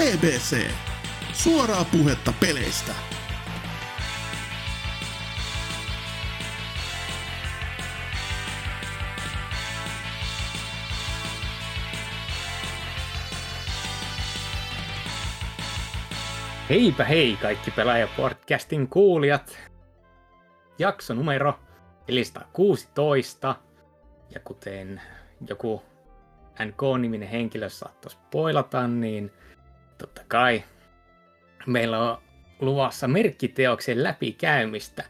BBC. Suoraa puhetta peleistä. Heipä hei kaikki Pelaaja-podcastin kuulijat. Jakso numero 416. Ja kuten joku NK-niminen henkilö saattaisi poilata, niin totta kai meillä on luvassa merkkiteoksen läpikäymistä.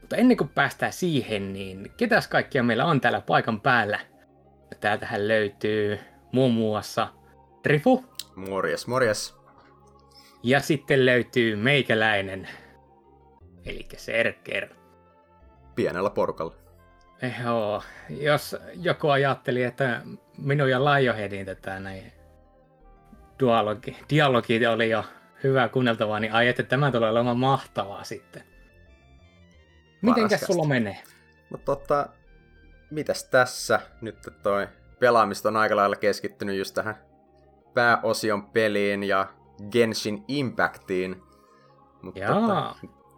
Mutta ennen kuin päästään siihen, niin ketäs kaikkia meillä on täällä paikan päällä? Täältähän löytyy muun muassa Trifu. Morjes, morjes. Ja sitten löytyy meikäläinen, eli Serker. Pienellä porukalla. Joo, jos joku ajatteli, että minun ja Lionheadin tätä näin dialogi, dialogi oli jo hyvä kuunneltavaa, niin ai, että tämä tulee olemaan mahtavaa sitten. Mitenkäs sulla menee? No tota, mitäs tässä? Nyt toi pelaamista on aika lailla keskittynyt just tähän pääosion peliin ja Genshin Impactiin. Mutta tota,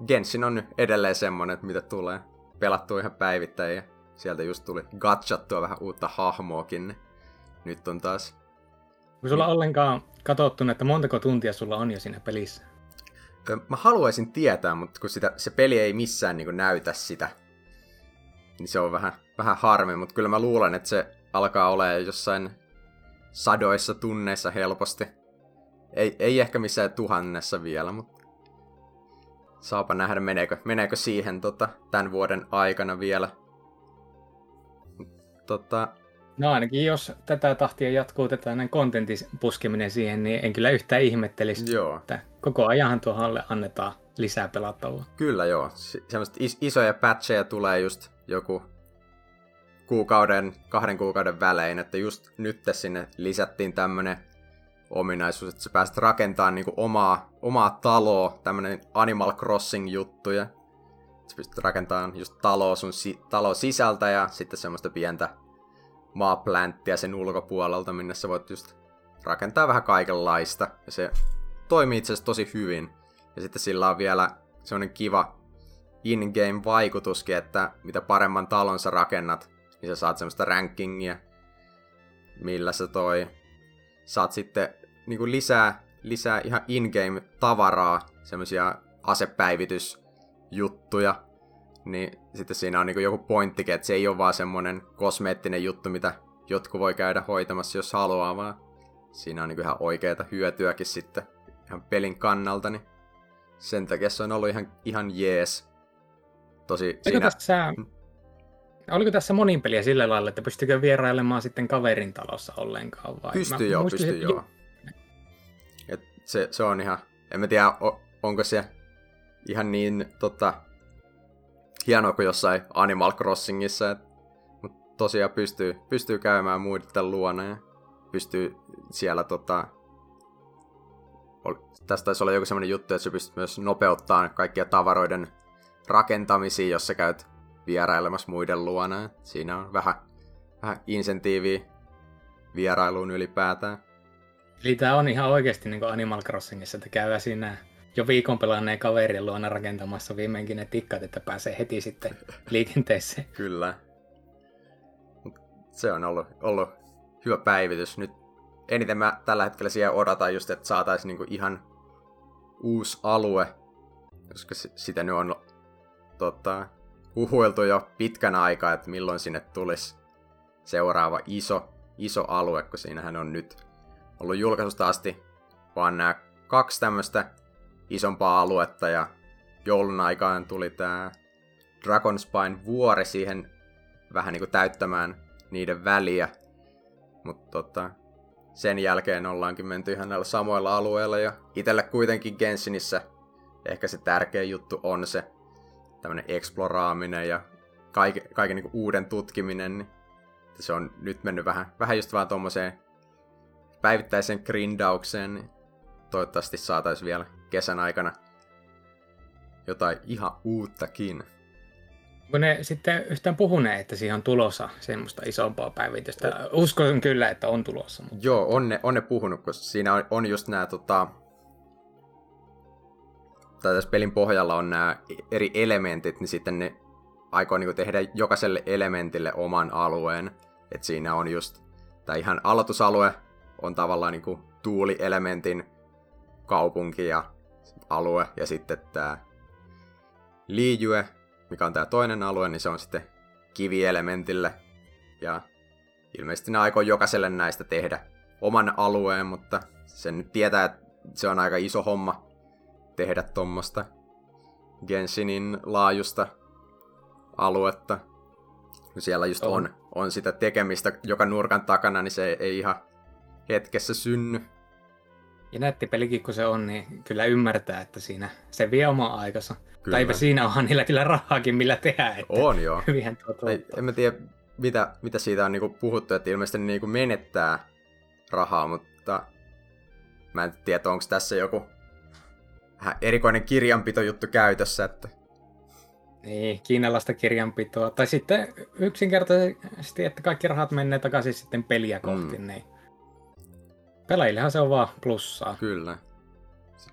Genshin on nyt edelleen semmonen, että mitä tulee pelattua ihan päivittäin ja sieltä just tuli gatchattua vähän uutta hahmoakin. Nyt on taas... Onko sulla ollenkaan katsottu, että montako tuntia sulla on jo siinä pelissä? Mä haluaisin tietää, mutta kun sitä, se peli ei missään niin näytä sitä, niin se on vähän, vähän harmi, mutta kyllä mä luulen, että se alkaa olemaan jossain sadoissa tunneissa helposti. Ei, ei ehkä missään tuhannessa vielä, mutta saapa nähdä, meneekö, meneekö siihen tota, tämän vuoden aikana vielä. Tota... No ainakin jos tätä tahtia jatkuu tätä näin kontentin puskeminen siihen, niin en kyllä yhtään ihmettelisi. Joo. Että koko ajanhan tuohon annetaan lisää pelattavaa. Kyllä joo. Semmoista is- isoja patcheja tulee just joku kuukauden, kahden kuukauden välein, että just nyt sinne lisättiin tämmönen ominaisuus, että sä pääset rakentamaan niinku omaa, omaa taloa, tämmönen Animal Crossing-juttuja. Sä pystyt rakentamaan just taloa sun si- talo sisältä ja sitten semmoista pientä maaplänttiä sen ulkopuolelta, minne sä voit just rakentaa vähän kaikenlaista. Ja se toimii itse asiassa tosi hyvin. Ja sitten sillä on vielä semmoinen kiva in-game vaikutuskin, että mitä paremman talon sä rakennat, niin sä saat semmoista rankingia, millä sä toi saat sitten niin kuin lisää, lisää ihan in-game tavaraa, semmoisia asepäivitysjuttuja, niin sitten siinä on niin joku pointtikin, että se ei ole vaan semmoinen kosmeettinen juttu, mitä jotkut voi käydä hoitamassa, jos haluaa, vaan siinä on niin ihan oikeita hyötyäkin sitten ihan pelin kannalta, niin sen takia se on ollut ihan, ihan jees. Tosi siinä... Tässä. Oliko tässä monin peliä sillä lailla, että pystykö vierailemaan sitten kaverin talossa ollenkaan? Vai? Pystyy joo, pystyy että... joo. Et se, se on ihan, en mä tiedä, onko se ihan niin tota, hienoa kuin jossain Animal Crossingissa, et, mutta tosiaan pystyy, pystyy käymään muiden luona ja pystyy siellä tota, tästä taisi olla joku semmoinen juttu, että se pystyy myös nopeuttaa kaikkia tavaroiden rakentamisia, jos sä käyt vierailemassa muiden luona. Siinä on vähän, vähän insentiiviä vierailuun ylipäätään. Eli tämä on ihan oikeasti niin kuin Animal Crossingissa, että käy siinä jo viikon pelanneen kaverin luona rakentamassa viimeinkin ne tikkat, että pääsee heti sitten liikenteeseen. Kyllä. Se on ollut, ollut hyvä päivitys. Nyt eniten mä tällä hetkellä siellä odotan just, että saataisiin niinku ihan uusi alue, koska sitä nyt on tota, huhuiltu jo pitkän aikaa, että milloin sinne tulisi seuraava iso, iso alue, kun siinähän on nyt ollut julkaisusta asti vaan nämä kaksi tämmöistä isompaa aluetta ja joulun aikaan tuli tämä Dragonspine vuori siihen vähän niin kuin täyttämään niiden väliä. Mutta tota, sen jälkeen ollaankin menty ihan näillä samoilla alueilla ja itelle kuitenkin Genshinissä ehkä se tärkeä juttu on se tämmöinen eksploraaminen ja kaiken, kaiken niin uuden tutkiminen, niin se on nyt mennyt vähän, vähän just vaan tuommoiseen päivittäiseen grindaukseen, niin toivottavasti saataisiin vielä kesän aikana jotain ihan uuttakin. Kun ne sitten yhtään puhuneet, että siihen on tulossa semmoista isompaa päivitystä. Uskon kyllä, että on tulossa. Mutta... Joo, on ne, on ne puhunut, koska siinä on, on just nämä tota, tai tässä pelin pohjalla on nämä eri elementit, niin sitten ne aikoo niin tehdä jokaiselle elementille oman alueen. Et siinä on just tämä ihan aloitusalue on tavallaan niin tuulielementin kaupunki ja alue, ja sitten tämä liijue, mikä on tämä toinen alue, niin se on sitten kivielementille. Ja ilmeisesti ne aikoo jokaiselle näistä tehdä oman alueen, mutta sen nyt tietää, että se on aika iso homma tehdä tuommoista Genshinin laajusta aluetta. Siellä just on. on, on sitä tekemistä joka nurkan takana, niin se ei ihan hetkessä synny. Ja nettipelikin kun se on, niin kyllä ymmärtää, että siinä se vie oma aikansa. Kyllä. Tai siinä onhan niillä kyllä rahaakin, millä tehdä. Että on joo. Ei, en mä tiedä, mitä, mitä siitä on niinku puhuttu, että ilmeisesti ne niinku menettää rahaa, mutta mä en tiedä, onko tässä joku vähän erikoinen kirjanpitojuttu käytössä, että niin, kiinalaista kirjanpitoa. Tai sitten yksinkertaisesti, että kaikki rahat menee takaisin sitten peliä kohti, mm. niin pelaajillehan se on vaan plussaa. Kyllä.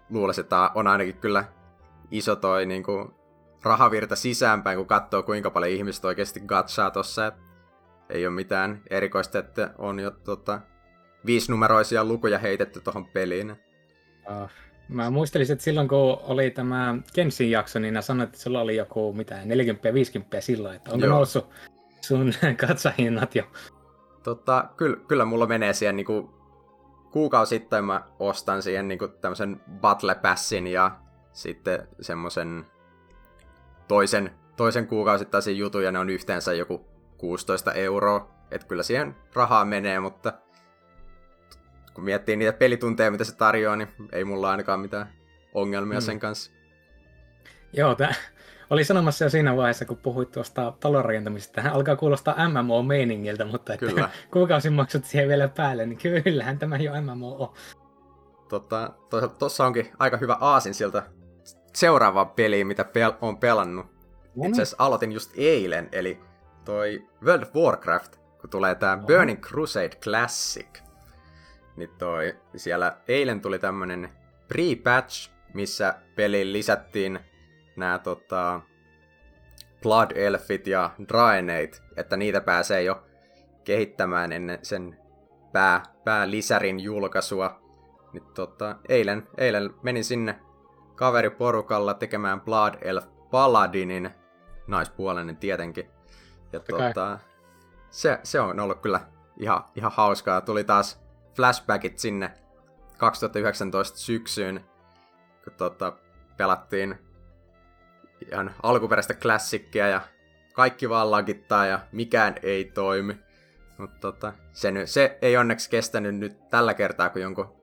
Luulisin, että on ainakin kyllä iso toi niin kuin, rahavirta sisäänpäin, kun katsoo kuinka paljon ihmiset oikeasti gatsaa tossa. Et ei ole mitään erikoista, että on jo tota, viisinumeroisia lukuja heitetty tuohon peliin. Uh, Mä muistelisin, että silloin kun oli tämä Kensin jakso, niin sanoit, että sulla oli joku mitä 40-50 silloin, että onko Joo. noussut sun katsahinnat jo? Tota, kyllä, kyllä mulla menee siihen niin kuukausittain mä ostan siihen niin tämmöisen Battle Passin ja sitten semmoisen toisen, toisen kuukausittaisen jutun ja ne on yhteensä joku 16 euroa. Että kyllä siihen rahaa menee, mutta kun miettii niitä pelitunteja, mitä se tarjoaa, niin ei mulla ainakaan mitään ongelmia hmm. sen kanssa. Joo, tämä oli sanomassa jo siinä vaiheessa, kun puhuit tuosta talonrakentamisesta. Hän alkaa kuulostaa MMO-meiningiltä, mutta että Kyllä. kuukausimaksut siihen vielä päälle, niin kyllähän tämä jo MMO on. Tota, tuossa onkin aika hyvä aasin sieltä seuraavaan peliin, mitä pel- on pelannut. No Itse asiassa aloitin just eilen, eli toi World of Warcraft, kun tulee tämä Burning Crusade Classic niin toi, siellä eilen tuli tämmönen pre-patch, missä peliin lisättiin nämä tota, Blood Elfit ja Draenate, että niitä pääsee jo kehittämään ennen sen pää, päälisärin julkaisua. Niin tota, eilen, eilen menin sinne kaveriporukalla tekemään Blood Elf Paladinin, naispuolinen tietenkin. Ja tota, se, se on ollut kyllä ihan, ihan hauskaa. Tuli taas flashbackit sinne 2019 syksyyn, kun tota, pelattiin ihan alkuperäistä klassikkia ja kaikki vaan lagittaa ja mikään ei toimi. Mutta tota, se, se ei onneksi kestänyt nyt tällä kertaa kuin jonkun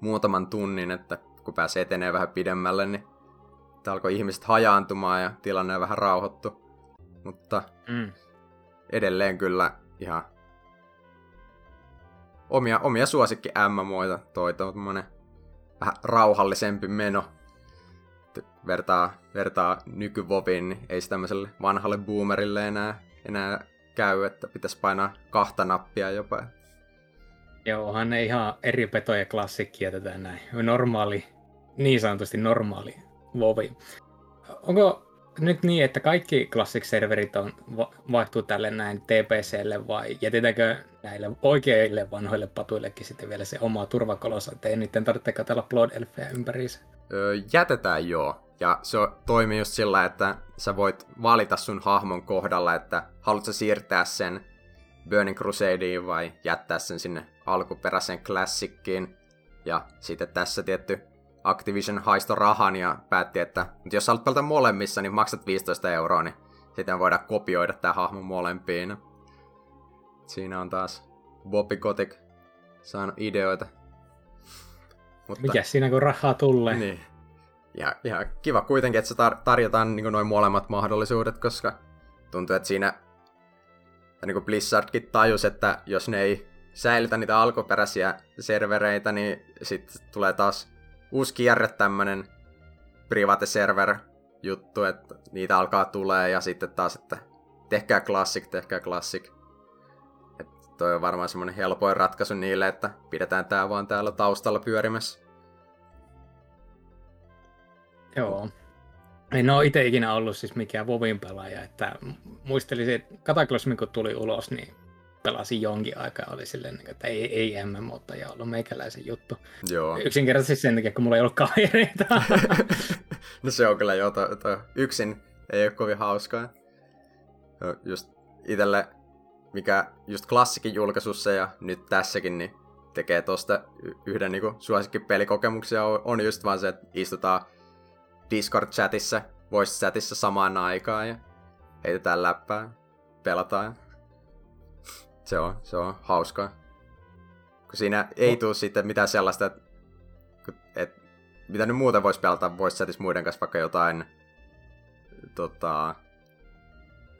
muutaman tunnin, että kun pääsee etenee vähän pidemmälle, niin alkoi ihmiset hajaantumaan ja tilanne on vähän rauhoittu. Mutta mm. edelleen kyllä ihan omia, omia suosikki MMOita toi tommonen vähän rauhallisempi meno. Vertaa, vertaa nykyvovin, ei se tämmöiselle vanhalle boomerille enää, enää käy, että pitäisi painaa kahta nappia jopa. Joo, onhan ne ihan eri petoja klassikkia tätä näin. Normaali, niin sanotusti normaali vovi. Onko nyt niin, että kaikki Classic-serverit on, vaihtuu tälle näin TPClle vai jätetäänkö näille oikeille vanhoille patuillekin sitten vielä se oma turvakolonsa, että ei niiden tarvitse katsella Blood Elfeä ympäriinsä? Öö, jätetään joo. Ja se toimii just sillä, että sä voit valita sun hahmon kohdalla, että haluatko siirtää sen Burning Crusadeen vai jättää sen sinne alkuperäiseen Classickiin. Ja sitten tässä tietty Activision haisto rahan ja päätti, että jos haluat pelata molemmissa, niin maksat 15 euroa, niin sitten voidaan kopioida tämä hahmo molempiin. Siinä on taas Bobby Kotick saanut ideoita. Mutta, Mikä siinä kun rahaa tulee? Niin. Ja, ja kiva kuitenkin, että se tar- tarjotaan niin noin molemmat mahdollisuudet, koska tuntuu, että siinä niin kuin Blizzardkin tajus, että jos ne ei säilytä niitä alkuperäisiä servereitä, niin sitten tulee taas uusi kierre tämmönen private server juttu, että niitä alkaa tulee ja sitten taas, että tehkää klassik, tehkää klassik. Että toi on varmaan semmoinen helpoin ratkaisu niille, että pidetään tää vaan täällä taustalla pyörimässä. Joo. En ole itse ikinä ollut siis mikään Vovin pelaaja, että muistelisin, että Kataklosmi kun tuli ulos, niin pelasin jonkin aikaa, oli silleen, niin että ei, ei MMO, ja ollut meikäläisen juttu. Joo. Yksinkertaisesti sen takia, kun mulla ei ollut kavereita. no se on kyllä jo, to, to, yksin ei ole kovin hauskaa. Just itelle, mikä just klassikin julkaisussa ja nyt tässäkin, niin tekee tosta yhden niin suosikkipelikokemuksia on just vaan se, että istutaan Discord-chatissa, voice-chatissa samaan aikaan ja heitetään läppää, pelataan. Se on, se on hauskaa. Kun siinä ei tule sitten mitään sellaista, että, että mitä nyt muuten voisi pelata voice chatissa muiden kanssa, vaikka jotain tota,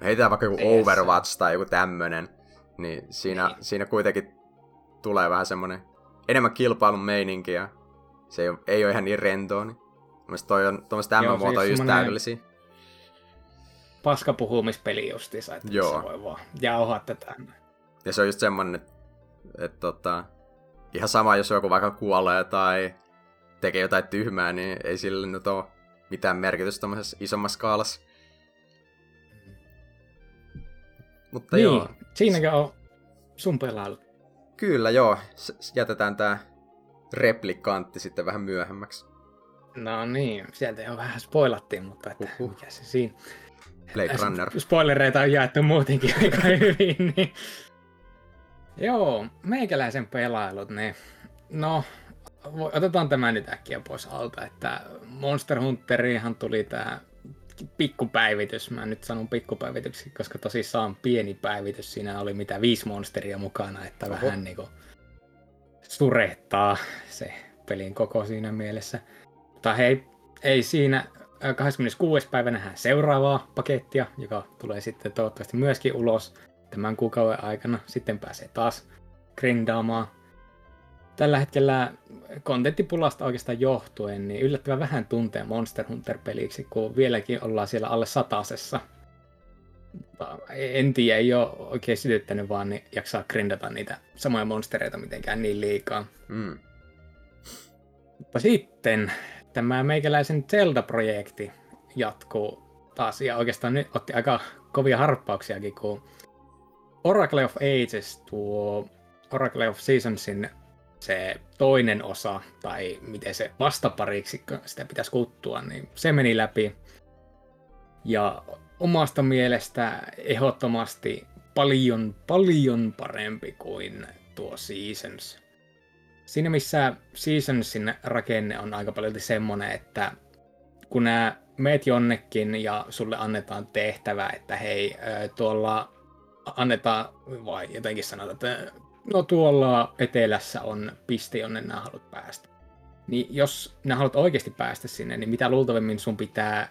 heitetään vaikka joku Overwatch tai joku tämmönen, niin siinä, niin. siinä kuitenkin tulee vähän semmonen enemmän kilpailun meininki ja se ei ole, ei ole ihan niin rentoa. Niin Mielestäni toi on, tuommoista MMOta siis just täydellisiä. Paskapuhumispeli justiinsa, että Joo. se voi vaan jauhaa tätä. Ja se on just semmonen, että, että tota, ihan sama, jos joku vaikka kuolee tai tekee jotain tyhmää, niin ei sille nyt ole mitään merkitystä tuommoisessa isommassa skaalassa. Mutta niin, joo. Siinäkö on sun pelailu? Kyllä joo, jätetään tää replikantti sitten vähän myöhemmäksi. No niin, sieltä jo vähän spoilattiin, mutta että uh-huh. mikä se siinä. Blade Runner. Spoilereita on jaettu muutenkin aika hyvin, niin... Joo, meikäläisen pelailut, niin... No, otetaan tämä nyt äkkiä pois alta, että Monster Hunteriinhan tuli tämä pikkupäivitys. Mä nyt sanon pikkupäivityksi, koska tosissaan pieni päivitys. Siinä oli mitä viisi monsteria mukana, että Oho. vähän niinku surehtaa se pelin koko siinä mielessä. Mutta hei, ei siinä 26. päivä nähdään seuraavaa pakettia, joka tulee sitten toivottavasti myöskin ulos tämän kuukauden aikana. Sitten pääsee taas grindaamaan. Tällä hetkellä kontenttipulasta oikeastaan johtuen, niin yllättävän vähän tuntee Monster Hunter-peliksi, kun vieläkin ollaan siellä alle satasessa. En tiedä, ei ole oikein sytyttänyt vaan niin jaksaa grindata niitä samoja monstereita mitenkään niin liikaa. Mm. Mutta sitten tämä meikäläisen Zelda-projekti jatkuu taas, ja oikeastaan nyt otti aika kovia harppauksiakin, kun Oracle of Ages, tuo Oracle of Seasonsin se toinen osa, tai miten se vastapariksi sitä pitäisi kuttua, niin se meni läpi. Ja omasta mielestä ehdottomasti paljon, paljon parempi kuin tuo Seasons. Siinä missä Seasonsin rakenne on aika paljon semmonen, että kun nää meet jonnekin ja sulle annetaan tehtävä, että hei, tuolla annetaan, vai jotenkin sanotaan, että no tuolla etelässä on piste, jonne nämä haluat päästä. Niin jos nämä haluat oikeasti päästä sinne, niin mitä luultavimmin sun pitää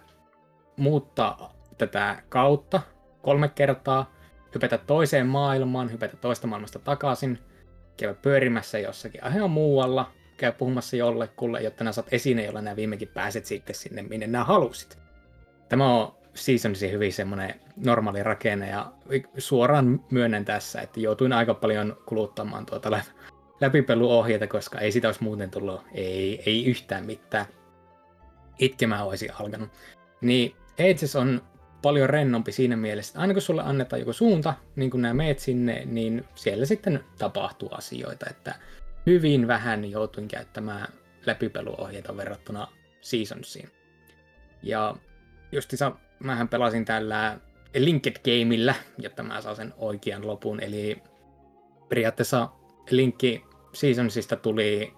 muuttaa tätä kautta kolme kertaa, hypätä toiseen maailmaan, hypätä toista maailmasta takaisin – käydä pyörimässä jossakin ihan muualla, käy puhumassa jollekulle, jotta nämä saat esine, jolla nämä viimekin pääset sitten sinne, minne nämä halusit. Tämä on Seasonsin hyvin semmoinen normaali rakenne ja suoraan myönnän tässä, että joutuin aika paljon kuluttamaan tuota läpipeluohjeita, koska ei sitä olisi muuten tullut, ei, ei yhtään mitään. Itkemään olisi alkanut. Niin Ages on paljon rennompi siinä mielessä, että aina kun sulle annetaan joku suunta, niin kun nämä meet sinne, niin siellä sitten tapahtuu asioita, että hyvin vähän joutuin käyttämään läpipeluohjeita verrattuna Seasonsiin. Ja justissa mähän pelasin tällä Linked Gameillä, jotta mä saan sen oikean lopun, eli periaatteessa linkki Seasonsista tuli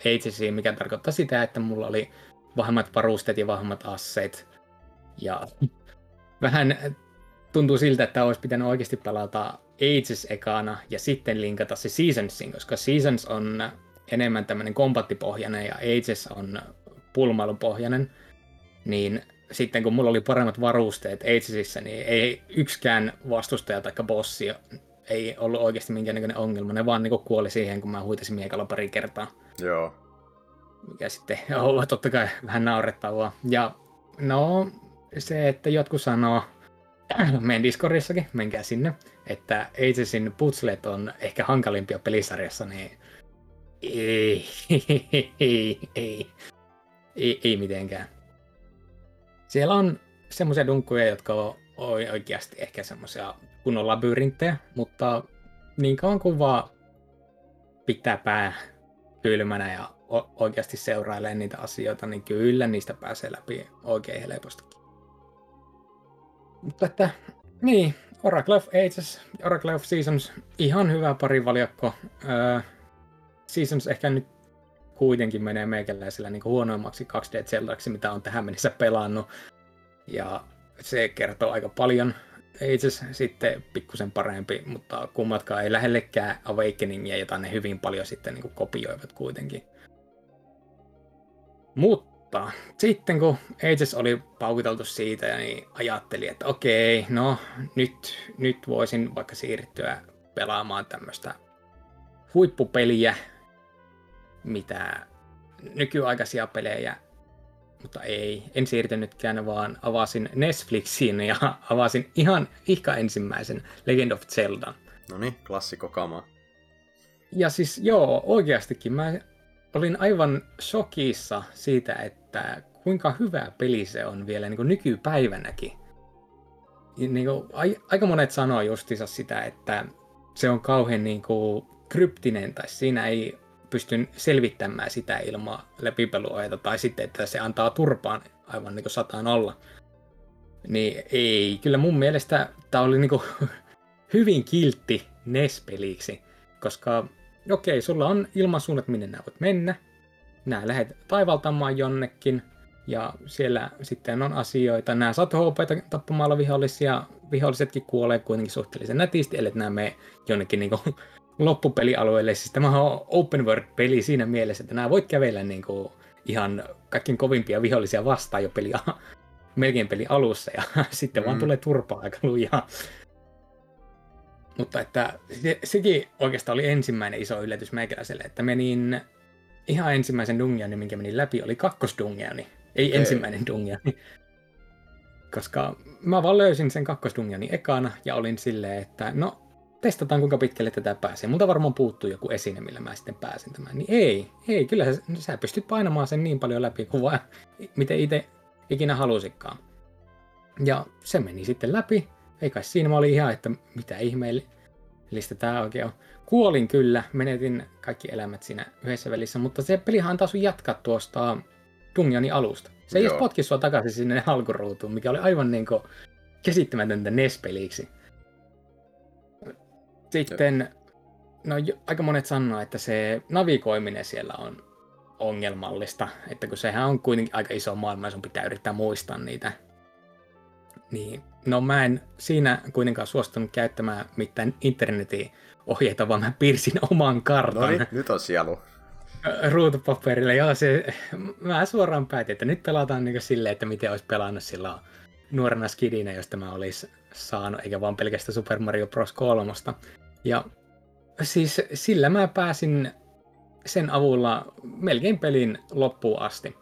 Agesiin, mikä tarkoittaa sitä, että mulla oli vahvemmat varusteet ja vahvemmat asseet. Ja vähän tuntuu siltä, että olisi pitänyt oikeasti pelata Ages ekana ja sitten linkata se Seasonsin, koska Seasons on enemmän tämmöinen kombattipohjainen ja Ages on pulmailupohjainen, niin sitten kun mulla oli paremmat varusteet Agesissä, niin ei yksikään vastustaja tai bossi ei ollut oikeasti minkäännäköinen ongelma. Ne vaan niin kuoli siihen, kun mä huitasin miekalla pari kertaa. Joo. Mikä sitten on totta kai vähän naurettavaa. Ja No, se, että jotkut sanoo, meidän Discordissakin, menkää sinne, että Agesin putslet on ehkä hankalimpia pelisarjassa, niin ei, ei, ei, ei, ei, ei mitenkään. Siellä on semmoisia dunkkuja, jotka on oikeasti ehkä semmoisia kunnon labyrinttejä, mutta niin kauan kuin vaan pitää pää kylmänä ja oikeasti seurailee niitä asioita, niin kyllä niistä pääsee läpi oikein helpostikin. Mutta että, niin, Oracle of Ages, Oracle of Seasons, ihan hyvä pari valjakko. Öö, Seasons ehkä nyt kuitenkin menee meikäläisellä niin huonoimmaksi 2D Zeldaksi, mitä on tähän mennessä pelannut. Ja se kertoo aika paljon. Ages sitten pikkusen parempi, mutta kummatkaan ei lähellekään Awakeningia, jota ne hyvin paljon sitten niin kopioivat kuitenkin. Mutta sitten kun Ages oli paukuteltu siitä, niin ajattelin, että okei, no nyt, nyt voisin vaikka siirtyä pelaamaan tämmöistä huippupeliä, mitä nykyaikaisia pelejä, mutta ei, en siirtynytkään, vaan avasin Netflixin ja avasin ihan ihka ensimmäisen Legend of Zelda. No niin, klassikko kama. Ja siis joo, oikeastikin mä olin aivan shokissa siitä, että kuinka hyvä peli se on vielä niin kuin nykypäivänäkin. Niin kuin, aika monet sanoo justiinsa sitä, että se on kauhean niin kuin, kryptinen tai siinä ei pysty selvittämään sitä ilman läpipeluohjeita tai sitten, että se antaa turpaan aivan niin kuin sataan olla. Niin ei, kyllä mun mielestä tämä oli niin kuin hyvin kiltti NES-peliksi, koska okei, sulla on ilmansuunnat, minne nämä voit mennä. Nää lähdet taivaltamaan jonnekin, ja siellä sitten on asioita. Nämä saat hoopeita tappamalla vihollisia, vihollisetkin kuolee kuitenkin suhteellisen nätisti, ellei nämä mene jonnekin niin kuin loppupelialueelle. Siis tämä on open world-peli siinä mielessä, että nämä voit kävellä niin kuin ihan kaikkein kovimpia vihollisia vastaan jo peli, melkein peli alussa, ja sitten mm. vaan tulee turpaa aika lujaa. Mutta että se, sekin oikeastaan oli ensimmäinen iso yllätys meikäläiselle, että menin ihan ensimmäisen dungeonin, minkä menin läpi, oli kakkosdungeoni, ei okay. ensimmäinen dungeoni. Koska mä vaan löysin sen kakkosdungeonin ekana ja olin silleen, että no testataan kuinka pitkälle tätä pääsee. Multa varmaan puuttuu joku esine, millä mä sitten pääsen tämän. Niin ei, ei, kyllä sä, sä pystyt painamaan sen niin paljon läpi kuin vaan miten itse ikinä halusikaan. Ja se meni sitten läpi. Ei kai siinä mä olin ihan, että mitä ihmeellistä tää oikein on. Kuolin kyllä, menetin kaikki elämät siinä yhdessä välissä, mutta se pelihan taas jatkaa tuosta Dungeonin alusta. Se ei Joo. edes potki sua takaisin sinne alkuruutuun, mikä oli aivan niin kuin käsittämätöntä NES-peliksi. Sitten, no aika monet sanoo, että se navigoiminen siellä on ongelmallista, että kun sehän on kuitenkin aika iso maailma ja sun pitää yrittää muistaa niitä. Niin, no mä en siinä kuitenkaan suostunut käyttämään mitään internetin ohjeita, vaan mä piirsin oman kartan. No niin, nyt on sielu. Ruutupaperille, joo, se, mä suoraan päätin, että nyt pelataan niin silleen, että miten olisi pelannut silloin nuorena skidinä, jos tämä olisi saanut, eikä vaan pelkästään Super Mario Bros. 3. Ja siis sillä mä pääsin sen avulla melkein pelin loppuun asti.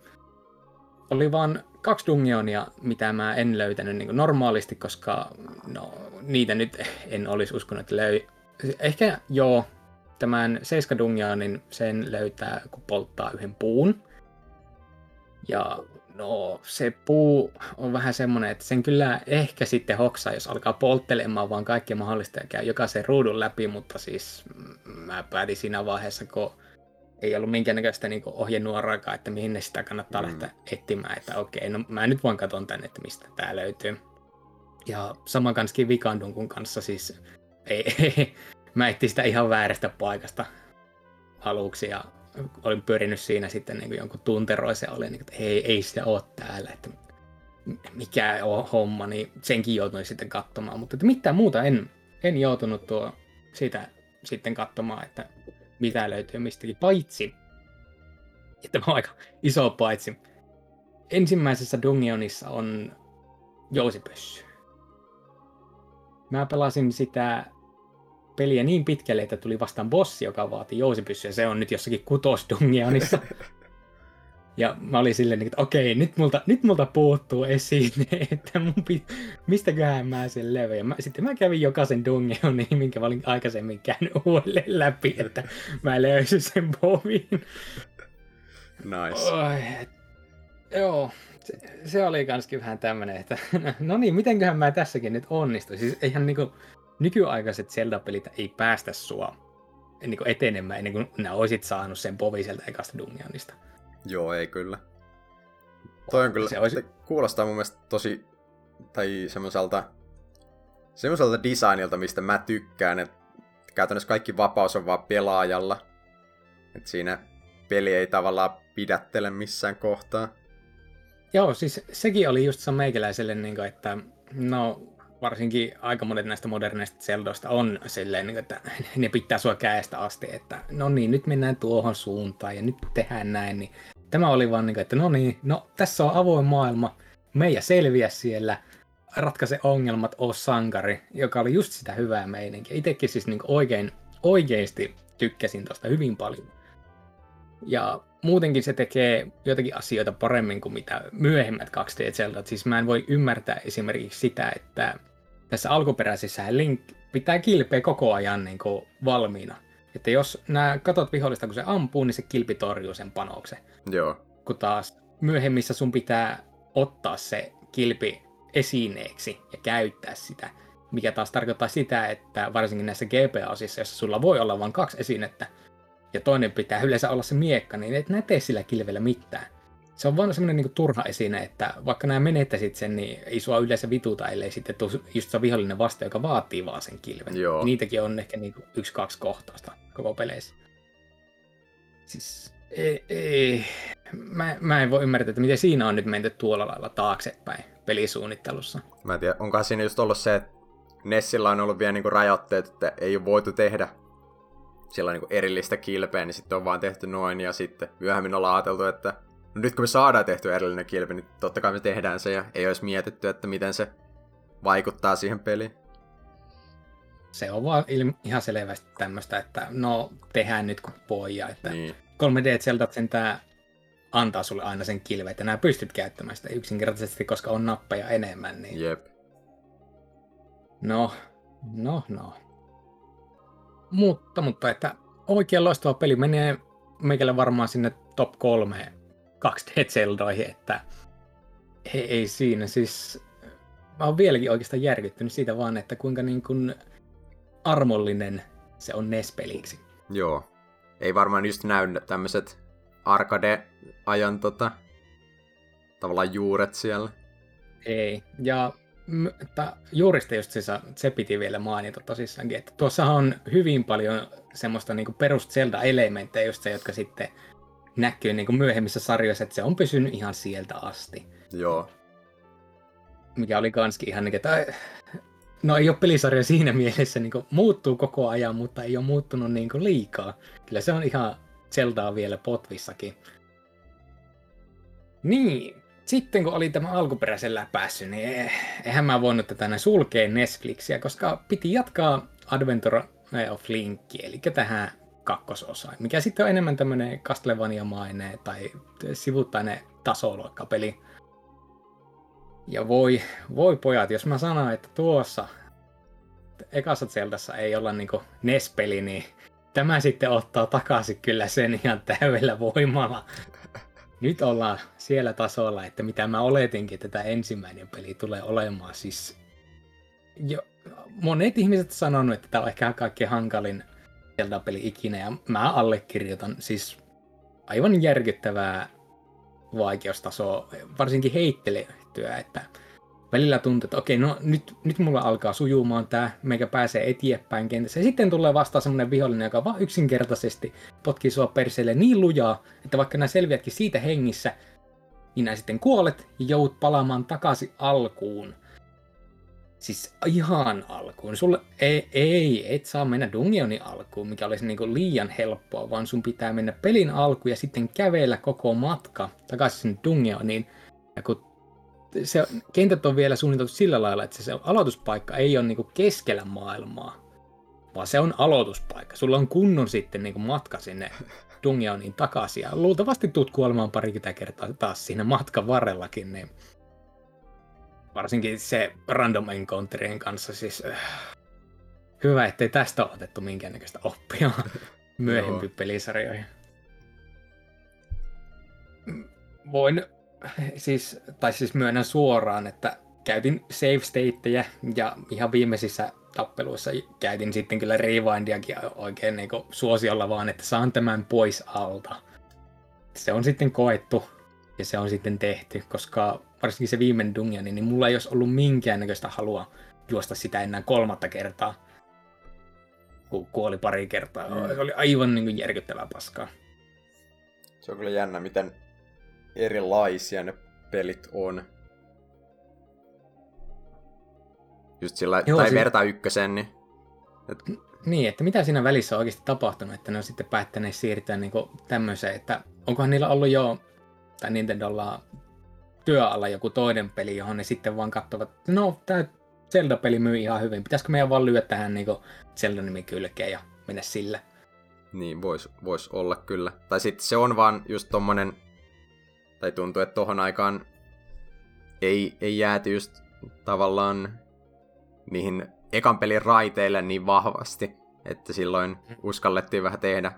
Oli vaan kaksi dungionia, mitä mä en löytänyt niin normaalisti, koska no, niitä nyt en olisi uskonut, että löy... Ehkä joo, tämän Seiska Dungionin sen löytää, kun polttaa yhden puun. Ja No se puu on vähän semmoinen, että sen kyllä ehkä sitten hoksaa, jos alkaa polttelemaan vaan kaikki mahdollista ja käy jokaisen ruudun läpi, mutta siis mä päätin siinä vaiheessa, kun ei ollut minkäännäköistä niin ohjenuoraakaan, että mihin ne sitä kannattaa mm. lähteä etsimään, että okei, no mä nyt voin katson tänne, että mistä tää löytyy. Ja saman kanssakin Vikandunkun kanssa siis, ei, ei, mä etsin sitä ihan väärästä paikasta aluksi ja olin pyörinyt siinä sitten niin kuin jonkun tunteroisen, oli niin, että ei, ei sitä ole täällä, että mikä on homma, niin senkin joutuin sitten katsomaan, mutta että mitään muuta en, en joutunut tuo sitä sitten katsomaan, että mitä löytyy mistäkin, paitsi, että on aika iso paitsi. Ensimmäisessä Dungionissa on jousipössy. Mä pelasin sitä peliä niin pitkälle, että tuli vastaan bossi, joka vaati jousipyssyä. Se on nyt jossakin kutosdungionissa. Ja mä olin silleen, että okei, nyt multa, nyt multa puuttuu esiin, että mun pit, mistäköhän mä sen levyn. Mä, sitten mä kävin jokaisen dungeonin, minkä mä olin aikaisemmin käynyt uudelleen läpi, että mä löysin sen povin. Nice. Oi, joo, se, se oli kanskin vähän tämmönen, että no niin, mitenköhän mä tässäkin nyt onnistuin. Siis eihän niinku nykyaikaiset Zelda-pelit ei päästä sua niinku etenemään ennen kuin nää oisit saanut sen povi sieltä ekasta dungeonista. Joo, ei kyllä. Toi on kyllä, Se olisi- kuulostaa mun mielestä tosi, tai semmoiselta, semmoiselta designilta, mistä mä tykkään, että käytännössä kaikki vapaus on vaan pelaajalla. Että siinä peli ei tavallaan pidättele missään kohtaa. Joo, siis sekin oli just se meikäläiselle, niin kuin, että no varsinkin aika monet näistä moderneista Zeldoista on silleen, niin kuin, että ne pitää sua käestä asti, että no niin, nyt mennään tuohon suuntaan ja nyt tehdään näin, niin tämä oli vaan niin että no niin, no tässä on avoin maailma, meidän selviä siellä, ratkaise ongelmat, oo sankari, joka oli just sitä hyvää meininkiä. Itsekin siis niin oikein, oikeasti tykkäsin tosta hyvin paljon. Ja muutenkin se tekee jotakin asioita paremmin kuin mitä myöhemmät 2D Zeldat. Siis mä en voi ymmärtää esimerkiksi sitä, että tässä alkuperäisessä Link pitää kilpeä koko ajan niin valmiina. Että jos nämä katot vihollista, kun se ampuu, niin se kilpi torjuu sen panoksen. Joo, Kun taas myöhemmissä sun pitää ottaa se kilpi esineeksi ja käyttää sitä. Mikä taas tarkoittaa sitä, että varsinkin näissä GP-osissa, jossa sulla voi olla vain kaksi esinettä, ja toinen pitää yleensä olla se miekka, niin et nää tee sillä kilvellä mitään. Se on vaan semmoinen niinku turha esine, että vaikka nämä menettäisit sen, niin ei sua yleensä vituta, ellei sitten tuu just se vihollinen vasta, joka vaatii vaan sen kilven. Joo. Niitäkin on ehkä niinku yksi-kaksi kohtausta koko peleissä. Siis ei, ei. Mä, mä en voi ymmärtää, että miten siinä on nyt menty tuolla lailla taaksepäin pelisuunnittelussa. mä en tiedä, onkohan siinä just ollut se, että Nessillä on ollut vielä niinku rajoitteet, että ei ole voitu tehdä sillä niinku erillistä kilpeä, niin sitten on vaan tehty noin, ja sitten myöhemmin ollaan ajateltu, että no nyt kun me saadaan tehty erillinen kilpe, niin totta kai me tehdään se, ja ei olisi mietitty, että miten se vaikuttaa siihen peliin. Se on vaan ilmi, ihan selvästi tämmöistä, että no tehdään nyt kun poja, että Niin. 3D Zeldat sentään antaa sulle aina sen kilven, että nämä pystyt käyttämään sitä yksinkertaisesti, koska on nappeja enemmän, niin Jep. no, no, no. Mutta, mutta että oikein loistava peli menee meikälle varmaan sinne top kolme 2D Zeldoihin, että ei, ei siinä siis, mä oon vieläkin oikeastaan järkyttynyt siitä vaan, että kuinka niin kuin armollinen se on NES-peliksi. Joo. Ei varmaan just näy tämmöiset arcade-ajan tota, tavallaan juuret siellä. Ei. Ja m- ta, juurista just se, se piti vielä mainita tosissaankin, että tuossa on hyvin paljon semmoista niinku perus Zelda-elementtejä, just se, jotka sitten näkyy niinku myöhemmissä sarjoissa, että se on pysynyt ihan sieltä asti. Joo. Mikä oli kanskin ihan niin, että no ei ole pelisarja siinä mielessä, niin muuttuu koko ajan, mutta ei ole muuttunut niin liikaa. Kyllä se on ihan Zeldaa vielä potvissakin. Niin, sitten kun oli tämä alkuperäisen läpässy, niin eh, eihän mä voinut tätä näin sulkea Netflixiä, koska piti jatkaa Adventure of Linkia, eli tähän kakkososaan, mikä sitten on enemmän tämmöinen Castlevania-mainen tai sivuttainen tasoluokkapeli. Ja voi, voi pojat, jos mä sanon, että tuossa ekassa Zeldassa ei olla niinku NES-peli, niin tämä sitten ottaa takaisin kyllä sen ihan täydellä voimalla. Nyt ollaan siellä tasolla, että mitä mä oletinkin, että tämä ensimmäinen peli tulee olemaan. Siis jo, monet ihmiset sanonut, että tämä on ehkä kaikkein hankalin Zelda-peli ikinä, ja mä allekirjoitan siis aivan järkyttävää vaikeustasoa, varsinkin heittelyä, että välillä tuntuu, että okei, no nyt, nyt mulla alkaa sujumaan tää, meikä pääsee eteenpäin kentässä. Ja sitten tulee vastaan semmonen vihollinen, joka vaan yksinkertaisesti potkii sua perseelle niin lujaa, että vaikka nää selviätkin siitä hengissä, niin nää sitten kuolet ja joudut palaamaan takaisin alkuun. Siis ihan alkuun. Sulle ei, ei, et saa mennä dungeonin alkuun, mikä olisi niinku liian helppoa, vaan sun pitää mennä pelin alkuun ja sitten kävellä koko matka takaisin sinne dungeoniin. Ja kun se, kentät on vielä suunniteltu sillä lailla, että se, aloituspaikka ei ole niinku keskellä maailmaa, vaan se on aloituspaikka. Sulla on kunnon sitten niinku matka sinne Dungionin takaisin. Ja luultavasti tuut kuolemaan parikymmentä kertaa taas siinä matkan varrellakin, niin varsinkin se random encounterien kanssa siis äh, hyvä, ettei tästä ole otettu minkäännäköistä oppia myöhempiin pelisarjoihin. Voin siis, tai siis myönnän suoraan, että käytin save stateja ja ihan viimeisissä tappeluissa käytin sitten kyllä rewindiakin oikein niin suosiolla vaan, että saan tämän pois alta. Se on sitten koettu ja se on sitten tehty, koska varsinkin se viimeinen dungeon, niin mulla ei olisi ollut minkäännäköistä halua juosta sitä enää kolmatta kertaa, kun kuoli pari kertaa. Mm. Se oli aivan niin kuin järkyttävää paskaa. Se on kyllä jännä, miten erilaisia ne pelit on. Just sillä, Joo, tai si- verta ykkösen, niin... Et... Niin, että mitä siinä välissä on oikeasti tapahtunut, että ne on sitten päättäneet siirtyä niin tämmöiseen, että onkohan niillä ollut jo, tai Nintendolla työalla joku toinen peli, johon ne sitten vaan katsovat, no tämä Zelda-peli myy ihan hyvin, pitäisikö meidän vaan lyödä tähän niin Zelda-nimi kylkeen ja mennä sillä. Niin, vois, vois olla kyllä. Tai sitten se on vaan just tommonen, tai tuntuu, että tohon aikaan ei, ei jääty just tavallaan niihin ekan pelin raiteille niin vahvasti, että silloin mm. uskallettiin vähän tehdä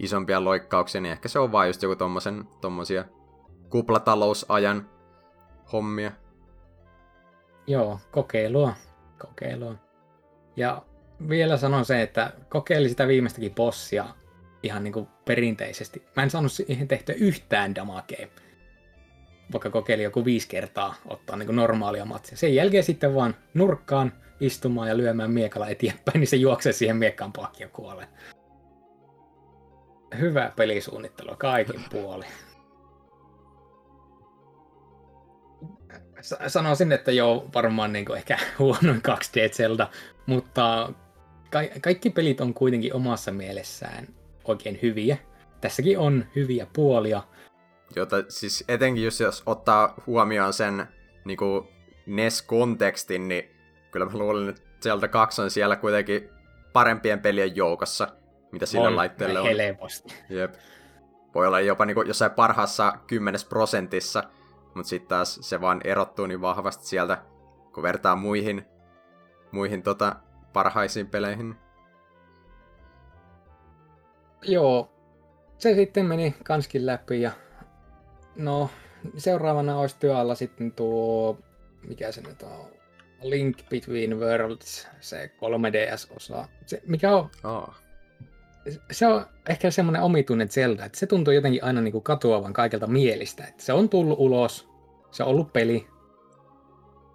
isompia loikkauksia, niin ehkä se on vaan just joku tommosen, tommosia kuplatalousajan hommia. Joo, kokeilua. Kokeilua. Ja vielä sanon se, että kokeili sitä viimeistäkin bossia ihan niin kuin perinteisesti. Mä en saanut siihen tehtyä yhtään damakea. Vaikka kokeili joku viisi kertaa ottaa niin kuin normaalia matsia. Sen jälkeen sitten vaan nurkkaan istumaan ja lyömään miekalla eteenpäin, niin se juoksee siihen miekkaan pakki ja kuolee. Hyvä pelisuunnittelu kaikin puolin. sanoisin, että joo, varmaan niin ehkä huonoin 2D Zelda, mutta ka- kaikki pelit on kuitenkin omassa mielessään oikein hyviä. Tässäkin on hyviä puolia. Jota siis etenkin just jos ottaa huomioon sen niin kuin NES-kontekstin, niin kyllä mä luulen, että Zelda 2 on siellä kuitenkin parempien pelien joukossa, mitä sillä on, laitteelle on. Helposti. Jep. Voi olla jopa niin kuin jossain parhaassa kymmenes prosentissa, mutta sitten taas se vaan erottuu niin vahvasti sieltä, kun vertaa muihin, muihin tota, parhaisiin peleihin. Joo, se sitten meni kanskin läpi ja no seuraavana olisi työalla sitten tuo, mikä se nyt on, Link Between Worlds, se 3DS-osa. Se, mikä on, oh. Se on ehkä semmoinen omituinen Zelda, että se tuntuu jotenkin aina niin kuin katoavan kaikelta mielistä. Että se on tullut ulos, se on ollut peli.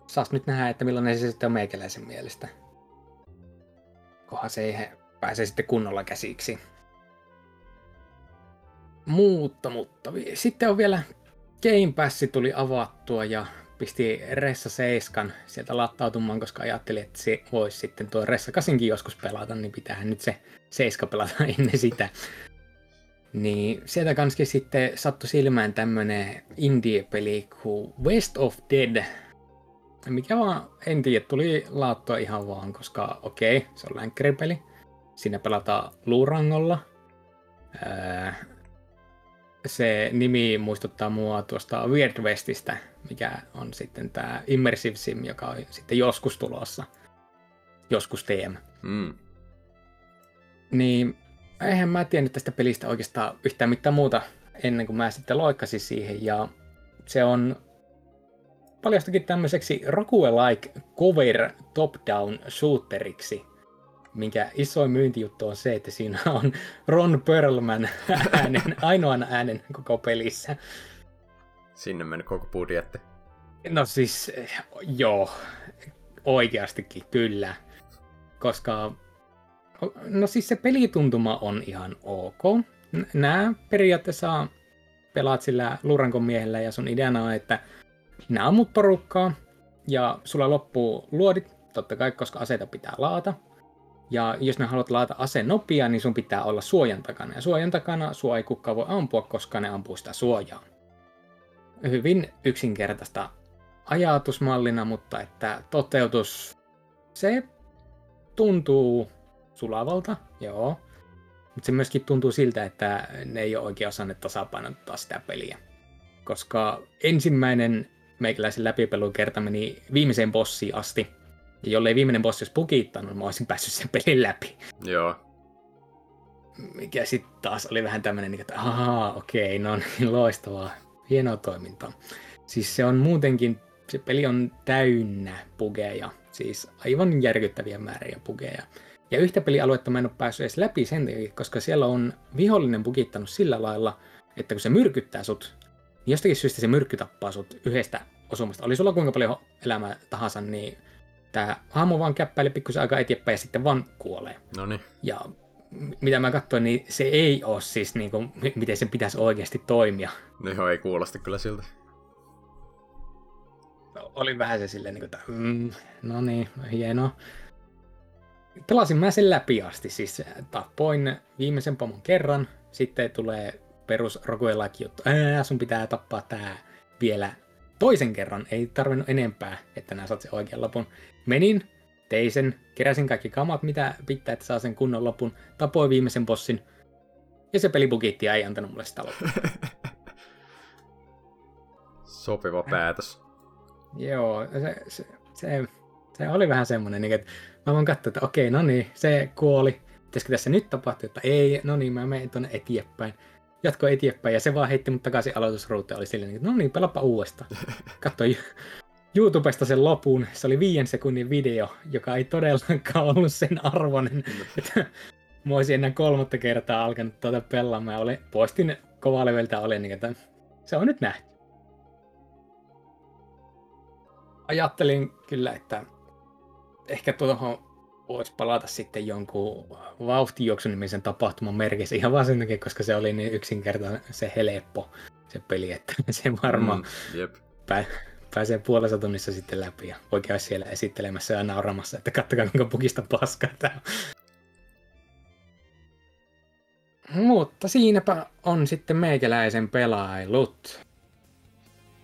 Saas nyt nähdä, että millainen se sitten on meikäläisen mielestä. Kohan se ei pääse sitten kunnolla käsiksi. Mutta, mutta sitten on vielä Game Pass tuli avattua ja pisti Ressa 7 sieltä lattautumaan, koska ajattelin, että se voisi sitten tuo Ressa 8 joskus pelata, niin pitäähän nyt se 7 pelata ennen sitä. Niin sieltä kanski sitten sattui silmään tämmönen indie-peli kuin West of Dead. Mikä vaan, en tiedä, tuli laattua ihan vaan, koska okei, okay, se on länkkäripeli. Siinä pelataan luurangolla. Öö, se nimi muistuttaa mua tuosta Weird Westistä, mikä on sitten tämä Immersive Sim, joka on sitten joskus tulossa. Joskus TM. Mm. Niin eihän mä tiennyt tästä pelistä oikeastaan yhtään mitään muuta ennen kuin mä sitten loikkasin siihen. Ja se on paljastakin tämmöiseksi roguelike cover top-down shooteriksi, minkä isoin myyntijuttu on se, että siinä on Ron Perlman äänen, ainoan äänen koko pelissä. Sinne meni koko budjetti. No siis, joo, oikeastikin kyllä. Koska No siis se pelituntuma on ihan ok. Nämä periaatteessa pelaat sillä Lurankon miehellä ja sun ideana on, että nämä ammut porukkaa ja sulla loppuu luodit, totta kai, koska aseita pitää laata. Ja jos ne haluat laata aseen nopea, niin sun pitää olla suojan takana. Ja suojan takana sua ei kukaan voi ampua, koska ne ampuu sitä suojaa. Hyvin yksinkertaista ajatusmallina, mutta että toteutus, se tuntuu sulavalta, joo. mutta se myöskin tuntuu siltä, että ne ei ole oikein osanneet tasapainottaa sitä peliä. Koska ensimmäinen meikäläisen läpipelun meni viimeiseen bossiin asti, ja jollei viimeinen bossi olisi pukittanut, mä olisin päässyt sen pelin läpi. Joo. Mikä sitten taas oli vähän tämmöinen, niin että ahaa, okei, no niin, loistavaa, hienoa toimintaa. Siis se on muutenkin, se peli on täynnä pugeja, siis aivan järkyttäviä määriä pugeja. Ja yhtä pelialuetta mä en ole päässyt edes läpi sen takia, koska siellä on vihollinen bugittanut sillä lailla, että kun se myrkyttää sut, niin jostakin syystä se myrkky tappaa sut yhdestä osumasta. Oli sulla kuinka paljon elämää tahansa, niin tämä hahmo vaan käppäilee pikkusen aika eteenpäin ja sitten vaan kuolee. No niin. Ja mitä mä katsoin, niin se ei ole siis niin kuin, miten se pitäisi oikeasti toimia. No joo, ei kuulosta kyllä siltä. No, oli vähän se silleen, niin kuin, että mm, no niin, hienoa. Pelasin mä sen läpi asti, siis tappoin viimeisen pomon kerran, sitten tulee perus roguelike juttu, ää, sun pitää tappaa tää vielä toisen kerran, ei tarvinnut enempää, että nää saat sen oikean lopun. Menin, tein sen, keräsin kaikki kamat, mitä pitää, että saa sen kunnon lopun, tapoin viimeisen bossin, ja se peli bugitti ja ei antanut mulle sitä lopua. Sopiva päätös. Joo, se, se, se, se oli vähän semmoinen, niin että mä voin katsoa, että okei, no niin, se kuoli. Pitäisikö tässä nyt tapahtua, että ei, no niin, mä menen tuonne eteenpäin. Jatko eteenpäin ja se vaan heitti mut takaisin aloitusruuteen. Oli silleen, että no niin, pelappa uudestaan. Katsoin YouTubesta sen lopun. Se oli viien sekunnin video, joka ei todellakaan ollut sen arvoinen. että mä olisin ennen kolmatta kertaa alkanut tuota pelaamaan. Oli, poistin kovaleveltä oli niin, että se on nyt nähty. Ajattelin kyllä, että ehkä tuohon voisi palata sitten jonkun vauhtijuoksun nimisen tapahtuman merkissä ihan vaan sen takia, koska se oli niin yksinkertainen se helppo se peli, että se varmaan mm, pää, pääsee puolessa tunnissa sitten läpi ja voi käydä siellä esittelemässä ja nauramassa, että kattokaa kuinka pukista paskaa tämä Mutta siinäpä on sitten meikäläisen pelailut.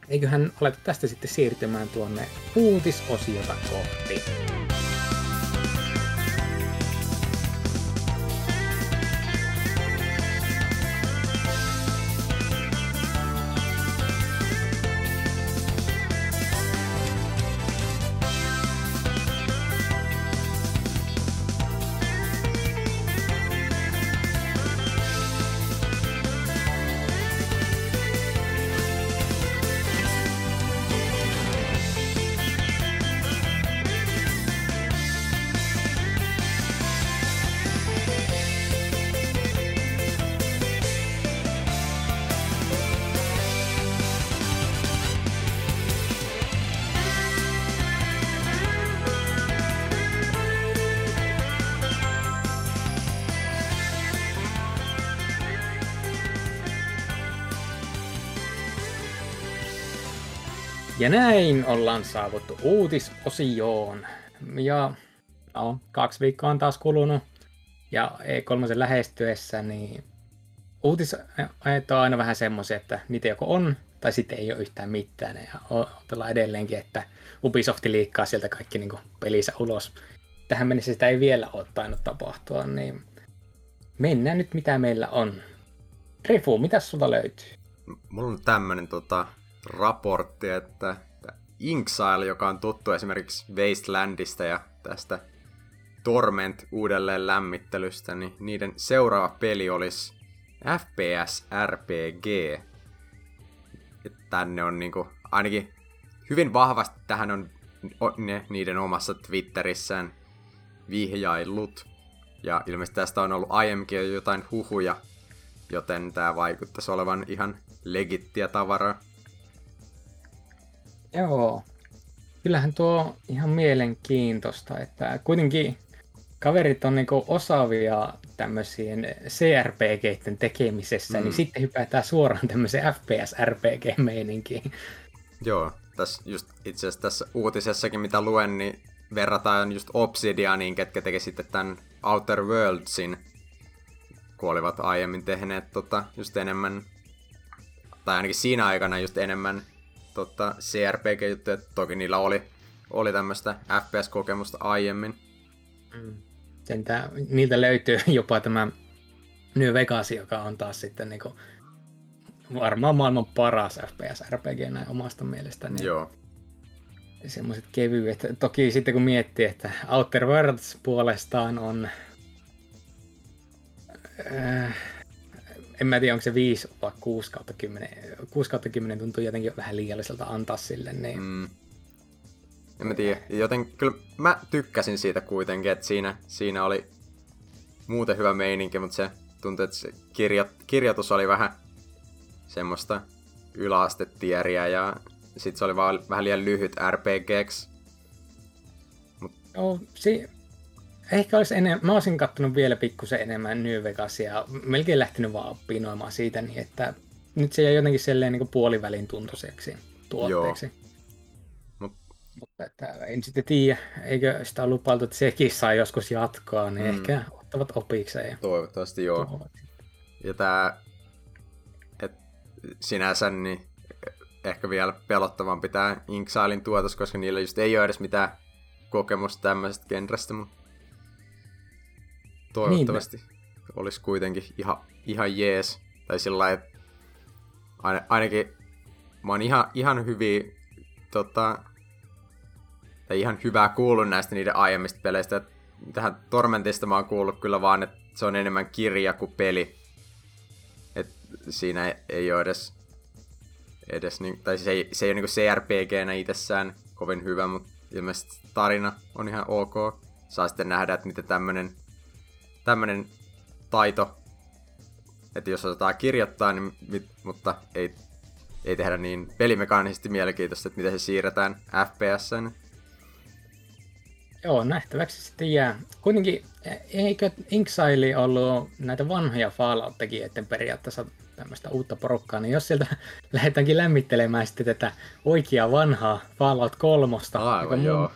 Eiköhän aleta tästä sitten siirtymään tuonne uutisosiota kohti. Ja näin ollaan saavuttu uutisosioon. Ja no, kaksi viikkoa on taas kulunut. Ja E3 lähestyessä, niin uutisajat on aina vähän semmoisia, että niitä joko on tai sitten ei ole yhtään mitään. Ja odotellaan edelleenkin, että Ubisoft liikkaa sieltä kaikki niin pelissä ulos. Tähän mennessä sitä ei vielä ole tainnut tapahtua, niin mennään nyt mitä meillä on. Refu, mitä sulta löytyy? Mulla on tämmönen tota, raportti, että Inksile, joka on tuttu esimerkiksi Wastelandista ja tästä Torment uudelleen lämmittelystä, niin niiden seuraava peli olisi FPS RPG. Tänne on niinku, ainakin hyvin vahvasti tähän on ne, niiden omassa Twitterissään vihjaillut. Ja ilmeisesti tästä on ollut aiemminkin jotain huhuja, joten tämä vaikuttaisi olevan ihan legittiä tavaraa. Joo. Kyllähän tuo ihan mielenkiintoista, että kuitenkin kaverit on niinku osaavia tämmöisien CRPGiden tekemisessä, niin mm. niin sitten hypätään suoraan tämmöiseen FPS-RPG-meininkiin. Joo, tässä just itse asiassa tässä uutisessakin mitä luen, niin verrataan just Obsidianiin, ketkä teki sitten tämän Outer Worldsin, kun olivat aiemmin tehneet tota, just enemmän, tai ainakin siinä aikana just enemmän tota, CRPG-juttuja. Toki niillä oli, oli tämmöistä FPS-kokemusta aiemmin. Mm. Sentä, niiltä löytyy jopa tämä New Vegas, joka on taas sitten niin kuin, varmaan maailman paras FPS-RPG näin omasta mielestäni. Joo. Semmoiset kevyet. Toki sitten kun miettii, että Outer Worlds puolestaan on... Äh, en mä tiedä, onko se 5 vai 6 kautta 10. 6 kautta 10 tuntuu jotenkin vähän liialliselta antaa sille, niin... Mm. En mä tiedä. Joten kyllä mä tykkäsin siitä kuitenkin, että siinä, siinä oli muuten hyvä meininki, mutta se tuntui, että se kirjo, kirjoitus oli vähän semmoista yläastetieriä ja sitten se oli vaan vähän liian lyhyt RPGksi. Mut... Oh, si- ehkä olisi enemmän, mä olisin kattonut vielä pikkusen enemmän New Vegasia, melkein lähtenyt vaan pinoimaan siitä, niin että nyt se jäi jotenkin selleen niin puolivälin tuntuiseksi tuotteeksi. Joo. Mut... Mutta että en sitten tiedä, eikö sitä lupailtu, että sekin saa joskus jatkaa, niin mm. ehkä ottavat opikseen. Toivottavasti joo. Tuovat. Ja tää, et sinänsä niin ehkä vielä pelottavampi tää Inksailin tuotos, koska niillä just ei ole edes mitään kokemusta tämmöisestä genrestä, mutta toivottavasti niin. olisi kuitenkin ihan, ihan jees. Tai sillä että ainakin mä oon ihan, ihan hyviä tota, tai ihan hyvää kuullut näistä niiden aiemmista peleistä. Tähän Tormentista mä oon kuullut kyllä vaan, että se on enemmän kirja kuin peli. Et siinä ei ole edes, edes niin, tai se ei, se ei ole niin CRPG-nä itsessään kovin hyvä, mutta ilmeisesti tarina on ihan ok. Saa sitten nähdä, että miten tämmönen, tämmönen taito, että jos osataan kirjoittaa, niin, mit, mutta ei, ei tehdä niin pelimekaanisesti mielenkiintoista, että miten se siirretään FPSn. Joo, nähtäväksi sitten jää. Kuitenkin, eikö Inksile ollut näitä vanhoja Fallout-tekijöiden periaatteessa tämmöistä uutta porukkaa, niin jos sieltä lähdetäänkin lämmittelemään sitten tätä oikeaa vanhaa Fallout 3, Aivan, joo.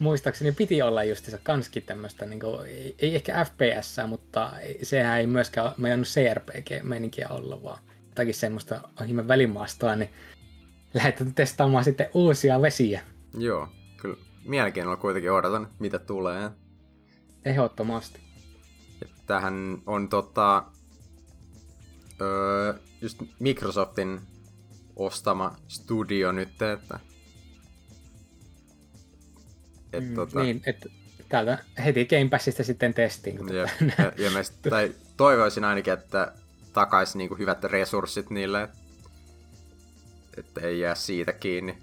Mu- muistaakseni piti olla justiinsa kanskin tämmöistä, niin kuin, ei, ei ehkä FPS, mutta sehän ei myöskään meidän CRPG-meininkiä olla, vaan jotakin semmoista ihme välimaastoa, niin lähdetään testaamaan sitten uusia vesiä. Joo, kyllä mielenkiinnolla kuitenkin odotan, mitä tulee. Ehdottomasti. Tähän on tota, öö, just Microsoftin ostama studio nyt, että... Et, mm, tota... Niin, että täältä heti Game Passista sitten testiin. Kun ja, ja, ja meistä, tai toivoisin ainakin, että takaisin niin hyvät resurssit niille, että ei jää siitä kiinni.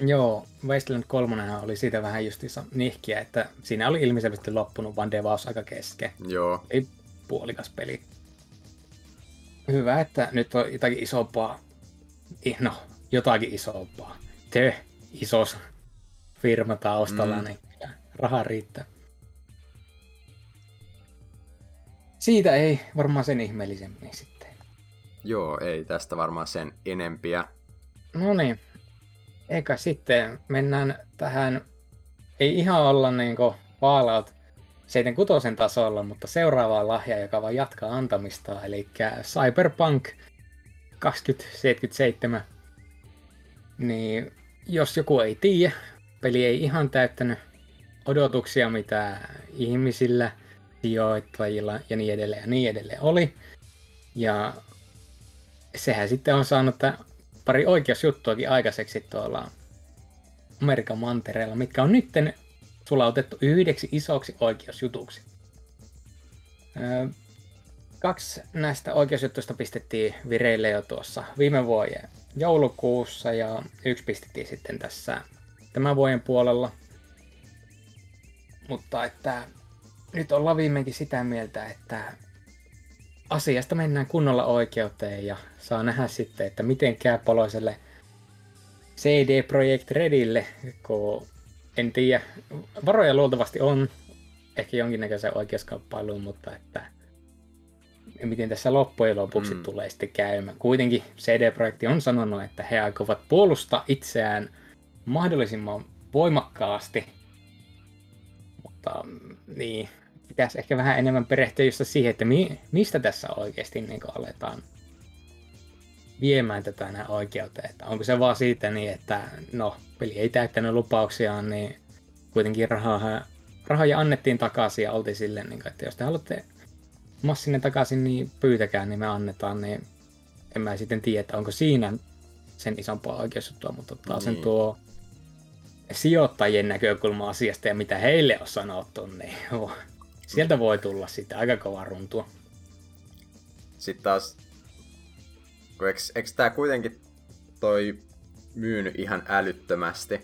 Joo, Wasteland 3 oli siitä vähän justiinsa nihkiä, että siinä oli ilmiselvästi loppunut vaan devaus aika kesken. Joo. Ei puolikas peli. Hyvä, että nyt on jotakin isompaa, no, jotakin isompaa. Te, isos firma taustalla, mm. niin raha riittää. Siitä ei varmaan sen ihmeellisemmin sitten. Joo, ei tästä varmaan sen enempiä. No niin, eikä sitten mennään tähän, ei ihan olla niin Fallout 76 tasolla, mutta seuraavaa lahjaa, joka vaan jatkaa antamista, eli Cyberpunk 2077. Niin jos joku ei tiedä, peli ei ihan täyttänyt odotuksia, mitä ihmisillä, sijoittajilla ja niin edelleen ja niin edelleen oli. Ja sehän sitten on saanut pari oikeusjuttuakin aikaiseksi tuolla Amerikan mantereella, mitkä on nytten sulautettu yhdeksi isoksi oikeusjutuksi. kaksi näistä oikeusjuttuista pistettiin vireille jo tuossa viime vuoden joulukuussa ja yksi pistettiin sitten tässä tämän vuoden puolella. Mutta että nyt ollaan viimeinkin sitä mieltä, että asiasta mennään kunnolla oikeuteen ja saa nähdä sitten, että miten käy poloiselle CD Projekt Redille, kun en tiedä, varoja luultavasti on, ehkä jonkinnäköisen oikeuskamppailuun, mutta että miten tässä loppujen lopuksi mm. tulee sitten käymään. Kuitenkin CD-projekti on sanonut, että he aikovat puolustaa itseään mahdollisimman voimakkaasti, mutta niin, pitäisi ehkä vähän enemmän perehtyä just siihen, että mi- mistä tässä oikeasti niin aletaan viemään tätä näin oikeuteen. Että onko se vaan siitä niin, että no, peli ei täyttänyt lupauksiaan, niin kuitenkin rahaa, rahoja annettiin takaisin ja oltiin silleen, niin kuin, että jos te haluatte massinne takaisin, niin pyytäkää, niin me annetaan, niin en mä sitten tiedä, että onko siinä sen isompaa oikeusjuttua, mutta taas niin. sen tuo sijoittajien näkökulma asiasta ja mitä heille on sanottu, niin oh, sieltä voi tulla sitten aika kova runtua. Sitten taas, kun eikö, eikö tämä kuitenkin toi myynyt ihan älyttömästi?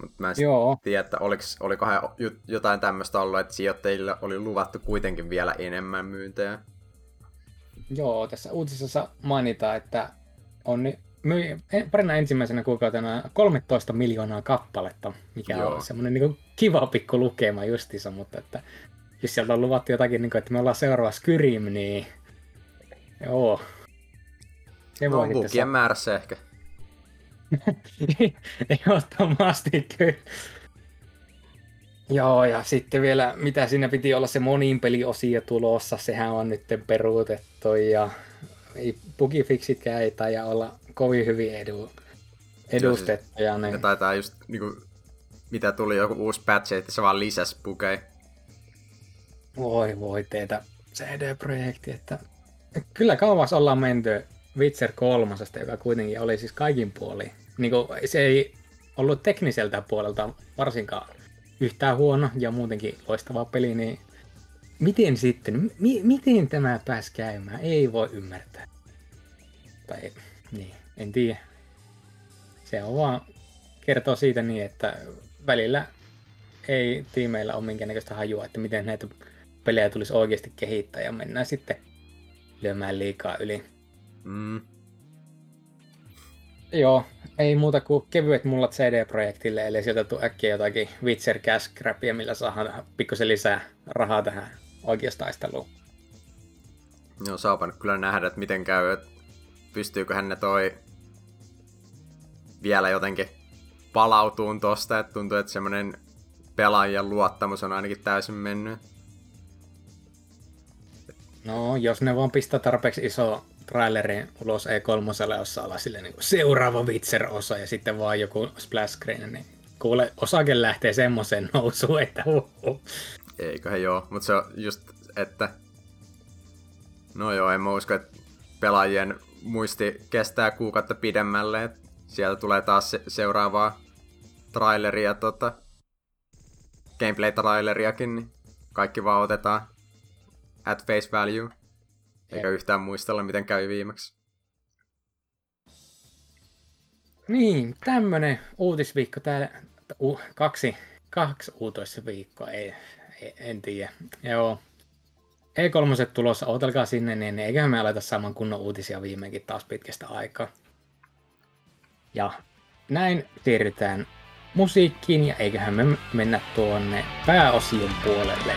Mutta mä en Joo. tiedä, että oliks, olikohan jotain tämmöistä ollut, että sijoittajille oli luvattu kuitenkin vielä enemmän myyntejä. Joo, tässä uutisessa mainitaan, että on myi parina ensimmäisenä kuukautena 13 miljoonaa kappaletta, mikä Joo. on semmoinen niin kiva pikku lukema justiinsa, mutta että jos sieltä on luvattu jotakin, niin kuin, että me ollaan seuraava Skyrim, niin joo. Se no, voi lukien määrässä ehkä. Ehdottomasti kyllä. Joo, ja sitten vielä, mitä siinä piti olla se monin peliosio tulossa, sehän on nyt peruutettu, ja ei bugifixitkään ei taida olla kovin hyvin edu, edustettuja. Niin... Ja taitaa just, niinku, mitä tuli joku uusi patch, että se vaan lisäsi bugeja. Voi voi teitä CD-projekti, että kyllä kauas ollaan menty Witcher 3, joka kuitenkin oli siis kaikin puoli. Niin kuin, se ei ollut tekniseltä puolelta varsinkaan yhtään huono ja muutenkin loistava peli, niin miten sitten, mi- miten tämä pääsi käymään? Ei voi ymmärtää. Tai niin, en tiedä. Se on vaan kertoo siitä niin, että välillä ei tiimeillä ole minkäännäköistä hajua, että miten näitä pelejä tulisi oikeasti kehittää ja mennään sitten lyömään liikaa yli. Mm. Joo, ei muuta kuin kevyet mullat CD-projektille, eli sieltä tuu äkkiä jotakin Witcher Cash Grabia, millä saadaan pikkusen lisää rahaa tähän oikeastaisteluun. Joo, saapa nyt kyllä nähdä, että miten käy, että pystyyköhän ne toi vielä jotenkin palautuun tosta, että tuntuu, että semmoinen pelaajien luottamus on ainakin täysin mennyt. No, jos ne vaan pistää tarpeeksi iso trailerin ulos E3, jossa ollaan sille niin seuraava Witcher-osa ja sitten vaan joku splash screen, niin kuule, osake lähtee semmoiseen nousuun, että uhuh. Eiköhän joo, mutta se on just, että no joo, en mä usko, että pelaajien muisti kestää kuukautta pidemmälle, että sieltä tulee taas se- seuraavaa traileria, tota, gameplay-traileriakin, niin kaikki vaan otetaan at face value. Eikä yhtään muistella, miten kävi viimeksi. Niin, tämmönen uutisviikko täällä. Uh, kaksi, kaksi uutisviikkoa, ei, ei, en tiedä. Joo. E3 tulossa, otelkaa sinne, niin eiköhän me aleta saamaan kunnon uutisia viimeinkin taas pitkästä aikaa. Ja näin siirrytään musiikkiin ja eiköhän me mennä tuonne pääosion puolelle.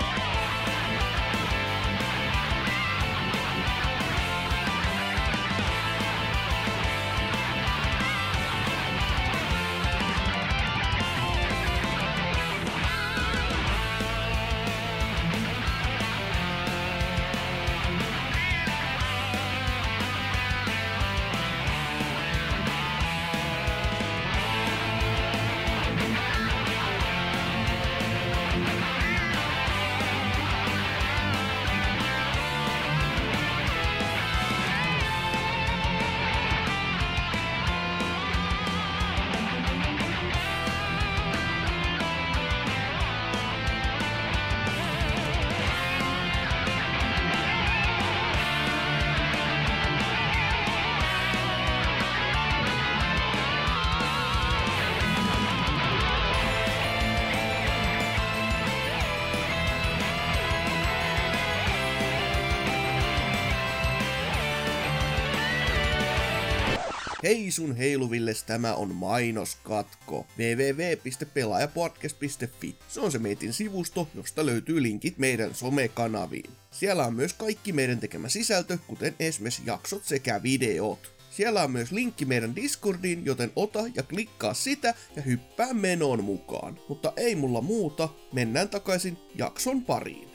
Hei sun heiluvilles, tämä on mainoskatko. www.pelaajapodcast.fi. Se on se meitin sivusto, josta löytyy linkit meidän somekanaviin. Siellä on myös kaikki meidän tekemä sisältö, kuten esimerkiksi jaksot sekä videot. Siellä on myös linkki meidän Discordiin, joten ota ja klikkaa sitä ja hyppää menoon mukaan. Mutta ei mulla muuta, mennään takaisin jakson pariin.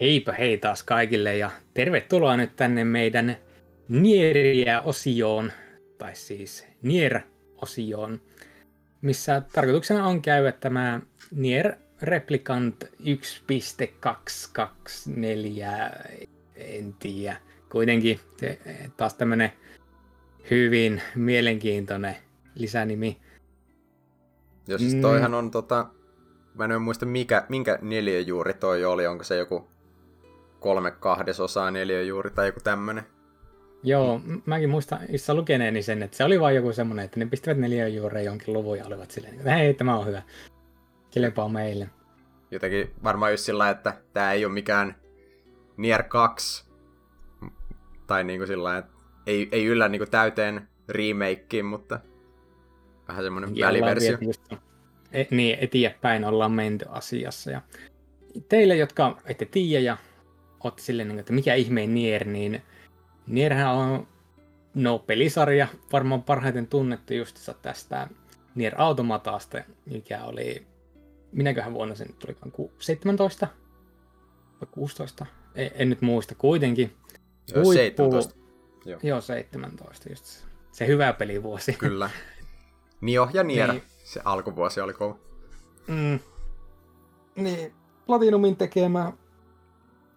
Heipä hei taas kaikille ja tervetuloa nyt tänne meidän Nieriä-osioon, tai siis Nier-osioon, missä tarkoituksena on käydä tämä Nier Replicant 1.224, en tiedä. Kuitenkin se, taas tämmönen hyvin mielenkiintoinen lisänimi. Joo, siis toihan on tota... Mä en muista mikä, minkä neliöjuuri toi oli, onko se joku kolme kahdesosaa neliöjuuri tai joku tämmönen. Joo, mäkin muistan itse lukeneeni sen, että se oli vain joku semmonen, että ne pistivät neliöjuureen jonkin luvun ja olivat silleen, että hei, tämä on hyvä. Kelepaa meille. Jotenkin varmaan just sillä että tämä ei ole mikään Nier 2, tai niinku sillä että ei, ei yllä niinku täyteen remakeen, mutta vähän semmoinen väliversio. E, niin, eteenpäin ollaan menty asiassa. Ja teille, jotka ette tiedä ja olette silleen, niin että mikä ihmeen Nier, niin Nierhän on no, pelisarja, varmaan parhaiten tunnettu justissa tästä Nier Automataasta, mikä oli, minäköhän vuonna sen tuli 17 vai 16, en, en nyt muista kuitenkin. Joo, Huippu, 17. Joo. joo, 17 just se hyvä pelivuosi. Kyllä. Nio ja Nier, niin. se alkuvuosi oli kova. Mm. Niin, Platinumin tekemä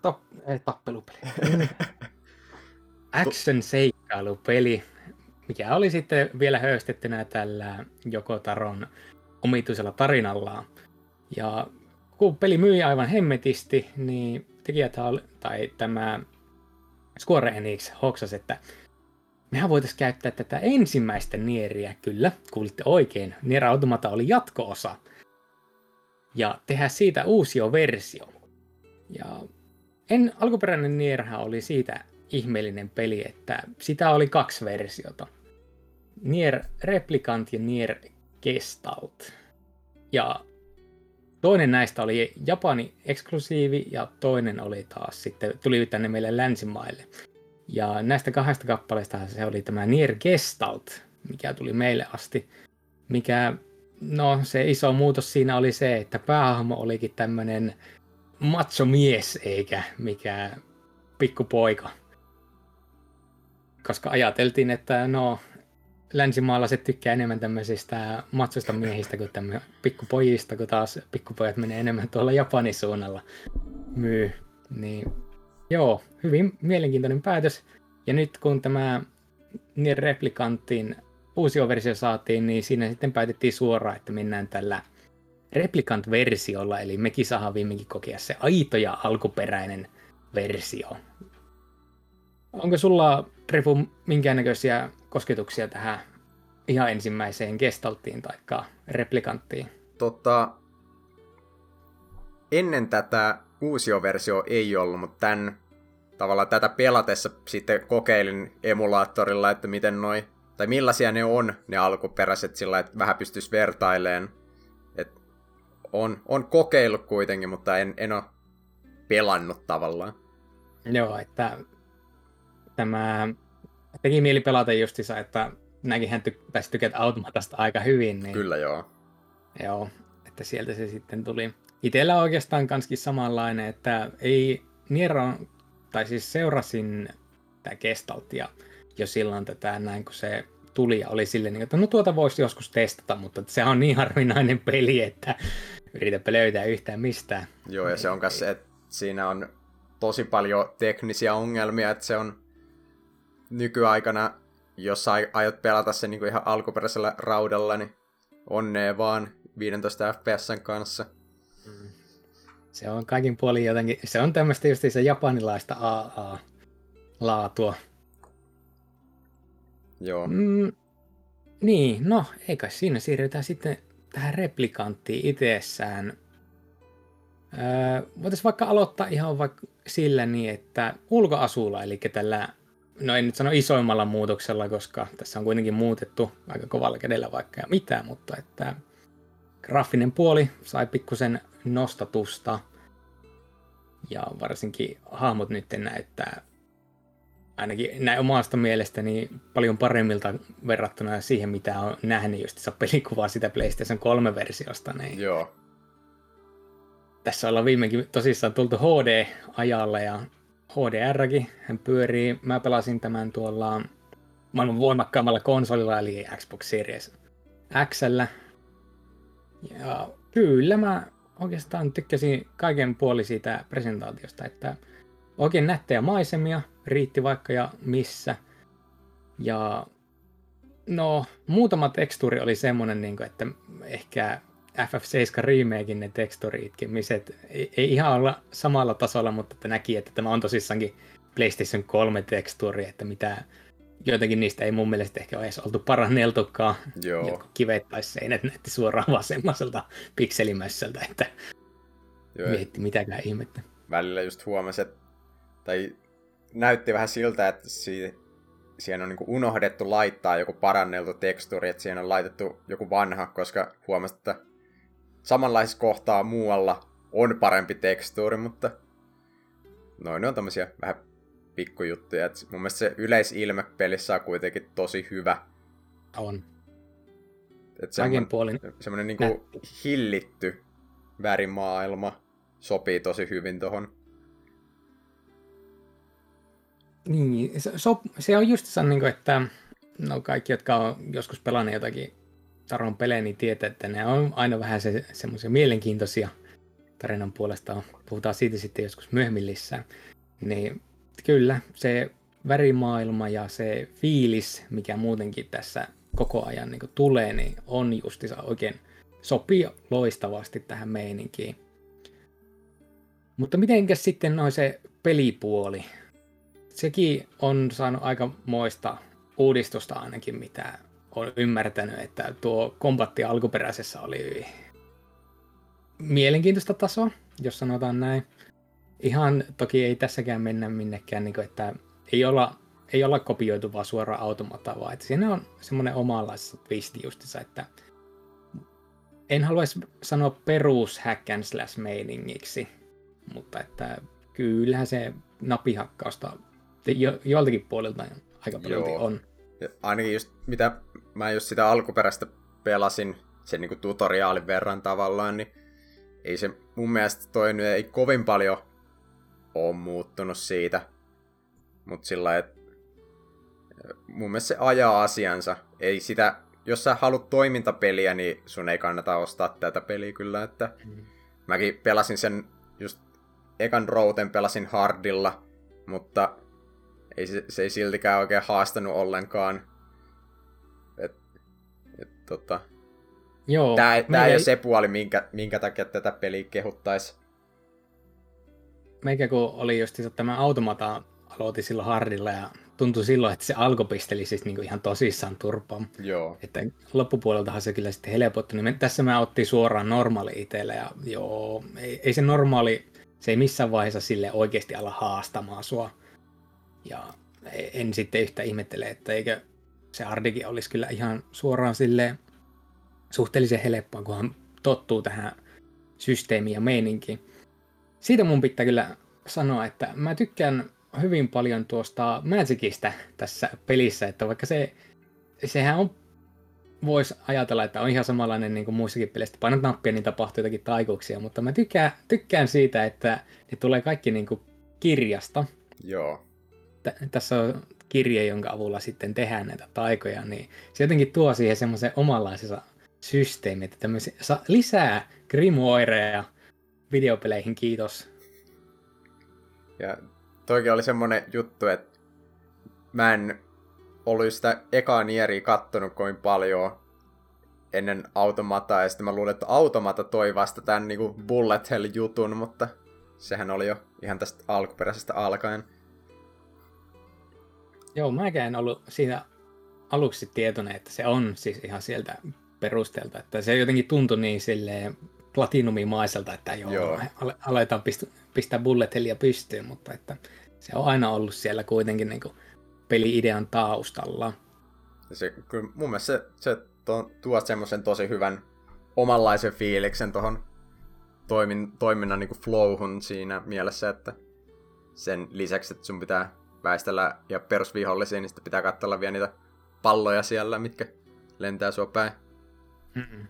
tap, ei, tappelupeli. Action-seikkailupeli, mikä oli sitten vielä höystettynä tällä Jokotaron omituisella tarinallaan. Ja kun peli myi aivan hemmetisti, niin tekijät tai tämä Square Enix hoksas, että mehän voitaisiin käyttää tätä ensimmäistä Nieriä, kyllä, kuulitte oikein. Nier Automata oli jatko-osa. Ja tehdä siitä uusio versio. Ja en, alkuperäinen Nierhän oli siitä ihmeellinen peli, että sitä oli kaksi versiota. Nier Replicant ja Nier Gestalt. Ja toinen näistä oli Japani eksklusiivi ja toinen oli taas sitten, tuli tänne meille länsimaille. Ja näistä kahdesta kappaleesta se oli tämä Nier Gestalt, mikä tuli meille asti. Mikä, no se iso muutos siinä oli se, että päähahmo olikin tämmönen macho mies eikä mikä pikkupoika. Koska ajateltiin, että no länsimaalaiset tykkää enemmän tämmöisistä matsoista miehistä kuin pikkupojista, kun taas pikkupojat menee enemmän tuolla Japanin suunnalla myy. Niin joo, hyvin mielenkiintoinen päätös. Ja nyt kun tämä Nier Replikantin uusi versio saatiin, niin siinä sitten päätettiin suoraan, että mennään tällä Replicant-versiolla, eli mekin saadaan viimeinkin kokea se aito ja alkuperäinen versio. Onko sulla, Repu, minkäännäköisiä kosketuksia tähän ihan ensimmäiseen gestalttiin tai replikanttiin? Tota, ennen tätä uusioversio ei ollut, mutta tämän, tavallaan tätä pelatessa sitten kokeilin emulaattorilla, että miten noi, tai millaisia ne on, ne alkuperäiset, sillä että vähän pystyisi vertaileen. On, on kokeillut kuitenkin, mutta en, en ole pelannut tavallaan. Joo, että tämä teki mieli pelata justissa, että näkin hän ty- taisi tykätä Automatasta aika hyvin. Niin... Kyllä joo. Joo, että sieltä se sitten tuli. Itellä oikeastaan kanskin samanlainen, että ei Niero, tai siis seurasin tämä Gestaltia jo silloin tätä näin, kun se tuli ja oli silleen, niin että no tuota voisi joskus testata, mutta se on niin harvinainen peli, että yritäpä löytää yhtään mistään. Joo, ja se on myös se, että siinä on tosi paljon teknisiä ongelmia, että se on nykyaikana, jos aiot pelata sen niin kuin ihan alkuperäisellä raudalla, niin onnea vaan 15 FPSn kanssa. Mm. Se on kaikin puolin jotenkin, se on tämmöistä just se japanilaista AA-laatua. Joo. Mm, niin, no, eikä siinä siirrytään sitten tähän replikanttiin itsessään. Öö, voitaisiin vaikka aloittaa ihan vaikka sillä niin, että ulkoasulla, eli tällä no en nyt sano isoimmalla muutoksella, koska tässä on kuitenkin muutettu aika kovalla kädellä vaikka ja mitään, mutta että graafinen puoli sai pikkusen nostatusta ja varsinkin hahmot nyt näyttää ainakin näin omasta mielestäni paljon paremmilta verrattuna siihen, mitä on nähnyt just pelikuvaa sitä PlayStation 3-versiosta. Niin Joo. Tässä ollaan viimeinkin tosissaan tultu HD-ajalla ja HDRkin hän pyörii. Mä pelasin tämän tuolla maailman voimakkaammalla konsolilla, eli Xbox Series X. Ja kyllä mä oikeastaan tykkäsin kaiken puoli siitä presentaatiosta, että oikein nättejä maisemia, riitti vaikka ja missä. Ja no, muutama tekstuuri oli semmonen, niin kuin, että ehkä FF7 remakein ne teksturiitkimiset ei, ei ihan olla samalla tasolla, mutta että näki, että tämä on tosissaankin PlayStation 3 tekstuuri, että mitä joitakin niistä ei mun mielestä ehkä ole edes oltu paranneltukaan. Joo. Joku kivet tai seinät näytti suoraan vasemmaselta pikselimässältä, että Joo, mietti mitäkään ihmettä. välillä just huomasi, että, tai näytti vähän siltä, että si- siihen on niinku unohdettu laittaa joku paranneltu tekstuuri, että siihen on laitettu joku vanha, koska huomasi, että samanlaisessa kohtaa muualla on parempi tekstuuri, mutta noin ne on tämmöisiä vähän pikkujuttuja. Et mun mielestä se yleisilme pelissä on kuitenkin tosi hyvä. On. Et semmoinen, puolin. semmoinen niinku hillitty värimaailma sopii tosi hyvin tohon. Niin, se, so, se on just se, niin että no kaikki, jotka on joskus pelanneet jotakin Taron pelejä, niin tietää, että ne on aina vähän se, semmoisia mielenkiintoisia tarinan puolesta. Puhutaan siitä sitten joskus myöhemmin lisää. Niin kyllä, se värimaailma ja se fiilis, mikä muutenkin tässä koko ajan niin tulee, niin on justissa oikein sopii loistavasti tähän meininkiin. Mutta mitenkäs sitten noin se pelipuoli? Sekin on saanut aika moista uudistusta ainakin, mitä on ymmärtänyt, että tuo kombatti alkuperäisessä oli mielenkiintoista tasoa, jos sanotaan näin. Ihan toki ei tässäkään mennä minnekään, niin kuin, että ei olla, ei olla kopioitu vaan suoraan automataa, vaan että siinä on semmoinen omanlaisessa twisti justissa, että en haluaisi sanoa perus hack and slash meiningiksi, mutta että kyllähän se napihakkausta jo, joiltakin puolilta aika paljon Joo. on. Ja ainakin just mitä mä just sitä alkuperäistä pelasin sen niinku tutoriaalin verran tavallaan, niin ei se mun mielestä toi nyt ei kovin paljon ole muuttunut siitä. Mut sillä että mun mielestä se ajaa asiansa. Ei sitä, jos sä haluat toimintapeliä, niin sun ei kannata ostaa tätä peliä kyllä, että mäkin pelasin sen just ekan routen pelasin hardilla, mutta ei se, se ei siltikään oikein haastanut ollenkaan. Et, et, tota, Joo, tää, tää ei ole se puoli, minkä, minkä takia tätä peliä kehuttaisi. meikä kun oli just tämä automata aloitin silloin hardilla ja tuntui silloin, että se alkoi pisteli siis niinku ihan tosissaan turpaan. Joo. Että loppupuoleltahan se kyllä sitten helpottui. Niin me- tässä mä otti suoraan normaali itsellä ja joo, ei, ei se normaali, se ei missään vaiheessa sille oikeasti ala haastamaan sua. Ja en sitten yhtä ihmettele, että eikö se Ardikin olisi kyllä ihan suoraan sille suhteellisen helppoa, kunhan tottuu tähän systeemiin ja meininkiin. Siitä mun pitää kyllä sanoa, että mä tykkään hyvin paljon tuosta Magicista tässä pelissä, että vaikka se, sehän on, voisi ajatella, että on ihan samanlainen niin kuin muissakin peleissä, painat nappia, niin tapahtuu jotakin taikuuksia, mutta mä tykkään, tykkään siitä, että ne tulee kaikki niin kuin kirjasta. Joo. Tä- tässä on kirje, jonka avulla sitten tehdään näitä taikoja, niin se jotenkin tuo siihen semmoisen omanlaisensa systeemi, että tämmöisiä, lisää grimoireja videopeleihin, kiitos. Ja toikin oli semmonen juttu, että mä en ollut sitä ekaa nieriä kattonut kovin paljon ennen automataa, ja sitten mä luulin, että automata toi vasta tämän niinku bullet hell jutun, mutta sehän oli jo ihan tästä alkuperäisestä alkaen. Joo, mäkään en ollut siinä aluksi tietoinen, että se on siis ihan sieltä perusteelta, että se jotenkin tuntui niin silleen platinumimaiselta, että joo, Joo. aletaan pist- pistää bullet hellia pystyyn, mutta että se on aina ollut siellä kuitenkin niin peli-idean taustalla. Ja se, kyllä mun mielestä se, se to, tuo semmoisen tosi hyvän omanlaisen fiiliksen tuohon toimin, toiminnan niin flowhun siinä mielessä, että sen lisäksi, että sun pitää väistellä ja perusvihollisia, niin sitten pitää katsella vielä niitä palloja siellä, mitkä lentää sua päin. Mm-mm.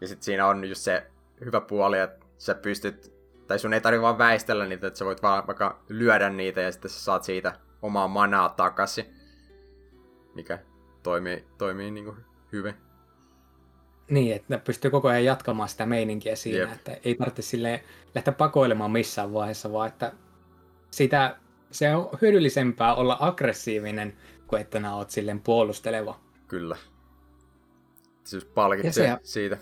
Ja sitten siinä on just se hyvä puoli, että sä pystyt, tai sun ei tarvitse vaan väistellä niitä, että sä voit vaan vaikka lyödä niitä ja sitten sä saat siitä omaa manaa takaisin, mikä toimii, toimii niin kuin hyvin. Niin, että pystyy koko ajan jatkamaan sitä meininkiä siinä, Jep. Jep. että ei tarvitse sille lähteä pakoilemaan missään vaiheessa, vaan että sitä, se on hyödyllisempää olla aggressiivinen, kuin että nää oot silleen puolusteleva. Kyllä. Siis palkitsee se- siitä.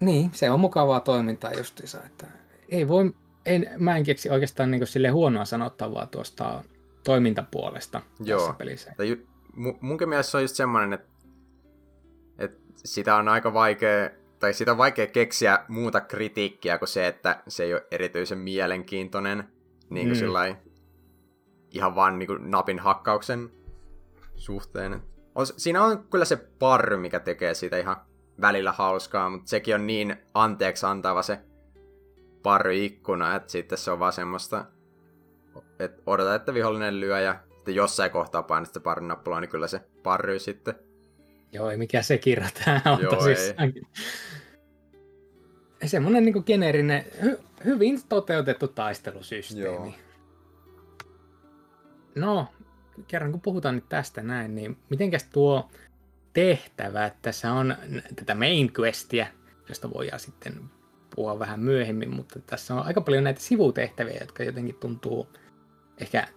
Niin, se on mukavaa toimintaa justiinsa, että ei voi, en, mä en keksi oikeastaan niin sille huonoa sanottavaa tuosta toimintapuolesta Joo. tässä pelissä. Tai ju, mu, munkin mielestä se on just semmoinen, että, että sitä on aika vaikea, tai sitä on vaikea keksiä muuta kritiikkiä kuin se, että se ei ole erityisen mielenkiintoinen niin kuin Mm. mm. Ihan vaan niin kuin napin hakkauksen suhteen. Siinä on kyllä se parry, mikä tekee siitä ihan välillä hauskaa, mutta sekin on niin anteeksi antava se parry-ikkuna, että sitten se on vaan semmoista, että odota, että vihollinen lyö ja sitten jossain kohtaa painat sitä parryn nappulaa, niin kyllä se parryy sitten. Joo, ei mikä se kirja tää on Joo, tosissaankin. Semmoinen niin geneerinen, hy, hyvin toteutettu taistelusysteemi. Joo. No, kerran kun puhutaan nyt tästä näin, niin mitenkäs tuo tehtävä, että tässä on tätä main questia, josta voidaan sitten puhua vähän myöhemmin, mutta tässä on aika paljon näitä sivutehtäviä, jotka jotenkin tuntuu ehkä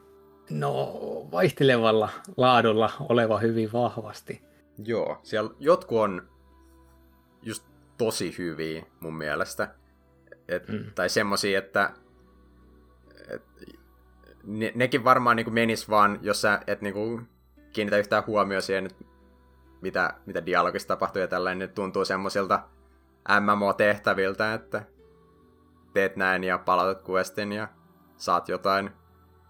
no, vaihtelevalla laadulla oleva hyvin vahvasti. Joo, siellä jotkut on just tosi hyviä mun mielestä. Et, Mm. Tai semmosia, että et, ne, nekin varmaan niinku menis vaan, jos sä et niinku kiinnitä yhtään huomioon siihen, että mitä, mitä dialogissa tapahtuu ja tällainen, ne tuntuu semmoisilta MMO-tehtäviltä, että teet näin ja palautat questin ja saat jotain.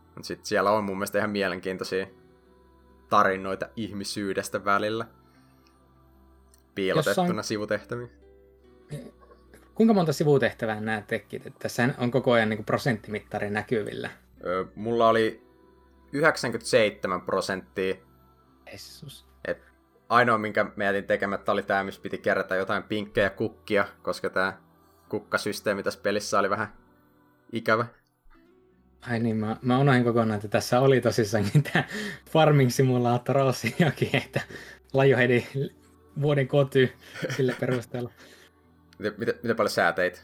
Mutta sitten siellä on mun mielestä ihan mielenkiintoisia tarinoita ihmisyydestä välillä. Piilotettuna Jossain- sivutehtäviin. Kuinka monta sivutehtävää nämä tekit? Että Tässä on koko ajan niin prosenttimittari näkyvillä. Mulla oli 97 prosenttia. Jesus. Et ainoa, minkä mä jätin tekemättä, oli tämä, missä piti kerätä jotain pinkkejä kukkia, koska tämä kukkasysteemi tässä pelissä oli vähän ikävä. Ai niin, mä, mä unohdin kokonaan, että tässä oli tosissaankin tämä Farming Simulator osiokin, että Lionheadin vuoden koty sillä perusteella. Miten, miten, miten paljon sä teit?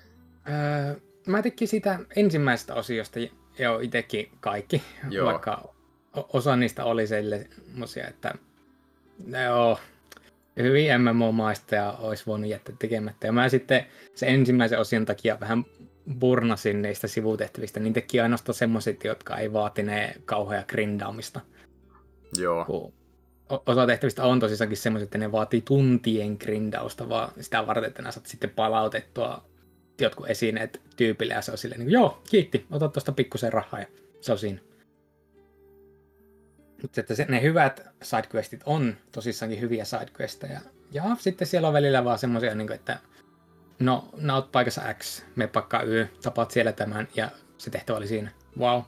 Öö, mä tekin sitä ensimmäisestä osiosta jo itsekin kaikki, Joo. vaikka osa niistä oli semmoisia, että joo, hyvin MMO-maista ja olisi voinut jättää tekemättä. Ja mä sitten sen ensimmäisen osion takia vähän burnasin niistä sivutehtävistä, niin teki ainoastaan semmoiset, jotka ei vaatine kauhea grindaamista. Joo, Kun osa tehtävistä on tosissaankin semmoiset, että ne vaatii tuntien grindausta, vaan sitä varten, että nää saat sitten palautettua jotkut esineet tyypille, ja se on silleen, niin kuin, joo, kiitti, ota tuosta pikkusen rahaa, ja se on siinä. Mutta että se, ne hyvät sidequestit on tosissaankin hyviä sidequesteja. Ja sitten siellä on välillä vaan semmoisia, niin että no, oot paikassa X, me paikka Y, tapaat siellä tämän, ja se tehtävä oli siinä. Wow.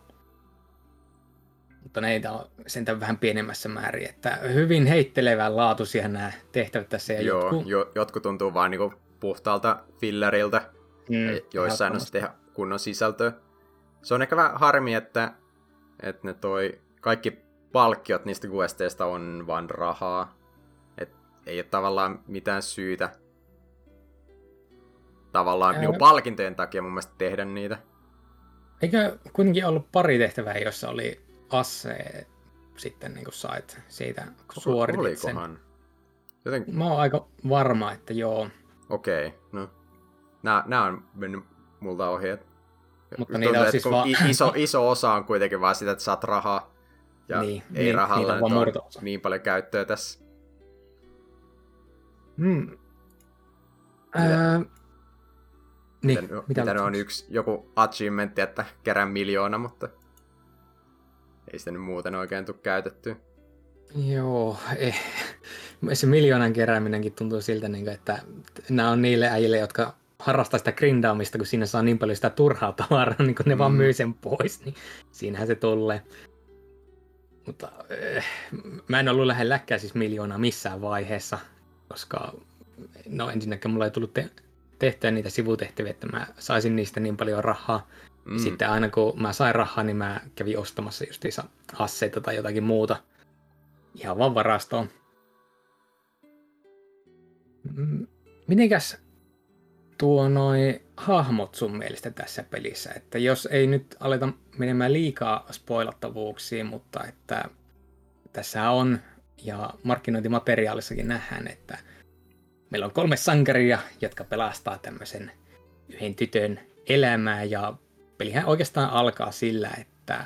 Mutta neitä on sentään vähän pienemmässä määrin, että hyvin heittelevän laatuisia nämä tehtävät tässä. Ja joo jotkut, jo, jotkut tuntuu vaan niinku puhtaalta filleriltä, mm, joissain on sitten ihan kunnon sisältöä. Se on ehkä vähän harmi, että, että ne toi kaikki palkkiot niistä questeista on vaan rahaa. Et ei ole tavallaan mitään syytä tavallaan Ää. niinku palkintojen takia mun mielestä tehdä niitä. Eikö kuitenkin ollut pari tehtävää, jossa oli asse sitten niin kuin sait siitä, suoritit sen? Olikohan? Joten, Mä oon aika varma, että joo. okei, okay, no. Nää, nää on mennyt multa ohi. Et, Mutta tuntuu, niitä on siis vaan- iso, iso osa on kuitenkin vaan sitä, että saat rahaa. Ja Niin, ei niin, rahalla on murto-osa. niin paljon käyttöä tässä. Hmm. Mitä- Öö, niin, mitä, mitä mitä on yksi joku achievementti, että kerää miljoona, mutta ei sitä nyt muuten oikein tule käytettyä. Joo, eh. se miljoonan kerääminenkin tuntuu siltä, niin että nämä on niille äijille, jotka harrastaa sitä grindaamista, kun siinä saa niin paljon sitä turhaa tavaraa, niin kun ne mm. vaan Mm. myy sen pois, niin siinähän se tulee. Mutta eh, mä en ollut lähelläkään siis miljoonaa missään vaiheessa, koska no ensinnäkin mulla ei tullut te- tehtyä niitä sivutehtäviä, että mä saisin niistä niin paljon rahaa. Mm. Sitten aina kun mä sain rahaa, niin mä kävin ostamassa justiinsa asseita tai jotakin muuta. Ihan vaan varastoon. Mm, mitenkäs tuo noin hahmot sun mielestä tässä pelissä? Että jos ei nyt aleta menemään liikaa spoilattavuuksiin, mutta että tässä on, ja markkinointimateriaalissakin nähdään, että meillä on kolme sankaria, jotka pelastaa tämmöisen yhden tytön elämää, ja pelihän oikeastaan alkaa sillä, että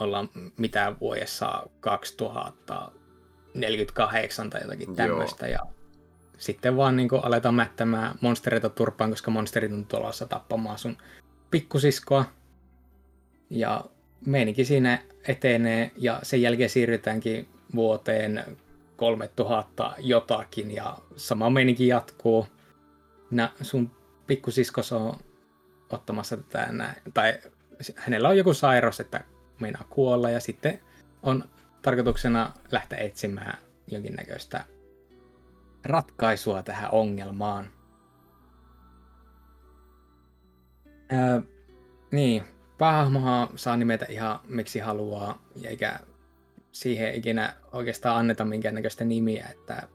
ollaan mitä vuodessa 2048 tai jotakin tämmöistä, ja sitten vaan niin aletaan mättämään monstereita turpaan, koska monsterit on tulossa tappamaan sun pikkusiskoa. Ja meininki siinä etenee ja sen jälkeen siirrytäänkin vuoteen 3000 jotakin ja sama meininki jatkuu. Nä, sun pikkusiskos on ottamassa tätä näin, tai hänellä on joku sairaus, että meinaa kuolla ja sitten on tarkoituksena lähteä etsimään jonkinnäköistä ratkaisua tähän ongelmaan. Öö, niin, päähahmohan saa nimetä ihan miksi haluaa, eikä siihen ikinä oikeastaan anneta minkäännäköistä nimiä, että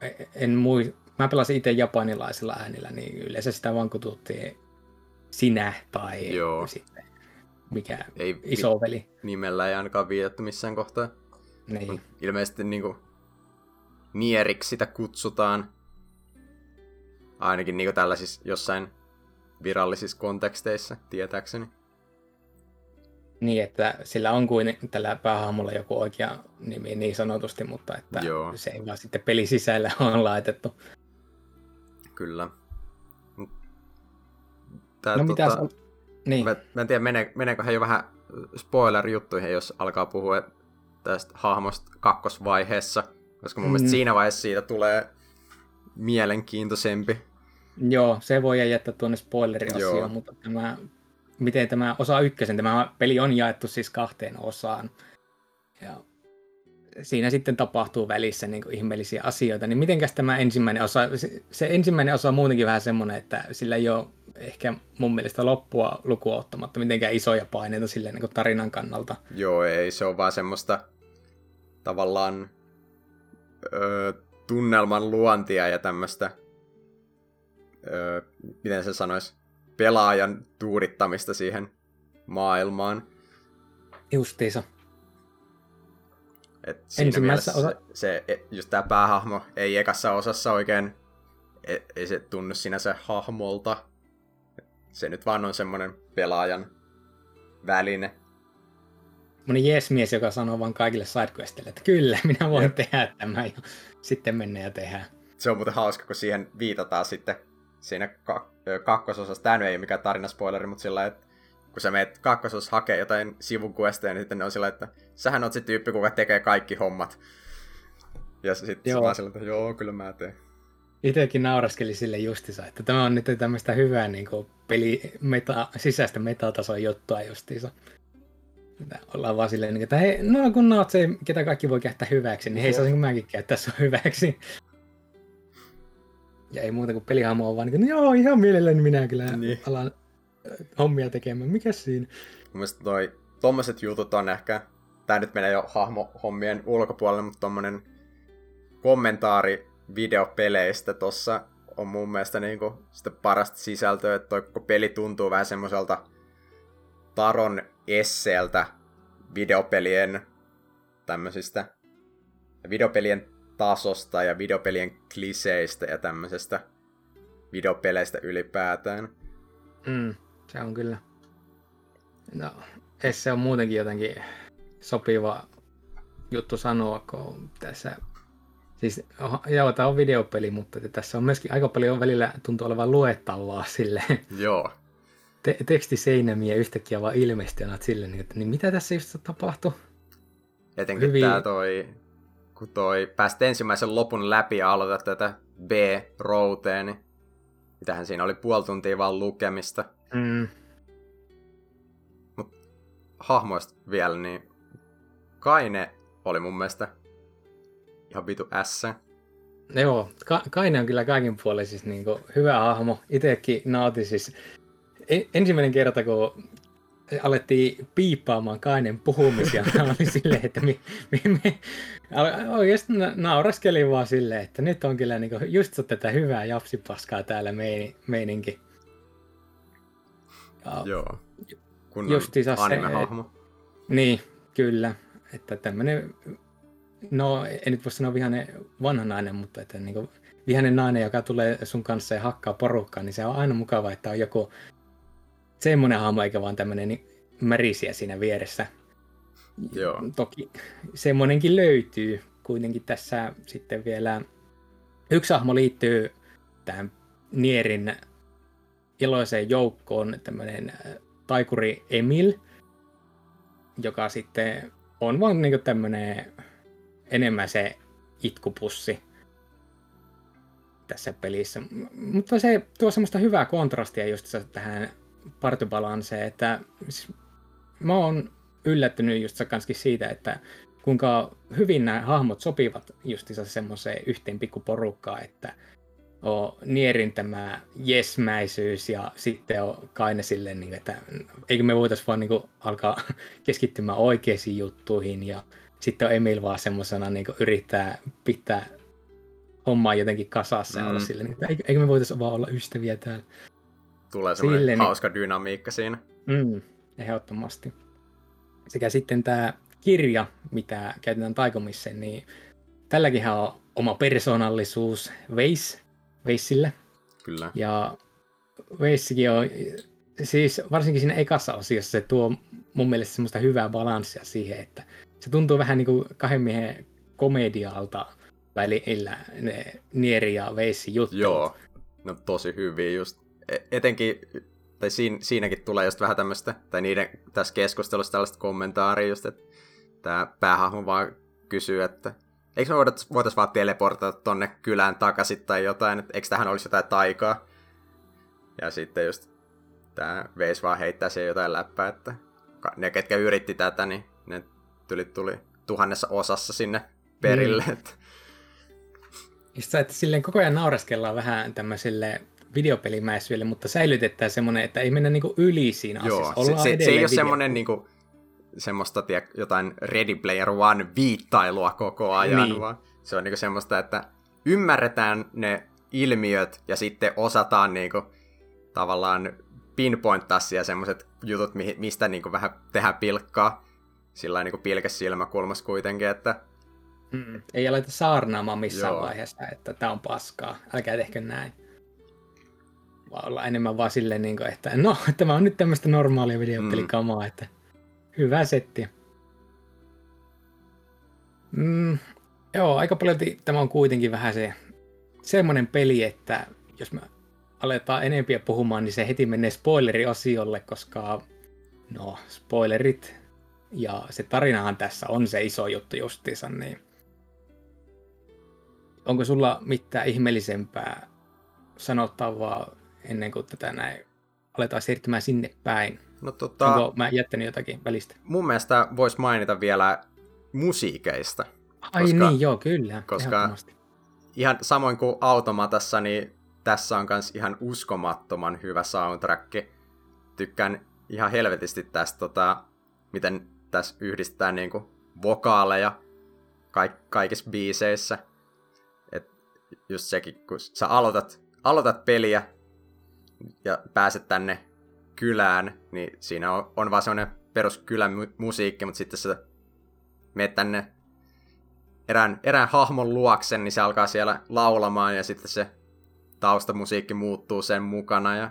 e-, en mui... Mä pelasin itse japanilaisilla äänillä, niin yleensä sitä vaan kututtiin sinä tai Joo. sitten mikä ei, isoveli. Nimellä ei ainakaan viitattu missään kohtaa. Niin. Ilmeisesti niin kuin, Nieriksi sitä kutsutaan. Ainakin niin tällaisissa jossain virallisissa konteksteissa, tietääkseni. Niin, että sillä on kuin tällä päähahmolla joku oikea nimi niin sanotusti, mutta että Joo. se ei vaan sitten pelin sisällä on laitettu. Kyllä. Tää, no tota, mitä Niin. Mä, mä en tiedä, mene, meneekö jo vähän spoiler-juttuihin, jos alkaa puhua tästä hahmosta kakkosvaiheessa. Koska mun mm. mielestä siinä vaiheessa siitä tulee mielenkiintoisempi. Joo, se voi jättää tuonne spoileriosioon, mutta tämä, miten tämä osa ykkösen, tämä peli on jaettu siis kahteen osaan. Ja siinä sitten tapahtuu välissä niin ihmeellisiä asioita, niin mitenkäs tämä ensimmäinen osa, se ensimmäinen osa on muutenkin vähän semmoinen, että sillä ei ole ehkä mun mielestä loppua lukua ottamatta mitenkään isoja paineita sille niin tarinan kannalta. Joo, ei se on vaan semmoista tavallaan ö, tunnelman luontia ja tämmöistä, ö, miten se sanoisi, pelaajan tuudittamista siihen maailmaan. Justiisa. Et siinä Ensimmäisessä osa... se, se, e, just tämä päähahmo ei ekassa osassa oikein, ei, ei se tunnu sinänsä hahmolta. Se nyt vaan on semmoinen pelaajan väline semmoinen jes-mies, joka sanoo vaan kaikille sidequestille, että kyllä, minä voin Jep. tehdä tämän ja sitten mennä ja tehdä. Se on muuten hauska, kun siihen viitataan sitten siinä kak- kakkososassa. Tämä ei ole mikään tarinaspoileri, mutta sillä että kun sä meet kakkososassa hakee jotain sivukuesteja, niin sitten ne on sillä että sähän oot se tyyppi, kuka tekee kaikki hommat. Ja sitten joo. vaan sillä, että joo, kyllä mä teen. Itsekin nauraskeli sille justissa, että tämä on nyt tämmöistä hyvää niin kuin peli meta, sisäistä metatason juttua justiinsa ollaan vaan silleen, että hei, no kun oot se, ketä kaikki voi käyttää hyväksi, niin hei, saisinko mäkin käyttää sun hyväksi. Ja ei muuta kuin pelihahmo on vaan niin, joo, ihan mielelläni minä kyllä niin. alan hommia tekemään. Mikä siinä? Mielestäni toi, tommoset jutut on ehkä, tää nyt menee jo hahmo-hommien ulkopuolelle, mutta tommonen kommentaari videopeleistä tossa on mun mielestä niinku sitä parasta sisältöä, että toi koko peli tuntuu vähän semmoiselta Taron esseeltä videopelien tämmöisistä videopelien tasosta ja videopelien kliseistä ja tämmöisestä videopeleistä ylipäätään. Mm, se on kyllä. No, esse on muutenkin jotenkin sopiva juttu sanoa, kun tässä Siis, joo, tämä on videopeli, mutta tässä on myöskin aika paljon välillä tuntuu olevan luettavaa sille. Joo te- tekstiseinämiä yhtäkkiä vaan ilmestyy, että sille, niin, että niin mitä tässä just tapahtui? Etenkin Hyvin... tämä toi, kun toi pääsit ensimmäisen lopun läpi ja aloitat tätä B-routeen, niin mitähän siinä oli puoli tuntia vaan lukemista. Mm. Mut hahmoista vielä, niin Kaine oli mun mielestä ihan vitu ässä. Joo, Ka- Kaine on kyllä kaikin puolin siis niin hyvä hahmo. Itekin nautin siis ensimmäinen kerta, kun alettiin piippaamaan Kainen puhumisia. Mä olin silleen, että me, me, me oikeasti nauraskelin vaan silleen, että nyt on kyllä niinku just tätä hyvää japsipaskaa täällä mein, meininki. Ja Joo, kun anime-hahmo. Niin, kyllä. Että tämmönen, no en nyt voi sanoa vihainen vanha nainen, mutta että niinku vihainen nainen, joka tulee sun kanssa ja hakkaa porukkaa, niin se on aina mukava, että on joku semmoinen hahmo, eikä vaan tämmöinen niin märisiä siinä vieressä. Joo. Toki semmoinenkin löytyy kuitenkin tässä sitten vielä. Yksi hahmo liittyy tähän Nierin iloiseen joukkoon, tämmöinen äh, taikuri Emil, joka sitten on vaan niin tämmöinen enemmän se itkupussi tässä pelissä. Mutta se tuo semmoista hyvää kontrastia just tähän partybalanseen, että siis mä oon yllättynyt just kanskin siitä, että kuinka hyvin nämä hahmot sopivat justiinsa semmoiseen yhteen pikkuporukkaan, että on Nierin tämä jesmäisyys ja sitten on Kaine silleen, niin että eikö me voitaisiin vaan niin kuin, alkaa keskittymään oikeisiin juttuihin ja sitten on Emil vaan semmoisena niin yrittää pitää hommaa jotenkin kasassa mm. ja olla mm. silleen, että eikö me voitaisiin vaan olla ystäviä täällä. Tulee semmoinen silleen, hauska dynamiikka siinä. Mm, ehdottomasti. Sekä sitten tämä kirja, mitä käytetään taikomisseen, niin tälläkin on oma persoonallisuus Veis, Veissillä. Kyllä. Ja Veissikin on, siis varsinkin siinä ekassa osiossa se tuo mun mielestä semmoista hyvää balanssia siihen, että se tuntuu vähän niin kuin kahden miehen komedialta välillä ne Nieri ja Veissi juttu. Joo, no tosi hyvin just. E- etenkin, tai siinä, siinäkin tulee just vähän tämmöistä, tai niiden tässä keskustelussa tällaista kommentaaria just, että tämä päähahmo vaan kysyy, että eikö me voitaisiin vaan teleportata tonne kylään takaisin tai jotain, että eikö tähän olisi jotain taikaa. Ja sitten just tämä Veis vaan heittää siihen jotain läppää, että ne, ketkä yritti tätä, niin ne tuli, tuli tuhannessa osassa sinne perille. Mm. Just että silleen koko ajan naureskellaan vähän tämmöisille videopelimäisyydelle, mutta säilytetään semmoinen, että ei mennä niinku yli siinä Joo, asiassa. Ollaan se, se, se ei ole semmoinen niinku, semmoista tiedä, jotain Ready Player One viittailua koko ajan, niin. vaan se on niinku semmoista, että ymmärretään ne ilmiöt ja sitten osataan niinku, tavallaan pinpointtaa siellä semmoiset jutut, mistä niinku vähän tehdään pilkkaa. Sillä niinku pilkäs silmäkulmassa kuitenkin, että Mm, ei aleta saarnaamaan missään Joo. vaiheessa, että tämä on paskaa, älkää tehkö näin. Olla enemmän vaan silleen, niin kuin, että no, tämä on nyt tämmöistä normaalia videopelikamaa, mm. että hyvä setti. Mm, joo, aika paljon tämä on kuitenkin vähän se semmoinen peli, että jos me aletaan enempiä puhumaan, niin se heti menee spoileriosiolle, koska no, spoilerit ja se tarinahan tässä on se iso juttu justiinsa, niin onko sulla mitään ihmeellisempää sanottavaa ennen kuin tätä näin aletaan siirtymään sinne päin? No, tota, Onko mä jättänyt jotakin välistä? Mun mielestä voisi mainita vielä musiikeista. Ai koska, niin, joo, kyllä. Koska ihan samoin kuin Automatassa, niin tässä on myös ihan uskomattoman hyvä soundtrack. Tykkään ihan helvetisti tästä, tota, miten tässä yhdistetään niinku vokaaleja kaik- kaikissa biiseissä just sekin, kun sä aloitat, aloitat peliä ja pääset tänne kylään, niin siinä on, on vaan semmoinen perus kylän musiikki, mutta sitten sä menet tänne erään, erään hahmon luoksen, niin se alkaa siellä laulamaan ja sitten se taustamusiikki muuttuu sen mukana ja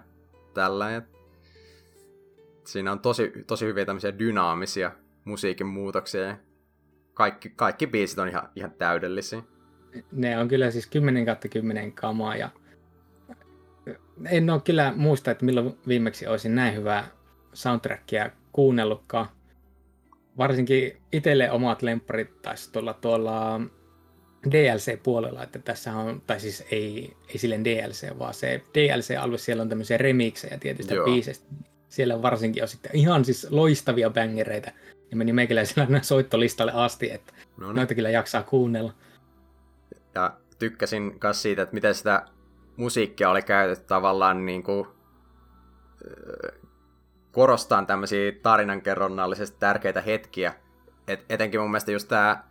tällä. Ja siinä on tosi, tosi hyviä tämmöisiä dynaamisia musiikin muutoksia ja kaikki, kaikki biisit on ihan, ihan täydellisiä ne on kyllä siis 10 kautta 10 kamaa ja en ole kyllä muista, että milloin viimeksi olisin näin hyvää soundtrackia kuunnellutkaan. Varsinkin itselle omat lempparit taisi tuolla tuolla DLC-puolella, että tässä on, tai siis ei, ei silleen DLC, vaan se DLC-alue, siellä on tämmöisiä remiksejä tietystä Joo. biisestä. Siellä varsinkin on sitten ihan siis loistavia bängereitä, ja meni meikäläisellä soittolistalle asti, että no niin. noita kyllä jaksaa kuunnella. Ja tykkäsin myös siitä, että miten sitä musiikkia oli käytetty tavallaan niin kuin, korostaa tämmöisiä tarinankerronnallisesti tärkeitä hetkiä. Et, etenkin mun mielestä just tää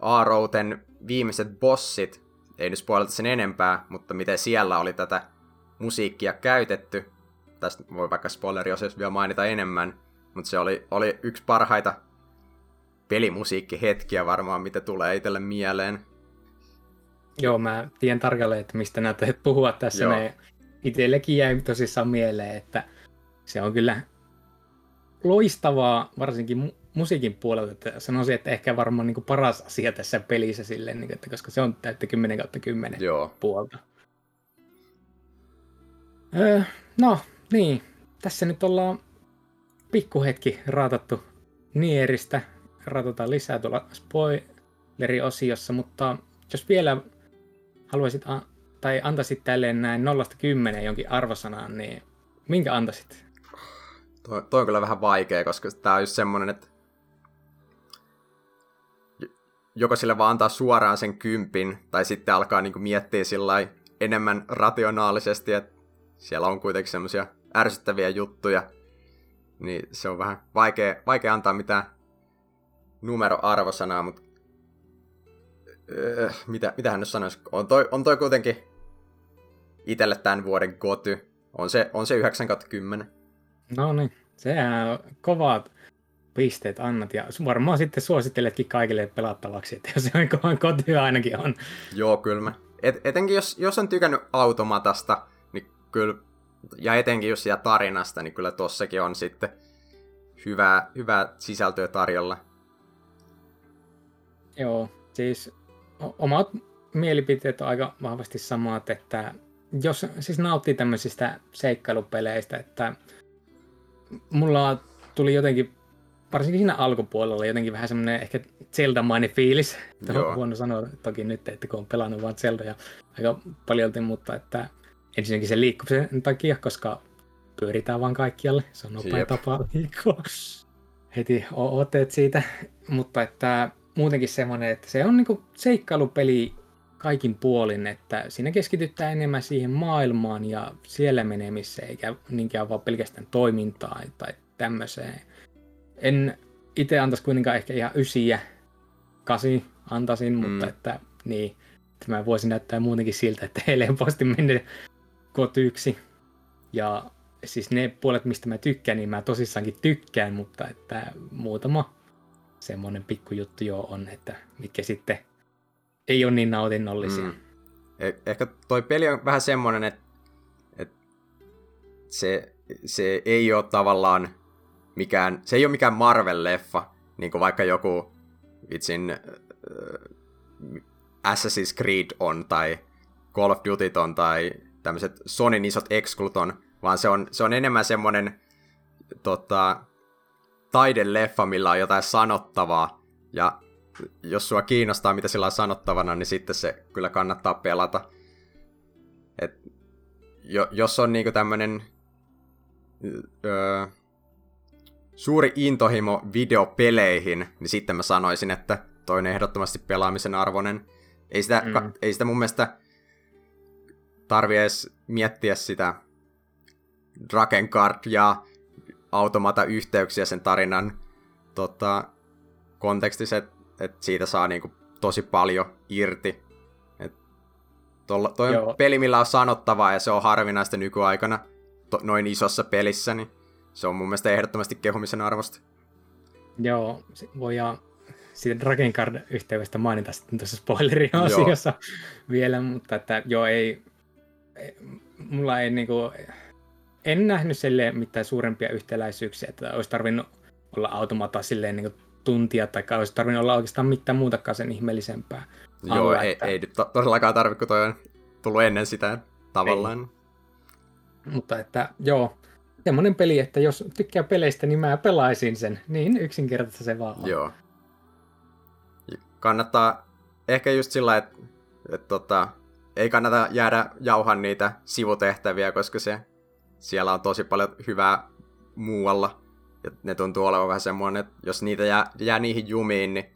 Aarouten viimeiset bossit, ei nyt spoilata sen enempää, mutta miten siellä oli tätä musiikkia käytetty. Tästä voi vaikka spoileriosiossa vielä mainita enemmän, mutta se oli, oli yksi parhaita pelimusiikkihetkiä varmaan, mitä tulee itselle mieleen. Joo, mä tiedän tarkalleen, että mistä näyttää puhua tässä. Joo. Me itsellekin jäi tosissaan mieleen, että se on kyllä loistavaa, varsinkin musiikin puolelta, että sanoisin, että ehkä varmaan niin paras asia tässä pelissä silleen, niin että koska se on täyttä 10 kautta 10 Joo. puolta. Öö, no, niin. Tässä nyt ollaan pikkuhetki raatattu Nieristä. Raatataan lisää tuolla spoileriosiossa, mutta jos vielä haluaisit a- tai antaisit tälleen näin 0-10 jonkin arvosanaan, niin minkä antaisit? Toi, toi on kyllä vähän vaikea, koska tää on just semmonen, että joko sille vaan antaa suoraan sen kympin, tai sitten alkaa niinku miettiä sillä enemmän rationaalisesti, että siellä on kuitenkin semmoisia ärsyttäviä juttuja, niin se on vähän vaikea, vaikea antaa mitään numeroarvosanaa, mutta öö, mitä, mitä hän nyt sanoisi? On toi, on toi kuitenkin itselle tämän vuoden goty. On se, on se 9 10. No niin, sehän on kovat pisteet annat ja varmaan sitten suositteletkin kaikille pelattavaksi, että jos se on kohan kotia ainakin on. Joo, kyllä mä. Et, etenkin jos, jos on tykännyt automatasta, niin kyllä, ja etenkin jos siellä tarinasta, niin kyllä tossakin on sitten hyvää, hyvää sisältöä tarjolla. Joo, siis omat mielipiteet on aika vahvasti samat, että jos siis nauttii tämmöisistä seikkailupeleistä, että mulla tuli jotenkin, varsinkin siinä alkupuolella jotenkin vähän semmoinen ehkä Zelda-mainen fiilis. Joo. Huono sanoa toki nyt, että kun on pelannut vaan Zelda ja aika paljolti, mutta että ensinnäkin se liikkumisen takia, koska pyöritään vaan kaikkialle. Se on nopea tapa liikkua. Heti ootteet siitä, mutta että muutenkin semmoinen, että se on niinku seikkailupeli kaikin puolin, että siinä keskitytään enemmän siihen maailmaan ja siellä menemiseen, eikä niinkään vaan pelkästään toimintaan tai tämmöiseen. En itse antaisi kuitenkaan ehkä ihan ysiä, kasi antaisin, mm. mutta että niin, tämä voisi näyttää muutenkin siltä, että helposti menee kotyksi. Ja siis ne puolet, mistä mä tykkään, niin mä tosissaankin tykkään, mutta että muutama semmoinen pikkujuttu jo on, että mitkä sitten ei ole niin nautinnollisia. Mm. Eh- ehkä toi peli on vähän semmoinen, että, että se, se ei ole tavallaan mikään, se ei ole mikään Marvel-leffa, niin kuin vaikka joku vitsin äh, Assassin's Creed on, tai Call of Duty on, tai tämmöiset Sonin isot exclut on, vaan se on, se on enemmän semmoinen tota, taideleffa, millä on jotain sanottavaa, ja jos sua kiinnostaa, mitä sillä on sanottavana, niin sitten se kyllä kannattaa pelata. Et, jo, jos on niinku tämmönen öö, suuri intohimo videopeleihin, niin sitten mä sanoisin, että toi on ehdottomasti pelaamisen arvoinen. Ei sitä, mm. ka, ei sitä mun mielestä tarvi edes miettiä sitä Drakengard ja automata-yhteyksiä sen tarinan tota, kontekstissa, että et siitä saa niinku tosi paljon irti. Et tolla, toi on peli, millä on sanottavaa ja se on harvinaista nykyaikana to, noin isossa pelissä, niin se on mun mielestä ehdottomasti kehumisen arvosta. Joo, voidaan siitä Dragon Card-yhteydestä mainita sitten tuossa spoileri-osiossa vielä, mutta että joo, ei, ei mulla ei niinku, en nähnyt sille mitään suurempia yhtäläisyyksiä, että olisi tarvinnut olla automata silleen niin tuntia, tai olisi tarvinnut olla oikeastaan mitään muutakaan sen ihmeellisempää. Joo, ei, että... ei nyt to- todellakaan tarvitse, kun toi on tullut ennen sitä tavallaan. Ei. Mutta että joo, semmoinen peli, että jos tykkää peleistä, niin mä pelaisin sen. Niin yksinkertaisesti se vaan on. Joo. Kannattaa ehkä just sillä, että, että tota, ei kannata jäädä jauhan niitä sivutehtäviä, koska se, siellä on tosi paljon hyvää muualla. Ja ne tuntuu olevan vähän semmoinen, että jos niitä jää, jää niihin jumiin, niin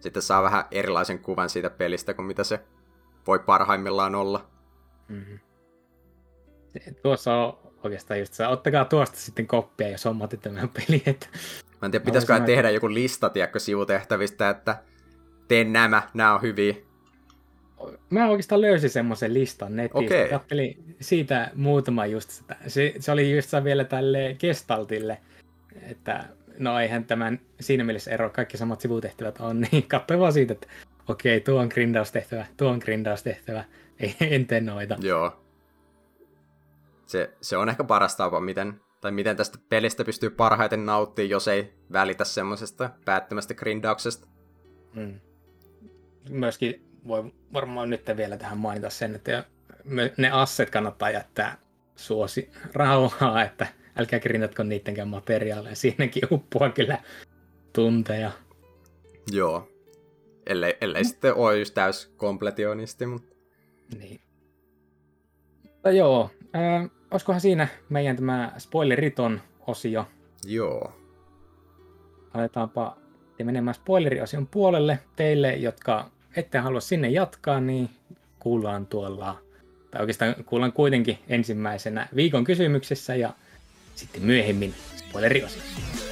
sitten saa vähän erilaisen kuvan siitä pelistä kuin mitä se voi parhaimmillaan olla. Mm-hmm. Tuossa on oikeastaan just se, ottakaa tuosta sitten koppia, jos hommatte tämän pelin. Että... Mä en tiedä, pitäisikö tehdä joku lista, tiedätkö, sivutehtävistä, että tee nämä, nämä on hyviä. Mä oikeastaan löysin semmoisen listan netistä. Okei. Kattelin siitä muutama just sitä. Se, se oli just vielä tälle Gestaltille, että no eihän tämän siinä mielessä ero, kaikki samat sivutehtävät on, niin katsoin vaan siitä, että okei, tuo on grindaustehtävä, tuo on grindaustehtävä, ei, en tee noita. Joo. Se, se on ehkä paras tapa, miten, tai miten tästä pelistä pystyy parhaiten nauttimaan, jos ei välitä semmoisesta päättömästä grindauksesta. Mm. Myöskin voi varmaan nyt vielä tähän mainita sen, että ne asset kannattaa jättää suosi rauhaa, että älkää grindatko niittenkään materiaaleja. Siinäkin uppoaa kyllä tunteja. Joo. Ellei, ellei sitten ole just täys kompletionisti, mutta Niin. Mutta joo, äh, olisikohan siinä meidän tämä spoileriton osio. joo. Aletaanpa menemään spoileriosion puolelle. Teille, jotka ette halua sinne jatkaa, niin kuullaan tuolla, tai oikeastaan kuullaan kuitenkin ensimmäisenä viikon kysymyksessä ja sitten myöhemmin spoileriosiossa.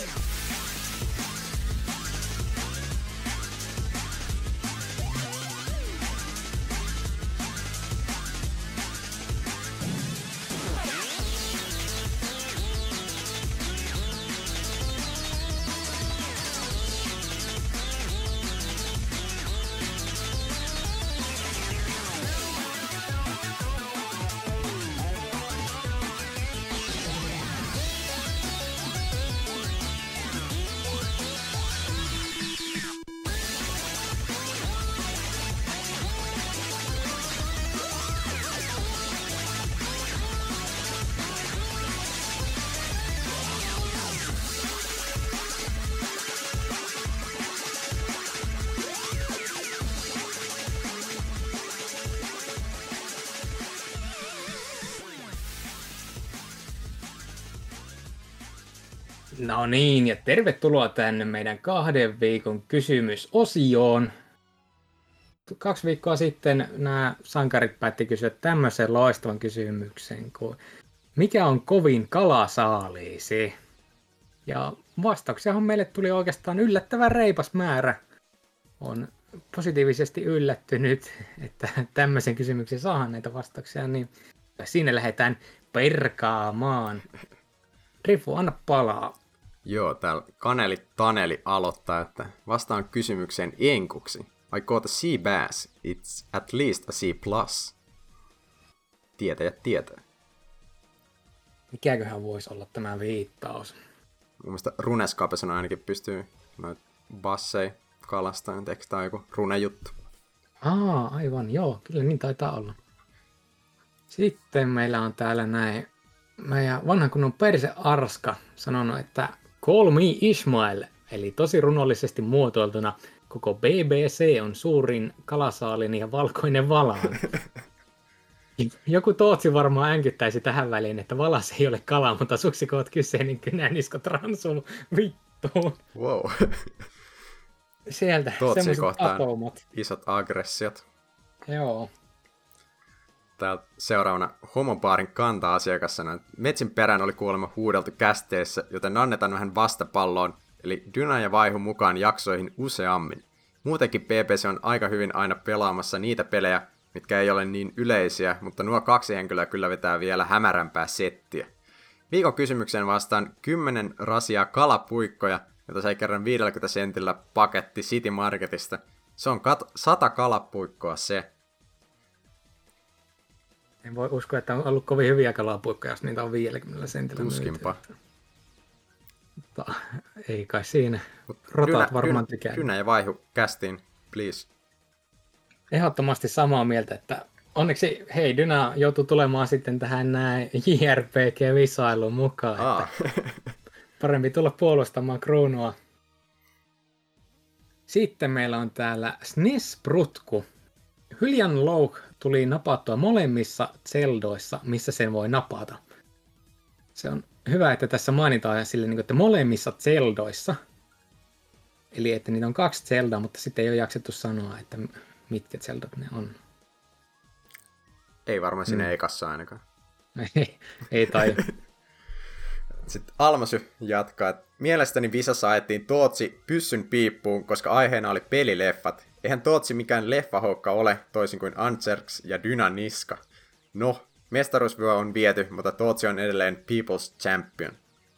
Ja tervetuloa tänne meidän kahden viikon kysymysosioon. Kaksi viikkoa sitten nämä sankarit päätti kysyä tämmöisen loistavan kysymyksen kuin mikä on kovin kalasaaliisi? Ja vastauksiahan meille tuli oikeastaan yllättävän reipas määrä. On positiivisesti yllättynyt, että tämmöisen kysymyksen saadaan näitä vastauksia, niin siinä lähdetään perkaamaan. Rifu, anna palaa. Joo, täällä Kaneli Taneli aloittaa, että vastaan kysymykseen enkuksi. I caught a sea bass. It's at least a C+. Tietäjä tietää. Mikäköhän voisi olla tämä viittaus? Mun mielestä Runescapesona ainakin pystyy noita basseja kalastamaan, eikö tää joku runejuttu? Aa, aivan, joo, kyllä niin taitaa olla. Sitten meillä on täällä näin, meidän vanhan kunnon Perse Arska sanonut, että Call me Ismail, eli tosi runollisesti muotoiltuna koko BBC on suurin kalasaalin ja valkoinen valaan. Joku tootsi varmaan änkyttäisi tähän väliin, että valas ei ole kala, mutta suksikoot kyseen, niin kynänisko transuu vittuun. Wow. Sieltä Tootsi kohtaan. atomat. Isot aggressiot. Joo. Täältä seuraavana homopaarin kanta-asiakas sanoi, että metsin perään oli kuulemma huudeltu kästeessä, joten annetaan vähän vastapalloon, eli Dyna ja Vaihu mukaan jaksoihin useammin. Muutenkin PPC on aika hyvin aina pelaamassa niitä pelejä, mitkä ei ole niin yleisiä, mutta nuo kaksi henkilöä kyllä vetää vielä hämärämpää settiä. Viikon kysymykseen vastaan 10 rasia kalapuikkoja, jota sai kerran 50 sentillä paketti City Marketista. Se on kat- 100 kalapuikkoa se. En voi uskoa, että on ollut kovin hyviä kalapuikkoja, jos niitä on 50 sentillä myyty. Tuskinpa. Mutta ei kai siinä. Rotat Dynä- varmaan tykää. Dynä ja vaihu kästiin, please. Ehdottomasti samaa mieltä, että onneksi hei, Dyna joutuu tulemaan sitten tähän näin JRPG-visailuun mukaan. Aa, Että parempi tulla puolustamaan kruunua. Sitten meillä on täällä SNES Prutku. Hyljan Louk tuli napattua molemmissa Zeldoissa, missä sen voi napata. Se on hyvä, että tässä mainitaan sille, niin kuin, että molemmissa Zeldoissa. Eli että niitä on kaksi Zeldaa, mutta sitten ei ole jaksettu sanoa, että mitkä Zeldat ne on. ei varmaan sinne mm. ekassa ainakaan. ei, ei tai. Sitten Almasy jatkaa, että mielestäni visassa ajettiin Tootsi pyssyn piippuun, koska aiheena oli pelileffat. Eihän Tootsi mikään leffahokka ole, toisin kuin Anserks ja Dynaniska. No, mestaruusvyö on viety, mutta Tootsi on edelleen People's Champion.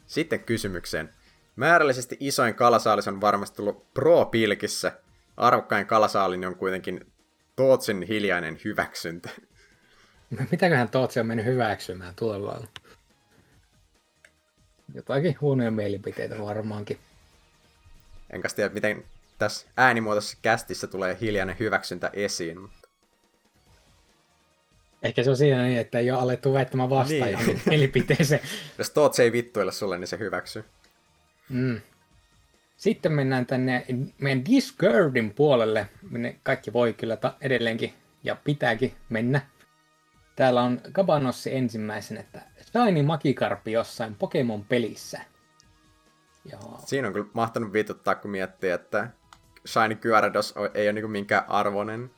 Sitten kysymykseen. Määrällisesti isoin kalasaalis on varmasti tullut Pro-pilkissä. Arvokkain kalasaalin on kuitenkin Tootsin hiljainen hyväksyntä. Mitäköhän Tootsi on mennyt hyväksymään tuolla Jotakin huonoja mielipiteitä varmaankin. Enkä tiedä, miten tässä äänimuotoisessa kästissä tulee hiljainen hyväksyntä esiin. Mutta... Ehkä se on siinä niin, että ei ole alettu väittämään vastaan niin. mielipiteeseen. Jos Tootsi ei vittuilla sulle, niin se hyväksyy. Mm. Sitten mennään tänne meidän Discordin puolelle, minne kaikki voi kyllä ta- edelleenkin ja pitääkin mennä. Täällä on Kabanossi ensimmäisen, että Shiny Magikarpi jossain Pokemon-pelissä. Joo. Siinä on kyllä mahtanut vituttaa, kun miettii, että Shiny Gyarados ei ole niinku minkään arvoinen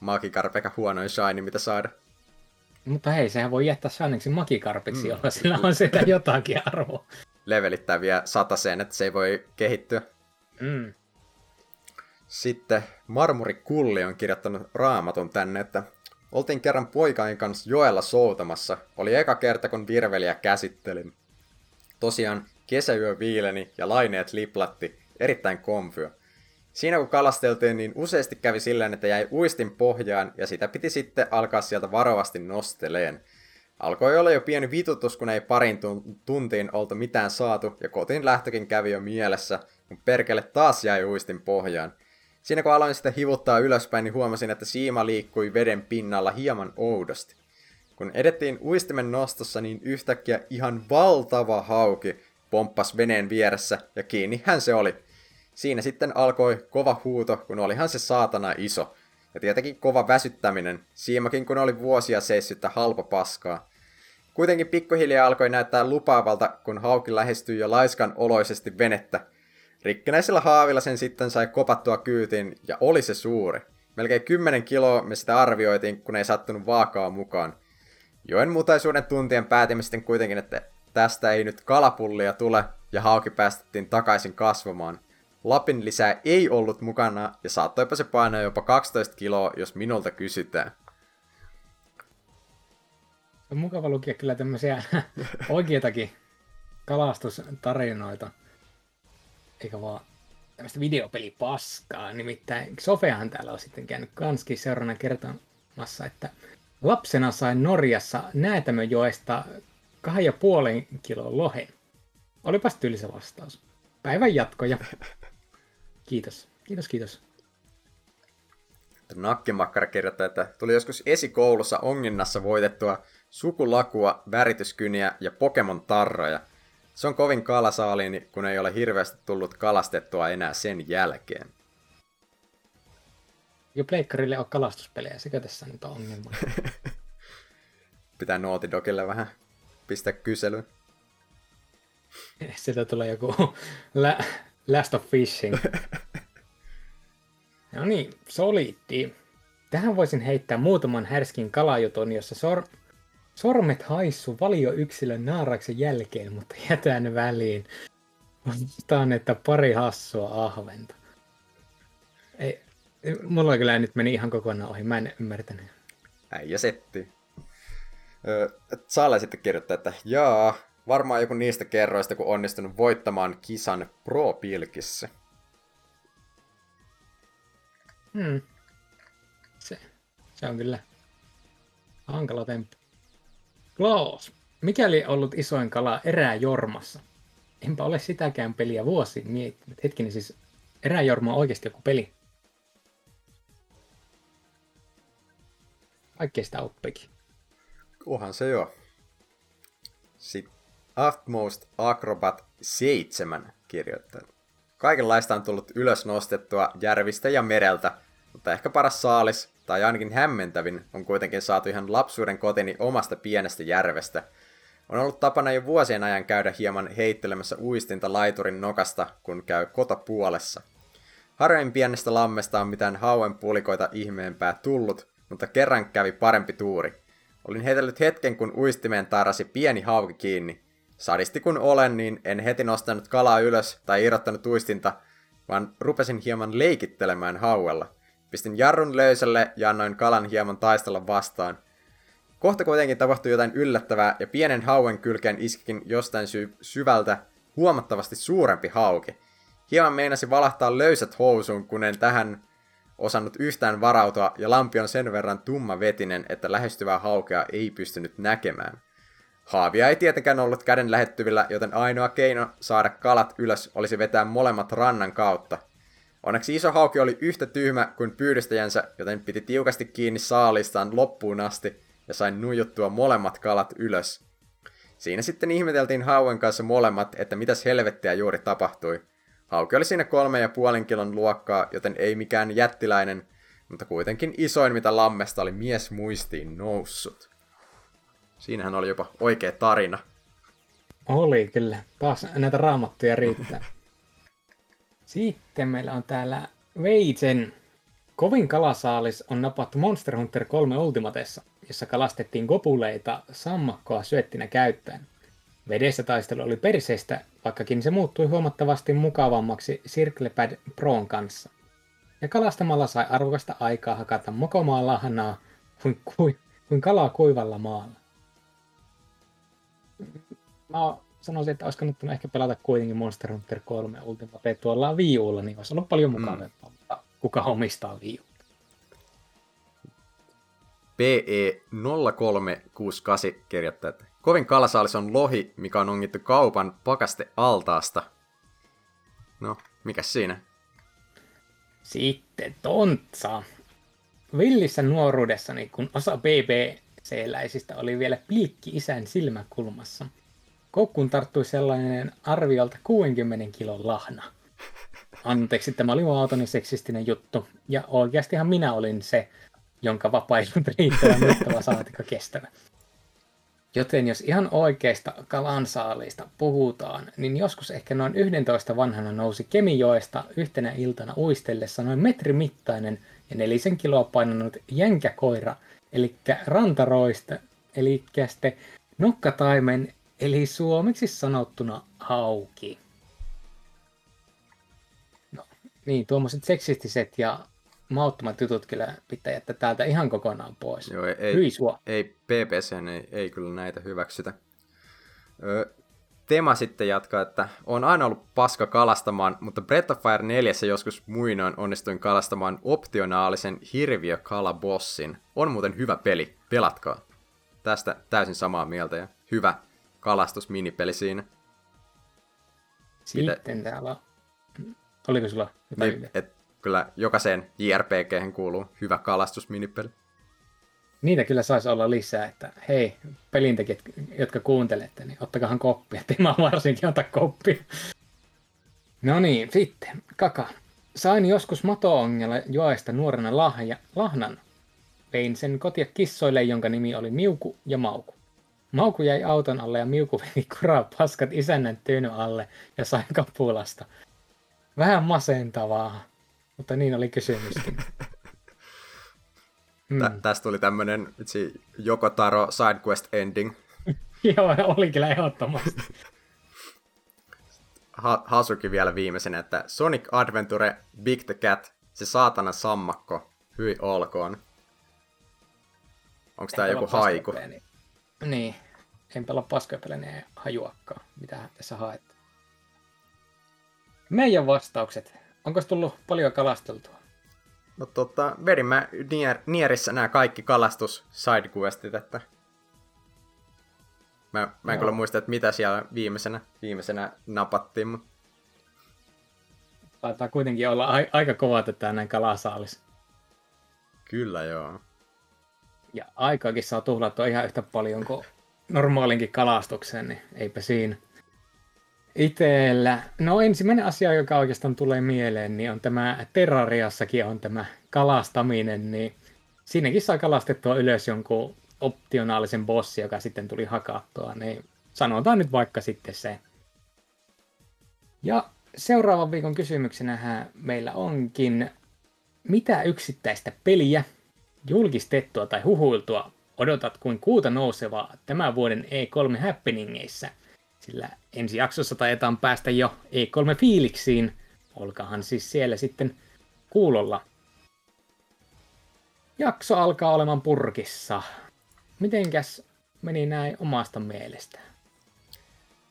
Magikarp, eikä huonoin Shiny, mitä saada. Mutta hei, sehän voi jättää Shinyksi Magikarpiksi, mm. jolla sillä on sitä jotakin arvoa levelittää vielä sataseen, että se ei voi kehittyä. Mm. Sitten Marmuri Kulli on kirjoittanut raamatun tänne, että oltiin kerran poikain kanssa joella soutamassa. Oli eka kerta, kun virveliä käsittelin. Tosiaan kesäyö viileni ja laineet liplatti, erittäin konfyö. Siinä kun kalasteltiin, niin useasti kävi silleen, että jäi uistin pohjaan ja sitä piti sitten alkaa sieltä varovasti nosteleen – Alkoi olla jo pieni vitutus, kun ei parin tuntiin oltu mitään saatu, ja kotiin lähtökin kävi jo mielessä, kun perkele taas jäi uistin pohjaan. Siinä kun aloin sitä hivuttaa ylöspäin, niin huomasin, että siima liikkui veden pinnalla hieman oudosti. Kun edettiin uistimen nostossa, niin yhtäkkiä ihan valtava hauki pomppas veneen vieressä, ja kiinni hän se oli. Siinä sitten alkoi kova huuto, kun olihan se saatana iso. Ja tietenkin kova väsyttäminen, siimakin kun oli vuosia seissyttä halpa paskaa. Kuitenkin pikkuhiljaa alkoi näyttää lupaavalta, kun hauki lähestyi jo laiskan oloisesti venettä. Rikkinäisellä haavilla sen sitten sai kopattua kyytiin, ja oli se suuri. Melkein 10 kiloa me sitä arvioitiin, kun ei sattunut vaakaa mukaan. Joen mutaisuuden tuntien päätimme sitten kuitenkin, että tästä ei nyt kalapullia tule, ja hauki päästettiin takaisin kasvamaan. Lapin lisää ei ollut mukana, ja saattoipa se painaa jopa 12 kiloa, jos minulta kysytään. On mukava lukia kyllä tämmöisiä oikeitakin kalastustarinoita, eikä vaan tämmöistä videopelipaskaa. Nimittäin Sofeahan täällä on sitten käynyt kanskin seuraavana kertomassa, että lapsena sain Norjassa Näätämöjoesta kahden ja puolen kilon lohen. Olipas tylsä vastaus. Päivän jatkoja. Kiitos. Kiitos, kiitos. Nakkimakkara kirjoittaa, että tuli joskus esikoulussa onginnassa voitettua sukulakua, värityskyniä ja Pokemon-tarroja. Se on kovin kalasaaliini, kun ei ole hirveästi tullut kalastettua enää sen jälkeen. Jo pleikkarille on kalastuspelejä, sekö tässä nyt on ongelma? Pitää Nootidogille vähän pistää kysely. Sieltä tulee joku la- Last of Fishing. no niin, soliitti. Tähän voisin heittää muutaman härskin kalajutun, jossa sor- sormet haissu yksilön naaraksen jälkeen, mutta jätän väliin. Vastaan, että pari hassua ahventa. Ei, mulla kyllä nyt meni ihan kokonaan ohi, mä en ymmärtänyt. Äijä setti. Saale sitten kirjoittaa, että jaa, varmaan joku niistä kerroista, kun onnistunut voittamaan kisan Pro-pilkissä. Hmm. Se, se on kyllä hankala temppu. Klaus, mikäli ollut isoin kala eräjormassa? Enpä ole sitäkään peliä vuosi miettinyt. Hetkinen, siis eräjorma on oikeasti joku peli. Kaikkea sitä oppikin. Kuhan se jo. Sitten Utmost Acrobat 7 kirjoittaa. Kaikenlaista on tullut ylös nostettua järvistä ja mereltä, mutta ehkä paras saalis tai ainakin hämmentävin, on kuitenkin saatu ihan lapsuuden kotini omasta pienestä järvestä. On ollut tapana jo vuosien ajan käydä hieman heittelemässä uistinta laiturin nokasta, kun käy kotopuolessa. Harvemmin pienestä lammesta on mitään hauen pulikoita ihmeempää tullut, mutta kerran kävi parempi tuuri. Olin heitellyt hetken, kun uistimeen tarasi pieni hauki kiinni. Sadisti kun olen, niin en heti nostanut kalaa ylös tai irrottanut uistinta, vaan rupesin hieman leikittelemään hauella. Pistin jarrun löysälle ja annoin kalan hieman taistella vastaan. Kohta kuitenkin tapahtui jotain yllättävää ja pienen hauen kylkeen iskikin jostain sy- syvältä huomattavasti suurempi hauki. Hieman meinasi valahtaa löysät housuun, kun en tähän osannut yhtään varautua ja lampi on sen verran tumma vetinen, että lähestyvää haukea ei pystynyt näkemään. Haavia ei tietenkään ollut käden lähettyvillä, joten ainoa keino saada kalat ylös olisi vetää molemmat rannan kautta. Onneksi iso hauki oli yhtä tyhmä kuin pyydystäjänsä, joten piti tiukasti kiinni saalistaan loppuun asti ja sain nuijuttua molemmat kalat ylös. Siinä sitten ihmeteltiin hauen kanssa molemmat, että mitäs helvettiä juuri tapahtui. Hauki oli siinä kolme ja puolen kilon luokkaa, joten ei mikään jättiläinen, mutta kuitenkin isoin mitä lammesta oli mies muistiin noussut. Siinähän oli jopa oikea tarina. Oli kyllä. Taas näitä raamattuja riittää. Sitten meillä on täällä Veitsen Kovin kalasaalis on napattu Monster Hunter 3 Ultimatessa, jossa kalastettiin kopuleita sammakkoa syöttinä käyttäen. Vedessä taistelu oli perseistä, vaikkakin se muuttui huomattavasti mukavammaksi Circlepad Proon kanssa. Ja kalastamalla sai arvokasta aikaa hakata mokomaa lahnaa kuin, kuin, kuin kalaa kuivalla maalla. Mä sanoisin, että olisi kannattanut ehkä pelata kuitenkin Monster Hunter 3 Ultimate tuolla viiulla, niin olisi ollut paljon mukavampaa, mm. mutta kuka omistaa viiun? PE0368 kirjoittaa, että kovin kalasaalis on lohi, mikä on ongittu kaupan pakaste altaasta. No, mikä siinä? Sitten tontsa. Villissä nuoruudessani, kun osa BBC-läisistä oli vielä pilkki isän silmäkulmassa, koukkuun tarttui sellainen arviolta 60 kilon lahna. Anteeksi, tämä oli muotoni seksistinen juttu, ja oikeastihan minä olin se, jonka vapailut riittävän mittava saatika kestävä. Joten jos ihan oikeista kalansaaliista puhutaan, niin joskus ehkä noin 11 vanhana nousi Kemijoesta yhtenä iltana uistellessa noin metrimittainen ja nelisen kiloa painanut jänkäkoira, eli rantaroista, eli nokkataimen, eli suomeksi sanottuna hauki. No, niin, tuommoiset seksistiset ja mauttomat jutut kyllä pitää jättää täältä ihan kokonaan pois. Joo, ei, Hyi sua. ei PPC ei, ei kyllä näitä hyväksytä. Ö, Tema sitten jatkaa, että on aina ollut paska kalastamaan, mutta Breath of Fire 4 joskus muinoin onnistuin kalastamaan optionaalisen hirviökalabossin. On muuten hyvä peli, pelatkaa. Tästä täysin samaa mieltä ja hyvä kalastusminipeli siinä. Sitten Mitä... täällä Oliko sulla niin, et, kyllä jokaiseen JRPG kuuluu hyvä kalastusminipeli. Niitä kyllä saisi olla lisää, että hei, pelintekijät, jotka kuuntelette, niin ottakahan koppia, että mä varsinkin ota koppia. No niin, sitten, kaka. Sain joskus mato-ongella joaista nuorena lahja, lahnan. Vein sen kotia kissoille, jonka nimi oli Miuku ja Mauku. Mauku jäi auton alle ja Miuku vei kuraa paskat isännän tyyny alle ja sai kapulasta. Vähän masentavaa. Mutta niin oli kysymyskin. Mm. Tästä tuli tämmönen itse Taro sidequest ending. Joo, oli kyllä ehdottomasti. ha- Hasuki vielä viimeisenä, että Sonic Adventure Big the Cat, se saatana sammakko, hyi olkoon. Onko tää joku haiku? Niin... en pelaa paskoja pelejä, niin ei hajuakaan, mitä tässä haet. Meidän vastaukset Onko tullut paljon kalasteltua? No tota, vedin mä Nier, Nierissä nämä kaikki kalastus sidequestit, että mä, mä en no. kyllä muista, että mitä siellä viimeisenä, viimeisenä napattiin, mutta Taitaa kuitenkin olla a- aika kova tätä näin kalasaalis. Kyllä joo. Ja aikaakin saa tuhlattua ihan yhtä paljon kuin normaalinkin kalastukseen, niin eipä siinä. Itellä, no ensimmäinen asia, joka oikeastaan tulee mieleen, niin on tämä Terrariassakin on tämä kalastaminen, niin siinäkin saa kalastettua ylös jonkun optionaalisen bossi, joka sitten tuli hakattua, niin sanotaan nyt vaikka sitten se. Ja seuraavan viikon kysymyksenä meillä onkin, mitä yksittäistä peliä, julkistettua tai huhuiltua odotat kuin kuuta nousevaa tämän vuoden E3 happeningeissa, sillä ensi jaksossa taidetaan päästä jo E3-fiiliksiin. Olkaahan siis siellä sitten kuulolla. Jakso alkaa olemaan purkissa. Mitenkäs meni näin omasta mielestä?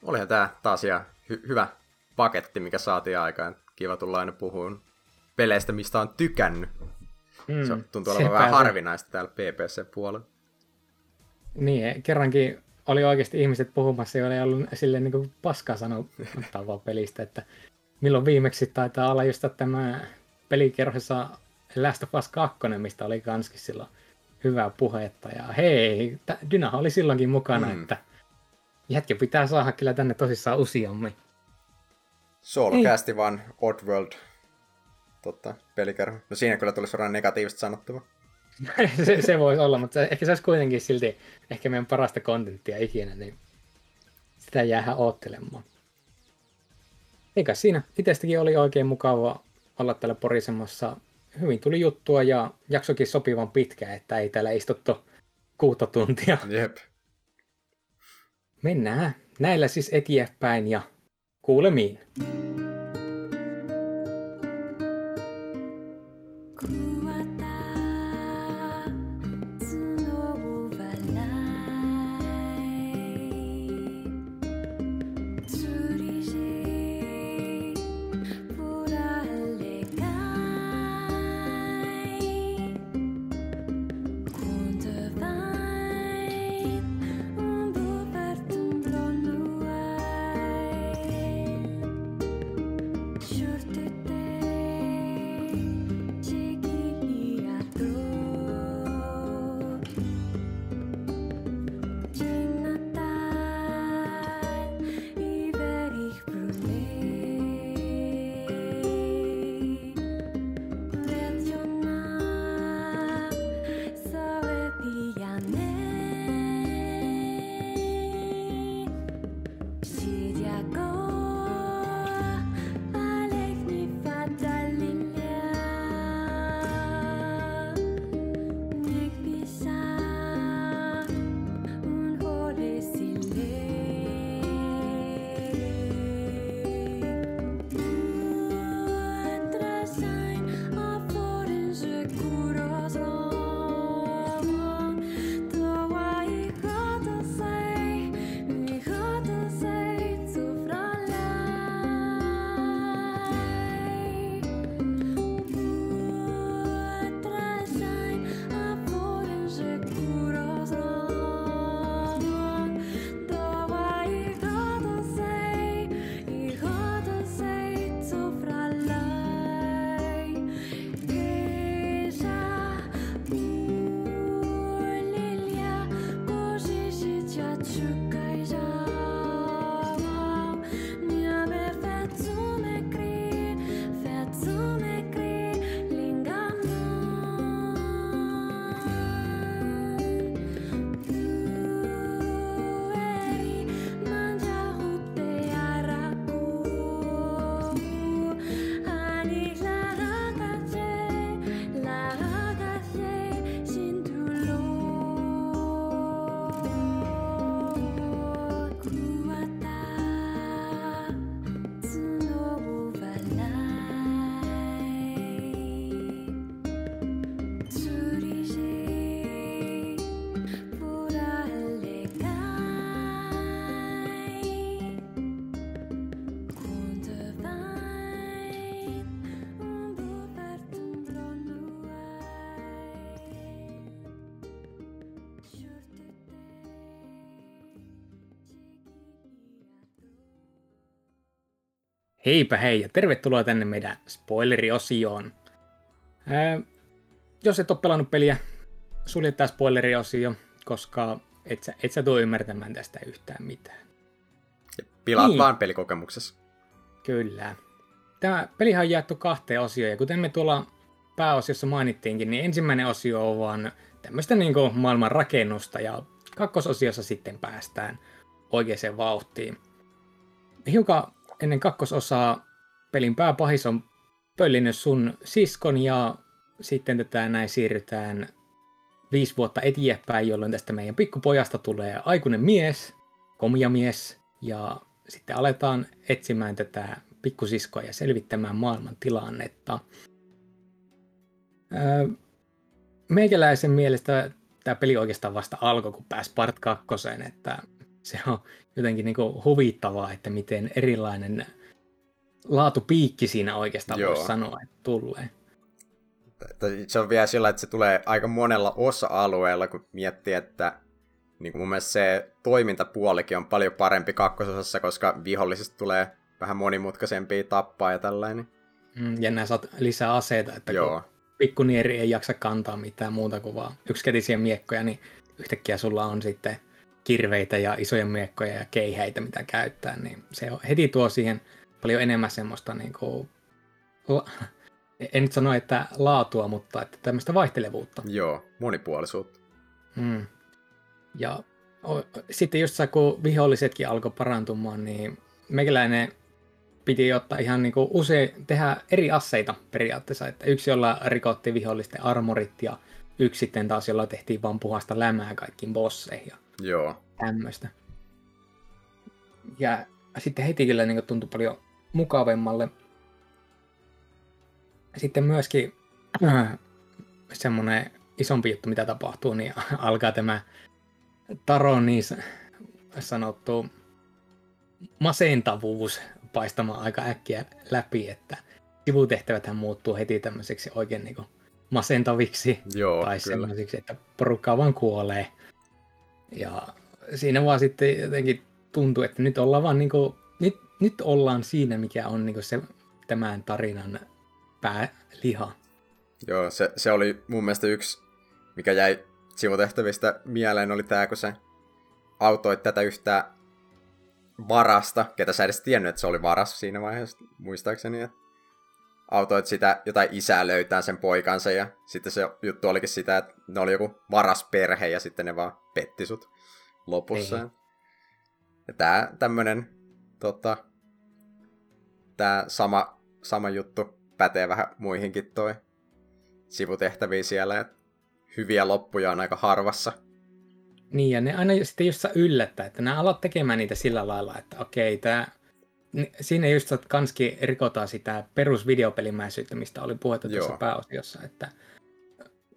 Olihan tää taas ihan hy- hyvä paketti, mikä saatiin aikaan. Kiva tulla aina puhuun peleistä, mistä on tykännyt. Mm, se tuntuu olevan vähän harvinaista täällä PPC-puolella. Niin, kerrankin oli oikeasti ihmiset puhumassa, joilla ei ollut silleen niin paskaa sanottavaa pelistä, että milloin viimeksi taitaa olla just tämä pelikerhossa Last of Us 2, mistä oli kanskin silloin hyvää puhetta. Ja hei, Dynaha oli silloinkin mukana, mm. että jätkä pitää saada kyllä tänne tosissaan useammin. Soulcasti vaan Oddworld totta, pelikerho. No siinä kyllä tulisi varmaan negatiivista sanottavaa. se, se voisi olla, mutta ehkä se olisi kuitenkin silti ehkä meidän parasta kontenttia ikinä, niin sitä jäähän oottelemaan. Eikä siinä. Itsestäkin oli oikein mukava olla täällä porisemassa. Hyvin tuli juttua ja jaksokin sopivan pitkä, että ei täällä istuttu kuutta tuntia. Jep. Mennään näillä siis eteenpäin ja kuulemiin. Heipä hei ja tervetuloa tänne meidän spoileriosioon. Ää, jos et ole pelannut peliä, sulje tämä spoileriosio, koska et sä, et sä tule ymmärtämään tästä yhtään mitään. Pilaat niin. vaan pelikokemuksessa. Kyllä. Tämä pelihan on jaettu kahteen osioon, ja kuten me tuolla pääosiossa mainittiinkin, niin ensimmäinen osio on vaan tämmöistä niin maailman rakennusta, ja kakkososiossa sitten päästään oikeaan vauhtiin. Hiukan ennen kakkososaa pelin pääpahis on pöllinyt sun siskon ja sitten tätä näin siirrytään viisi vuotta eteenpäin, jolloin tästä meidän pikkupojasta tulee aikuinen mies, komia mies, ja sitten aletaan etsimään tätä pikkusiskoa ja selvittämään maailman tilannetta. Öö, meikäläisen mielestä tämä peli oikeastaan vasta alkoi, kun pääsi Part 2, että se on jotenkin niin huvittavaa, että miten erilainen laatupiikki siinä oikeastaan Joo. voisi sanoa, että tulee. Se on vielä sillä, että se tulee aika monella osa-alueella, kun miettii, että niin kuin mun mielestä se toimintapuolikin on paljon parempi kakkososassa, koska vihollisista tulee vähän monimutkaisempia tappaa ja tällainen. Mm, ja nää saat lisää aseita, että Joo. kun pikkunieri ei jaksa kantaa mitään muuta kuin vaan yksikätisiä miekkoja, niin yhtäkkiä sulla on sitten kirveitä ja isoja miekkoja ja keihäitä, mitä käyttää, niin se heti tuo siihen paljon enemmän semmoista niin kuin, en nyt sano, että laatua, mutta että tämmöistä vaihtelevuutta. Joo, monipuolisuutta. Mm. Ja o, sitten just kun vihollisetkin alkoi parantumaan, niin meikäläinen piti ottaa ihan niin kuin usein, tehdä eri asseita periaatteessa. Että yksi, jolla rikotti vihollisten armorit ja yksi sitten taas, jolla tehtiin vaan puhasta lämää kaikkiin bosseihin ja Joo. tämmöistä. Ja sitten heti kyllä niin tuntui paljon mukavemmalle. Sitten myöskin äh, semmoinen isompi juttu, mitä tapahtuu, niin alkaa tämä Taron niin sanottu masentavuus paistamaan aika äkkiä läpi, että sivutehtäväthän muuttuu heti tämmöiseksi oikein niin kuin masentaviksi Joo, tai kyllä. semmoisiksi, että porukka vaan kuolee. Ja siinä vaan sitten jotenkin tuntuu, että nyt ollaan vaan niin kuin, nyt, nyt ollaan siinä, mikä on niin se tämän tarinan pääliha. Joo, se, se oli mun mielestä yksi, mikä jäi sivutehtävistä mieleen, oli tämä, kun se autoi tätä yhtä varasta, ketä sä edes tiennyt, että se oli varas siinä vaiheessa, muistaakseni, että autoit sitä jotain isää löytää sen poikansa ja sitten se juttu olikin sitä, että ne oli joku varas perhe ja sitten ne vaan petti sut lopussa. Ei. Ja tää tämmönen tota, tää sama, sama juttu pätee vähän muihinkin toi sivutehtäviä siellä, että hyviä loppuja on aika harvassa. Niin, ja ne aina sitten just yllättää, että nämä alat tekemään niitä sillä lailla, että okei, tämä siinä just että kanski rikotaan sitä perusvideopelimäisyyttä, mistä oli puhetta Joo. tuossa pääosiossa, että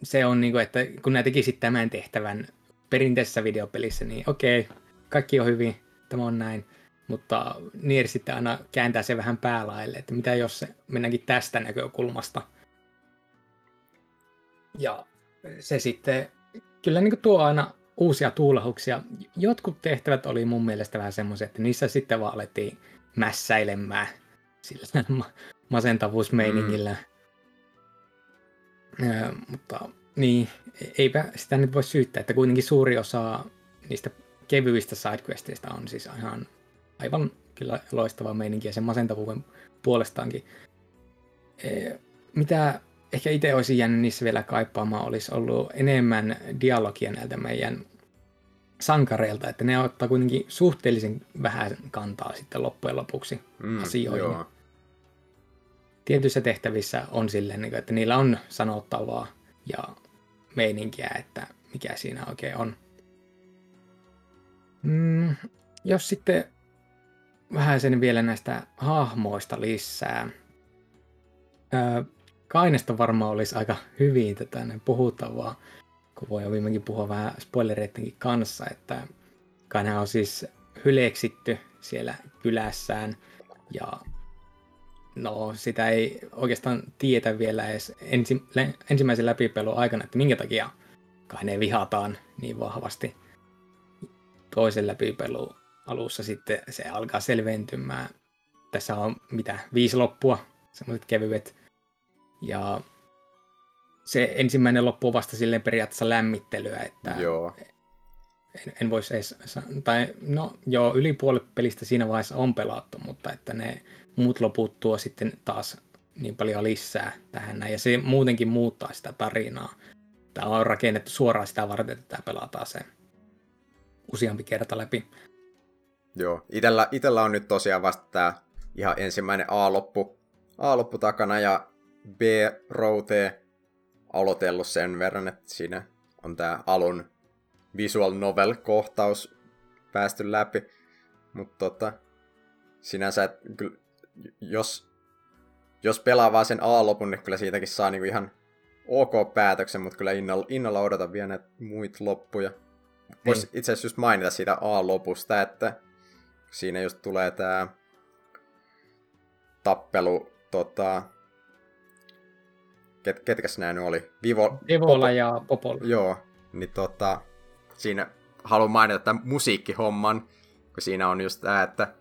se on niin kuin, että kun nämä tekisit tämän tehtävän perinteisessä videopelissä, niin okei, kaikki on hyvin, tämä on näin, mutta Nier sitten aina kääntää se vähän päälaille, että mitä jos se mennäänkin tästä näkökulmasta. Ja se sitten kyllä niin tuo aina uusia tuulahuksia. Jotkut tehtävät oli mun mielestä vähän semmoisia, että niissä sitten vaan alettiin mässäilemään sillä masentavuusmeiningillä. Mm. Ja, mutta niin, eipä sitä nyt voi syyttää, että kuitenkin suuri osa niistä kevyistä sidequesteista on siis ihan aivan kyllä loistava meininki ja sen masentavuuden puolestaankin. E, mitä ehkä itse olisin jäänyt niissä vielä kaipaamaan, olisi ollut enemmän dialogia näiltä meidän sankareilta, että ne ottaa kuitenkin suhteellisen vähän kantaa sitten loppujen lopuksi mm, asioihin. Joo. Tietyissä tehtävissä on silleen, niin että niillä on sanottavaa ja meininkiä, että mikä siinä oikein on. Mm, jos sitten vähän sen vielä näistä hahmoista lisää. Öö, Kainesta varmaan olisi aika hyvin tätä puhuttavaa, kun voi viimeinkin puhua vähän spoilereidenkin kanssa, että Kainhan on siis hyleksitty siellä kylässään ja no sitä ei oikeastaan tietä vielä edes ensi, ensimmäisen läpipelun aikana, että minkä takia Kaine vihataan niin vahvasti. Toisen läpipelun alussa sitten se alkaa selventymään. Tässä on mitä, viisi loppua, semmoiset kevyet ja se ensimmäinen loppu vasta silleen periaatteessa lämmittelyä, että joo. En, en voisi edes, tai no joo, yli puolet pelistä siinä vaiheessa on pelattu, mutta että ne muut loput tuo sitten taas niin paljon lisää tähän näin, ja se muutenkin muuttaa sitä tarinaa. Tämä on rakennettu suoraan sitä varten, että tämä pelataan se useampi kerta läpi. Joo, itellä, itellä on nyt tosiaan vasta tämä ihan ensimmäinen A-loppu, A-loppu takana, ja B-route aloitellut sen verran, että siinä on tämä alun visual novel-kohtaus päästy läpi. Mutta tota, sinänsä, et, kyllä, jos, jos pelaa vaan sen A-lopun, niin kyllä siitäkin saa niinku ihan ok päätöksen, mutta kyllä innolla, innolla odotan vielä näitä muita loppuja. Voisi niin. itse asiassa just mainita siitä A-lopusta, että siinä just tulee tämä tappelu, tota, ket, ketkäs nämä nyt oli? Vivo, Vivola Popo, ja Popola. Joo, niin tota, siinä haluan mainita tämän musiikkihomman, kun siinä on just tämä, että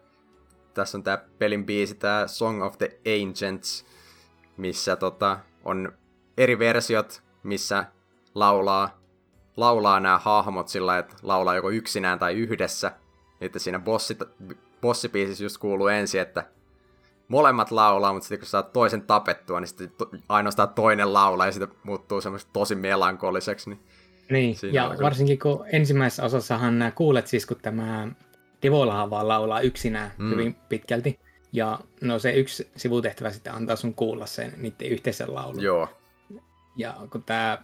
tässä on tämä pelin biisi, tämä Song of the Ancients, missä tota, on eri versiot, missä laulaa, laulaa nämä hahmot sillä että laulaa joko yksinään tai yhdessä. Että siinä bossi, bossibiisissä just kuuluu ensin, että molemmat laulaa, mutta sitten kun saat toisen tapettua, niin sitten to, ainoastaan toinen laulaa ja sitten muuttuu semmoista tosi melankoliseksi. Niin, niin ja varsinkin kun ensimmäisessä osassahan nämä kuulet siis, kun tämä Divolahan vaan laulaa yksinään mm. hyvin pitkälti. Ja no se yksi sivutehtävä sitten antaa sun kuulla sen niiden yhteisen laulun. Joo. Ja kun tämä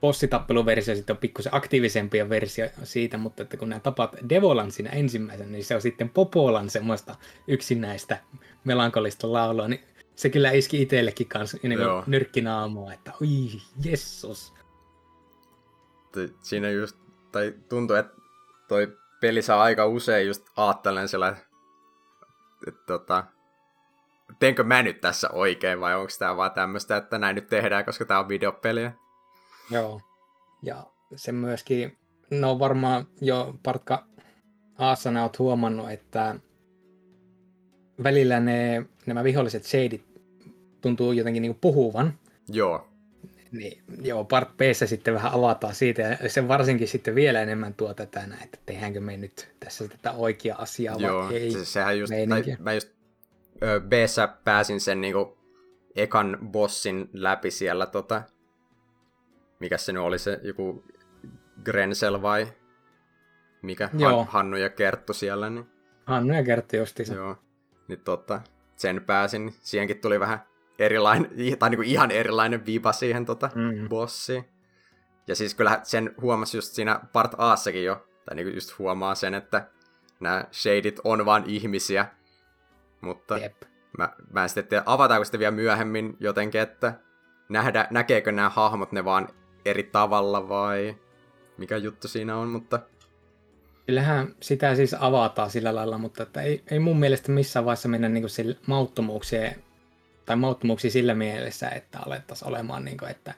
bossitappeluversio sitten on pikkusen aktiivisempia versio siitä, mutta että kun nämä tapat Devolan siinä ensimmäisen, niin se on sitten Popolan semmoista yksinäistä melankolista laulua, niin se kyllä iski itsellekin kanssa niin nyrkkinaamua, että oi jessus. Siinä just, tai tuntuu, että toi peli saa aika usein just aattelen sillä, että, tota, teenkö mä nyt tässä oikein vai onko tämä vaan tämmöistä, että näin nyt tehdään, koska tämä on videopeliä. Joo, ja se myöskin, no varmaan jo partka Aassa olet huomannut, että välillä ne, nämä viholliset shadit tuntuu jotenkin niin puhuvan. Joo. Niin, joo, part b sitten vähän avataan siitä, ja se varsinkin sitten vielä enemmän tuo tätä, että tehdäänkö me nyt tässä tätä oikeaa asiaa joo, vai ei. Se, sehän just, tai, mä just b pääsin sen niinku ekan bossin läpi siellä, tota, mikä se nyt oli se, joku Grensel vai mikä? Joo. Hannu ja Kerttu siellä. Niin... Hannu ja Kerttu justiinsa. Joo. Niin tota, sen pääsin. Siihenkin tuli vähän erilainen, tai niinku ihan erilainen viiva siihen tota, mm. bossiin. Ja siis kyllä sen huomasi just siinä part Assakin jo, tai niinku just huomaa sen, että nämä shadit on vaan ihmisiä, mutta Jep. mä, mä en sitten tiedä, avataanko sitten vielä myöhemmin jotenkin, että nähdä, näkeekö nämä hahmot ne vaan eri tavalla vai mikä juttu siinä on, mutta... Kyllähän sitä siis avataan sillä lailla, mutta että ei, ei mun mielestä missään vaiheessa mennä niin kuin mauttomuuksien tai mauttomuuksia sillä mielessä, että alettaisiin olemaan niin kuin, että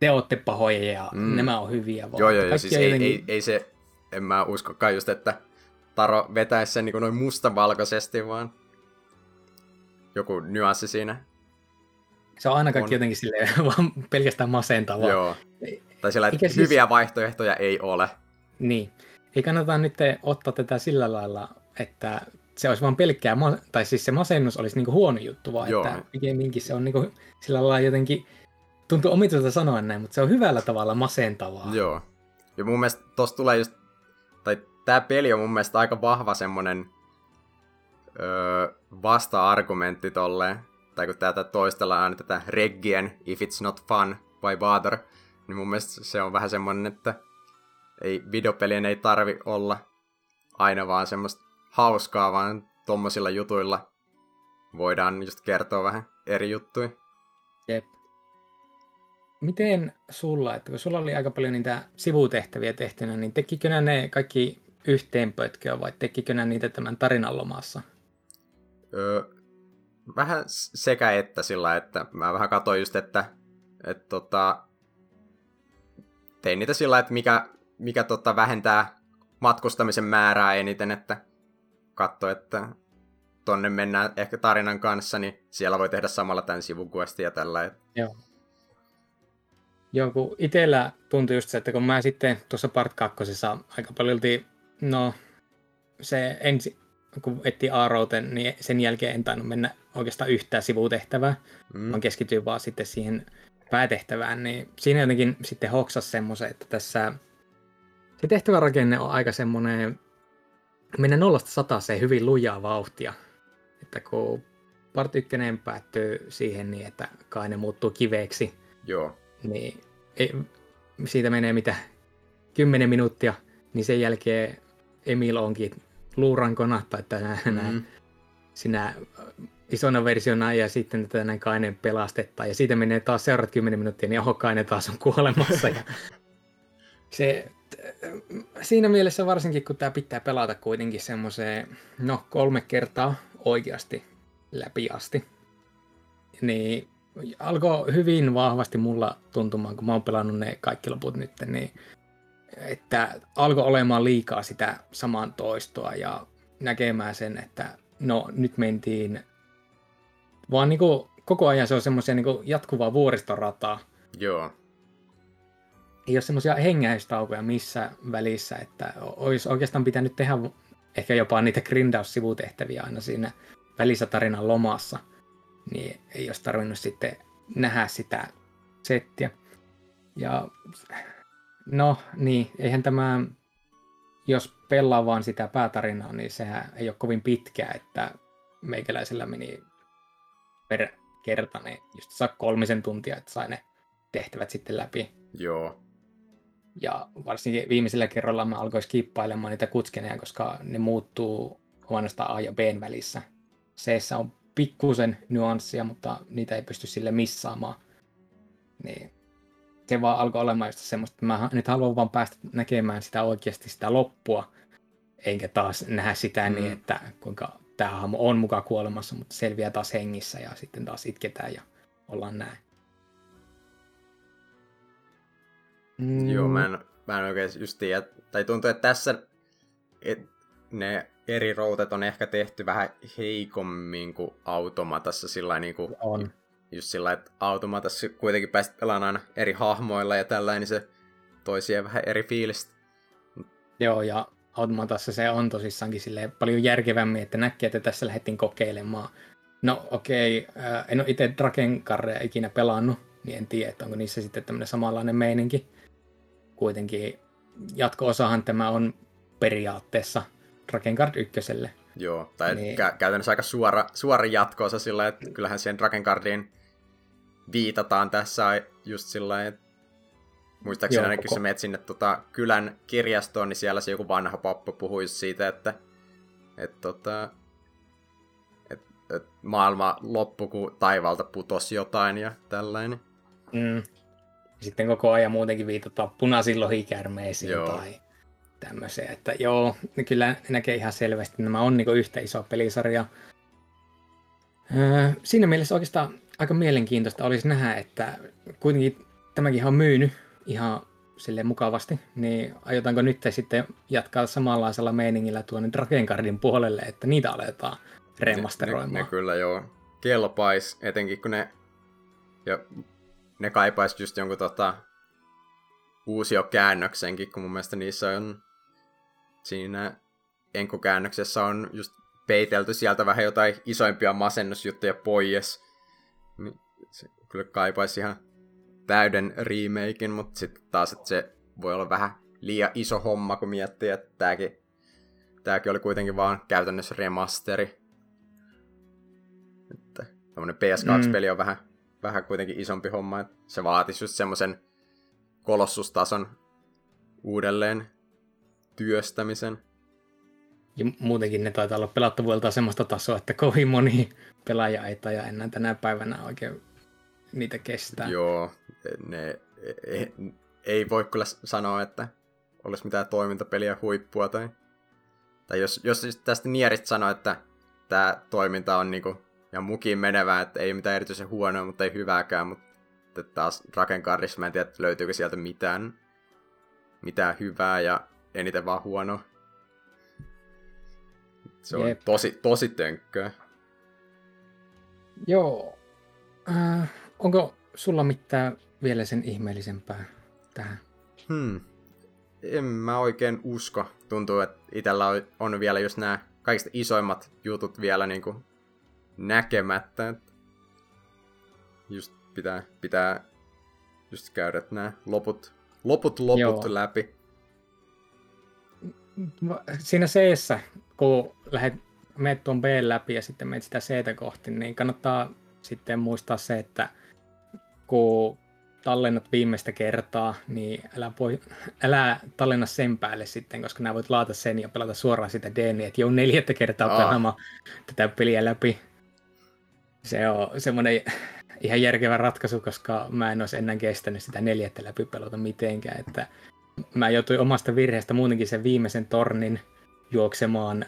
te olette pahoja ja mm. nämä on hyviä. Vaan joo, joo, joo, siis ei, jotenkin... ei, ei, se, en mä uskokaan just, että Taro vetäisi sen niin noin mustavalkoisesti, vaan joku nyanssi siinä. Se on aina kaikki on. jotenkin silleen, vaan pelkästään masentavaa. Joo. Tai sillä, että siis... hyviä vaihtoehtoja ei ole. Niin. Ei kannata nyt ottaa tätä sillä lailla, että se olisi vaan pelkkää, tai siis se masennus olisi niinku huono juttu, vaan Joo. että pikemminkin se on niinku sillä lailla jotenkin, tuntuu omituiselta sanoa näin, mutta se on hyvällä tavalla masentavaa. Joo. Ja mun mielestä tossa tulee just, tai tää peli on mun mielestä aika vahva semmonen öö, vasta-argumentti tolleen, tai kun tätä toistellaan aina tätä reggien if it's not fun, why bother, niin mun mielestä se on vähän semmonen, että ei, videopelien ei tarvi olla aina vaan semmoista hauskaa, vaan tommosilla jutuilla voidaan just kertoa vähän eri juttuja. Jep. Miten sulla, että kun sulla oli aika paljon niitä sivutehtäviä tehtynä, niin tekikö ne kaikki yhteenpötköä vai tekikö niitä tämän tarinan lomassa? Öö, vähän sekä että sillä, että mä vähän katsoin just, että, että tota, tein niitä sillä, että mikä, mikä tota, vähentää matkustamisen määrää eniten, että katso, että tonne mennään ehkä tarinan kanssa, niin siellä voi tehdä samalla tämän sivukuestin ja tällä. Joo. Joo, kun itsellä tuntui just se, että kun mä sitten tuossa part 2 aika paljon no se ensi, kun etti Aarouten, niin sen jälkeen en tainnut mennä oikeastaan yhtään sivutehtävää, mm. vaan keskityin vaan sitten siihen päätehtävään, niin siinä jotenkin sitten hoksas semmoisen, että tässä se tehtävärakenne on aika semmoinen mennä nollasta sataseen hyvin lujaa vauhtia. Että kun part 1 päättyy siihen niin, että kai ne muuttuu kiveeksi, Joo. niin ei, siitä menee mitä 10 minuuttia, niin sen jälkeen Emil onkin luurankona, tai että mm. sinä isona versiona ja sitten tätä näin Kainen pelastetaan. Ja siitä menee taas seuraavat 10 minuuttia, niin oho, Kainen taas on kuolemassa. Ja se, siinä mielessä varsinkin, kun tämä pitää pelata kuitenkin semmoiseen, no kolme kertaa oikeasti läpi asti, niin alkoi hyvin vahvasti mulla tuntumaan, kun mä oon pelannut ne kaikki loput nyt, niin että alkoi olemaan liikaa sitä saman toistoa ja näkemään sen, että no nyt mentiin vaan niin kuin, koko ajan se on semmoisia niin jatkuvaa vuoristorataa. Joo. Ei ole semmoisia hengäystaukoja missä välissä, että olisi oikeastaan pitänyt tehdä ehkä jopa niitä grindaus-sivutehtäviä aina siinä välissä tarinan lomassa, niin ei olisi tarvinnut sitten nähdä sitä settiä. Ja no niin, eihän tämä, jos pelaa vaan sitä päätarinaa, niin sehän ei ole kovin pitkä, että meikäläisellä meni per kerta, niin just saa kolmisen tuntia, että sai ne tehtävät sitten läpi. Joo. Ja varsinkin viimeisellä kerralla mä alkoin skippailemaan niitä kutskeneja, koska ne muuttuu huonosta A ja B välissä. c on pikkusen nyanssia, mutta niitä ei pysty sille missaamaan. Niin se vaan alkoi olemaan just semmoista, että mä nyt haluan vaan päästä näkemään sitä oikeasti sitä loppua, enkä taas nähdä sitä niin, mm. niin, että kuinka tämä hahmo on mukaan kuolemassa, mutta selviää taas hengissä ja sitten taas itketään ja ollaan näin. Mm. Joo, mä en, mä en oikein just tiedä. Tai tuntuu, että tässä et ne eri routet on ehkä tehty vähän heikommin kuin automatassa sillä niin kuin, on. Just sillä että automatassa kuitenkin pääsit pelaamaan aina eri hahmoilla ja tällainen, niin se toisia vähän eri fiilistä. Joo, ja Automatassa se on tosissaankin sille paljon järkevämmin, että näkee, että tässä lähdettiin kokeilemaan. No okei, okay, äh, en ole itse Drakenkarreja ikinä pelannut, niin en tiedä, että onko niissä sitten tämmöinen samanlainen meininki. Kuitenkin jatko-osahan tämä on periaatteessa Drakengard ykköselle. Joo, tai niin... kä- käytännössä aika suora, suora jatko-osa sillä, että kyllähän siihen Drakengardiin viitataan tässä just sillä että Muistaakseni ainakin, kun sä menet sinne tota, kylän kirjastoon, niin siellä se joku vanha pappu puhuisi siitä, että et, tota, et, et maailma loppu, kun taivalta putosi jotain ja tällainen. Mm. Sitten koko ajan muutenkin viitataan punaisiin lohikärmeisiin joo. tai tämmöiseen. Että joo, kyllä näkee ihan selvästi, että nämä on niin yhtä iso pelisarja. Öö, siinä mielessä oikeastaan aika mielenkiintoista olisi nähdä, että kuitenkin tämäkin on myynyt ihan sille mukavasti, niin aiotaanko nyt sitten jatkaa samanlaisella meiningillä tuonne Drakengardin puolelle, että niitä aletaan remasteroimaan? Ne, ne, ne kyllä joo kelpais, etenkin kun ne, jo, ne kaipais just jonkun tota, uusio käännöksenkin, kun mun mielestä niissä on siinä enkokäännöksessä on just peitelty sieltä vähän jotain isoimpia masennusjuttuja pois. Niin se kyllä kaipaisi ihan täyden remakein, mutta sitten taas, että se voi olla vähän liian iso homma, kun miettii, että tämäkin, tämäkin oli kuitenkin vaan käytännössä remasteri. Että tämmönen PS2-peli mm. on vähän, vähän kuitenkin isompi homma, että se vaatisi just semmoisen kolossustason uudelleen työstämisen. Ja muutenkin ne taitaa olla pelattavuudelta semmoista tasoa, että kovin moni pelaaja ei taja enää tänä päivänä oikein niitä kestää. Joo, ne ei, ei voi kyllä sanoa, että olisi mitään toimintapeliä huippua tai, tai jos, jos tästä Nierit sanoo, että tämä toiminta on niinku ja mukiin menevää, että ei mitään erityisen huonoa, mutta ei hyvääkään, mutta taas Drakenkarissa mä en tiedä, löytyykö sieltä mitään, mitään hyvää ja eniten vaan huonoa. Se on Jep. tosi, tosi tönkköä. Joo. Äh, onko sulla mitään vielä sen ihmeellisempää tähän? Hmm. En mä oikein usko. Tuntuu, että itsellä on vielä just nämä kaikista isoimmat jutut vielä niinku näkemättä. Just pitää, pitää just käydä nämä loput, loput, loput Joo. läpi. Siinä c kun lähdet, menet tuon B läpi ja sitten menet sitä c kohti, niin kannattaa sitten muistaa se, että kun tallennat viimeistä kertaa, niin älä, voi, älä tallenna sen päälle sitten, koska nämä voit laata sen ja pelata suoraan sitä DNA, että joo neljättä kertaa Aa. pelaamaan tätä peliä läpi. Se on semmoinen ihan järkevä ratkaisu, koska mä en olisi enää kestänyt sitä neljättä läpi pelata mitenkään, että mä joutuin omasta virheestä muutenkin sen viimeisen tornin juoksemaan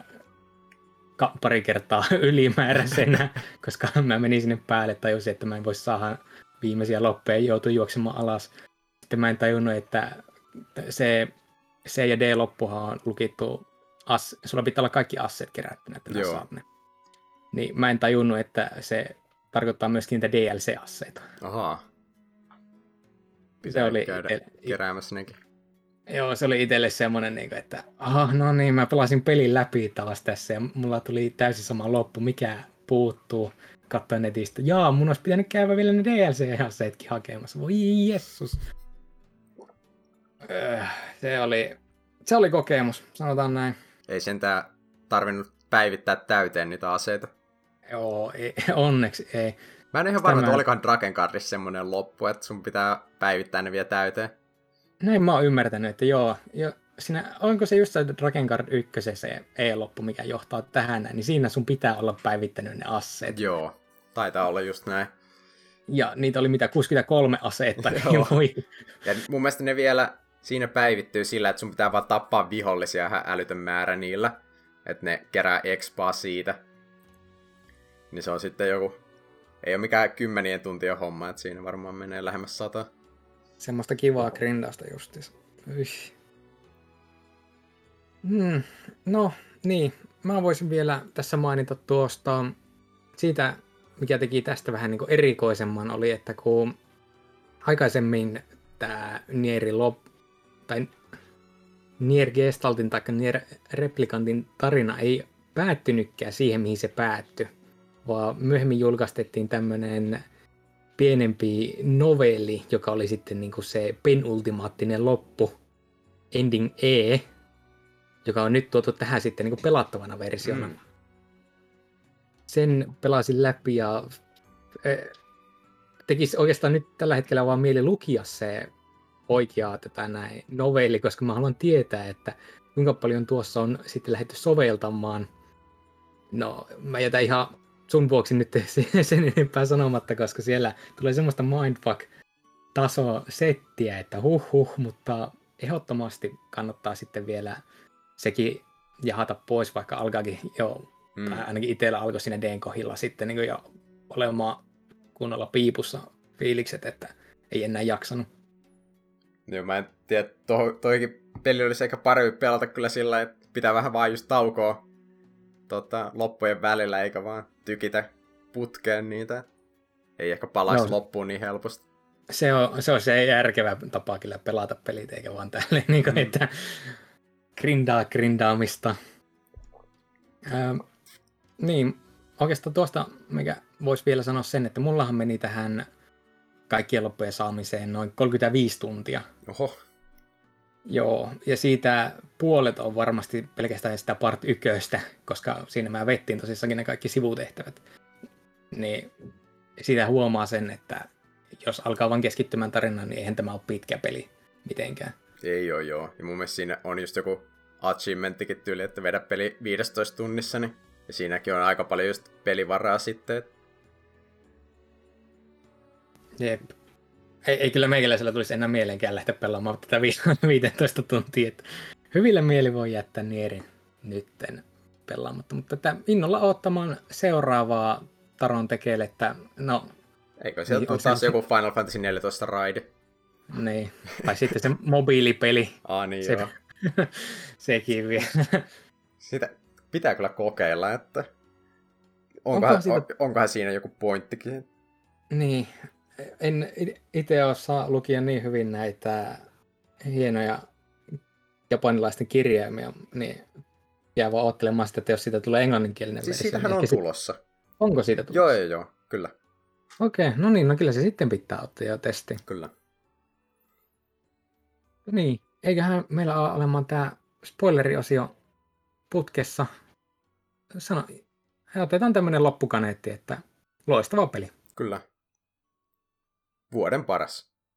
pari kertaa ylimääräisenä, koska mä menin sinne päälle, tajusin, että mä en voi saada viimeisiä loppuja, joutuin juoksemaan alas. Sitten mä en tajunnut, että se C ja D loppuhan on lukittu, as, sulla pitää olla kaikki asset kerättynä, että Joo. Saat ne. Niin mä en tajunnut, että se tarkoittaa myöskin niitä DLC-asseita. Ahaa. Se Pitää oli käydä keräämässä nekin. Joo, se oli itselle semmoinen, niin kuin, että ah, no niin, mä pelasin pelin läpi taas tässä ja mulla tuli täysin sama loppu, mikä puuttuu. Katsoin netistä, jaa, mun olisi pitänyt käydä vielä ne DLC-aseetkin hakemassa. Voi jessus. Öh, Se oli, se oli kokemus, sanotaan näin. Ei sentään tarvinnut päivittää täyteen niitä aseita. Joo, ei, onneksi ei. Mä en ihan varma, että olikohan Drakengardissa semmonen loppu, että sun pitää päivittää ne vielä täyteen. Näin mä oon ymmärtänyt, että joo, jo, siinä, onko se just se Dragon Guard 1 se E-loppu, mikä johtaa tähän, niin siinä sun pitää olla päivittänyt ne asseet. Joo, taitaa olla just näin. Ja niitä oli mitä 63 aseetta, Joo. niin voi. Ja mun mielestä ne vielä siinä päivittyy sillä, että sun pitää vaan tappaa vihollisia älytön määrä niillä. Että ne kerää expaa siitä. Niin se on sitten joku... Ei ole mikään kymmenien tuntien homma, että siinä varmaan menee lähemmäs sata. Semmoista kivaa grindausta justiis. Yh. Hmm. No, niin. Mä voisin vielä tässä mainita tuosta siitä, mikä teki tästä vähän niin erikoisemman, oli, että kun aikaisemmin tämä Nieri Lop, tai Nier Gestaltin tai Nier Replikantin tarina ei päättynytkään siihen, mihin se päättyi, vaan myöhemmin julkaistettiin tämmöinen pienempi novelli, joka oli sitten niin kuin se penultimaattinen loppu, Ending E, joka on nyt tuotu tähän sitten niin kuin pelattavana versiona. Mm. Sen pelasin läpi ja eh, tekisi oikeastaan nyt tällä hetkellä vaan mieli lukia se oikeaa tätä näin novelli, koska mä haluan tietää, että kuinka paljon tuossa on sitten lähdetty soveltamaan. No, mä jätän ihan sun vuoksi nyt se- sen enempää sanomatta, koska siellä tulee semmoista mindfuck-taso settiä, että huh huh, mutta ehdottomasti kannattaa sitten vielä sekin jahata pois, vaikka alkaakin jo, Mm. tai ainakin itsellä alkoi siinä Dn kohdilla sitten niin jo olemaan kunnolla piipussa fiilikset, että ei enää jaksanut. Joo, mä en tiedä, to, toikin peli olisi ehkä parempi pelata kyllä sillä, että pitää vähän vaan just taukoa tota, loppujen välillä, eikä vaan tykitä putkeen niitä. Ei ehkä palaisi Joo. loppuun niin helposti. Se on, se on se järkevä tapa kyllä pelata pelit, eikä vaan tälleen, niin kuin, Mm. että grindaa grindaamista. Ähm, niin, oikeastaan tuosta, mikä voisi vielä sanoa sen, että mullahan meni tähän kaikkien loppujen saamiseen noin 35 tuntia. Oho, Joo, ja siitä puolet on varmasti pelkästään sitä part yköstä, koska siinä mä vettiin tosissakin ne kaikki sivutehtävät. Niin siitä huomaa sen, että jos alkaa vaan keskittymään tarinaan, niin eihän tämä ole pitkä peli mitenkään. ei oo joo. Ja mun mielestä siinä on just joku achievementtikin tyyli, että vedä peli 15 tunnissa, niin ja siinäkin on aika paljon just pelivaraa sitten. Jep. Ei, ei kyllä meikäläisellä tulisi enää mieleenkään lähteä pelaamaan tätä vi- 15 tuntia. Että hyvillä mieli voi jättää Nierin nytten pelaamatta, mutta että innolla ottamaan seuraavaa Taron tekeelle, että no Eikö sieltä Niin, taas joku Final Fantasy 14 raidi? Niin, tai sitten se mobiilipeli, Ah niin Se- joo. sekin vielä. Sitä pitää kyllä kokeilla, että onkohan, Onkohan siitä... siitä- on, onkohan siinä joku pointtikin. niin, en itse osaa lukia niin hyvin näitä hienoja japanilaisten kirjaimia, niin jää vaan ottelemaan sitä, että jos siitä tulee englanninkielinen Siis versio. siitähän niin on tulossa. Onko siitä tullut? Joo, joo, joo, kyllä, Okei, no niin, no kyllä se sitten pitää ottaa jo testi. kyllä. Niin, eiköhän meillä ole olemaan tämä spoileriosio putkessa. Sano, otetaan tämmöinen loppukaneetti, että loistava peli. Kyllä. Vuoden paras.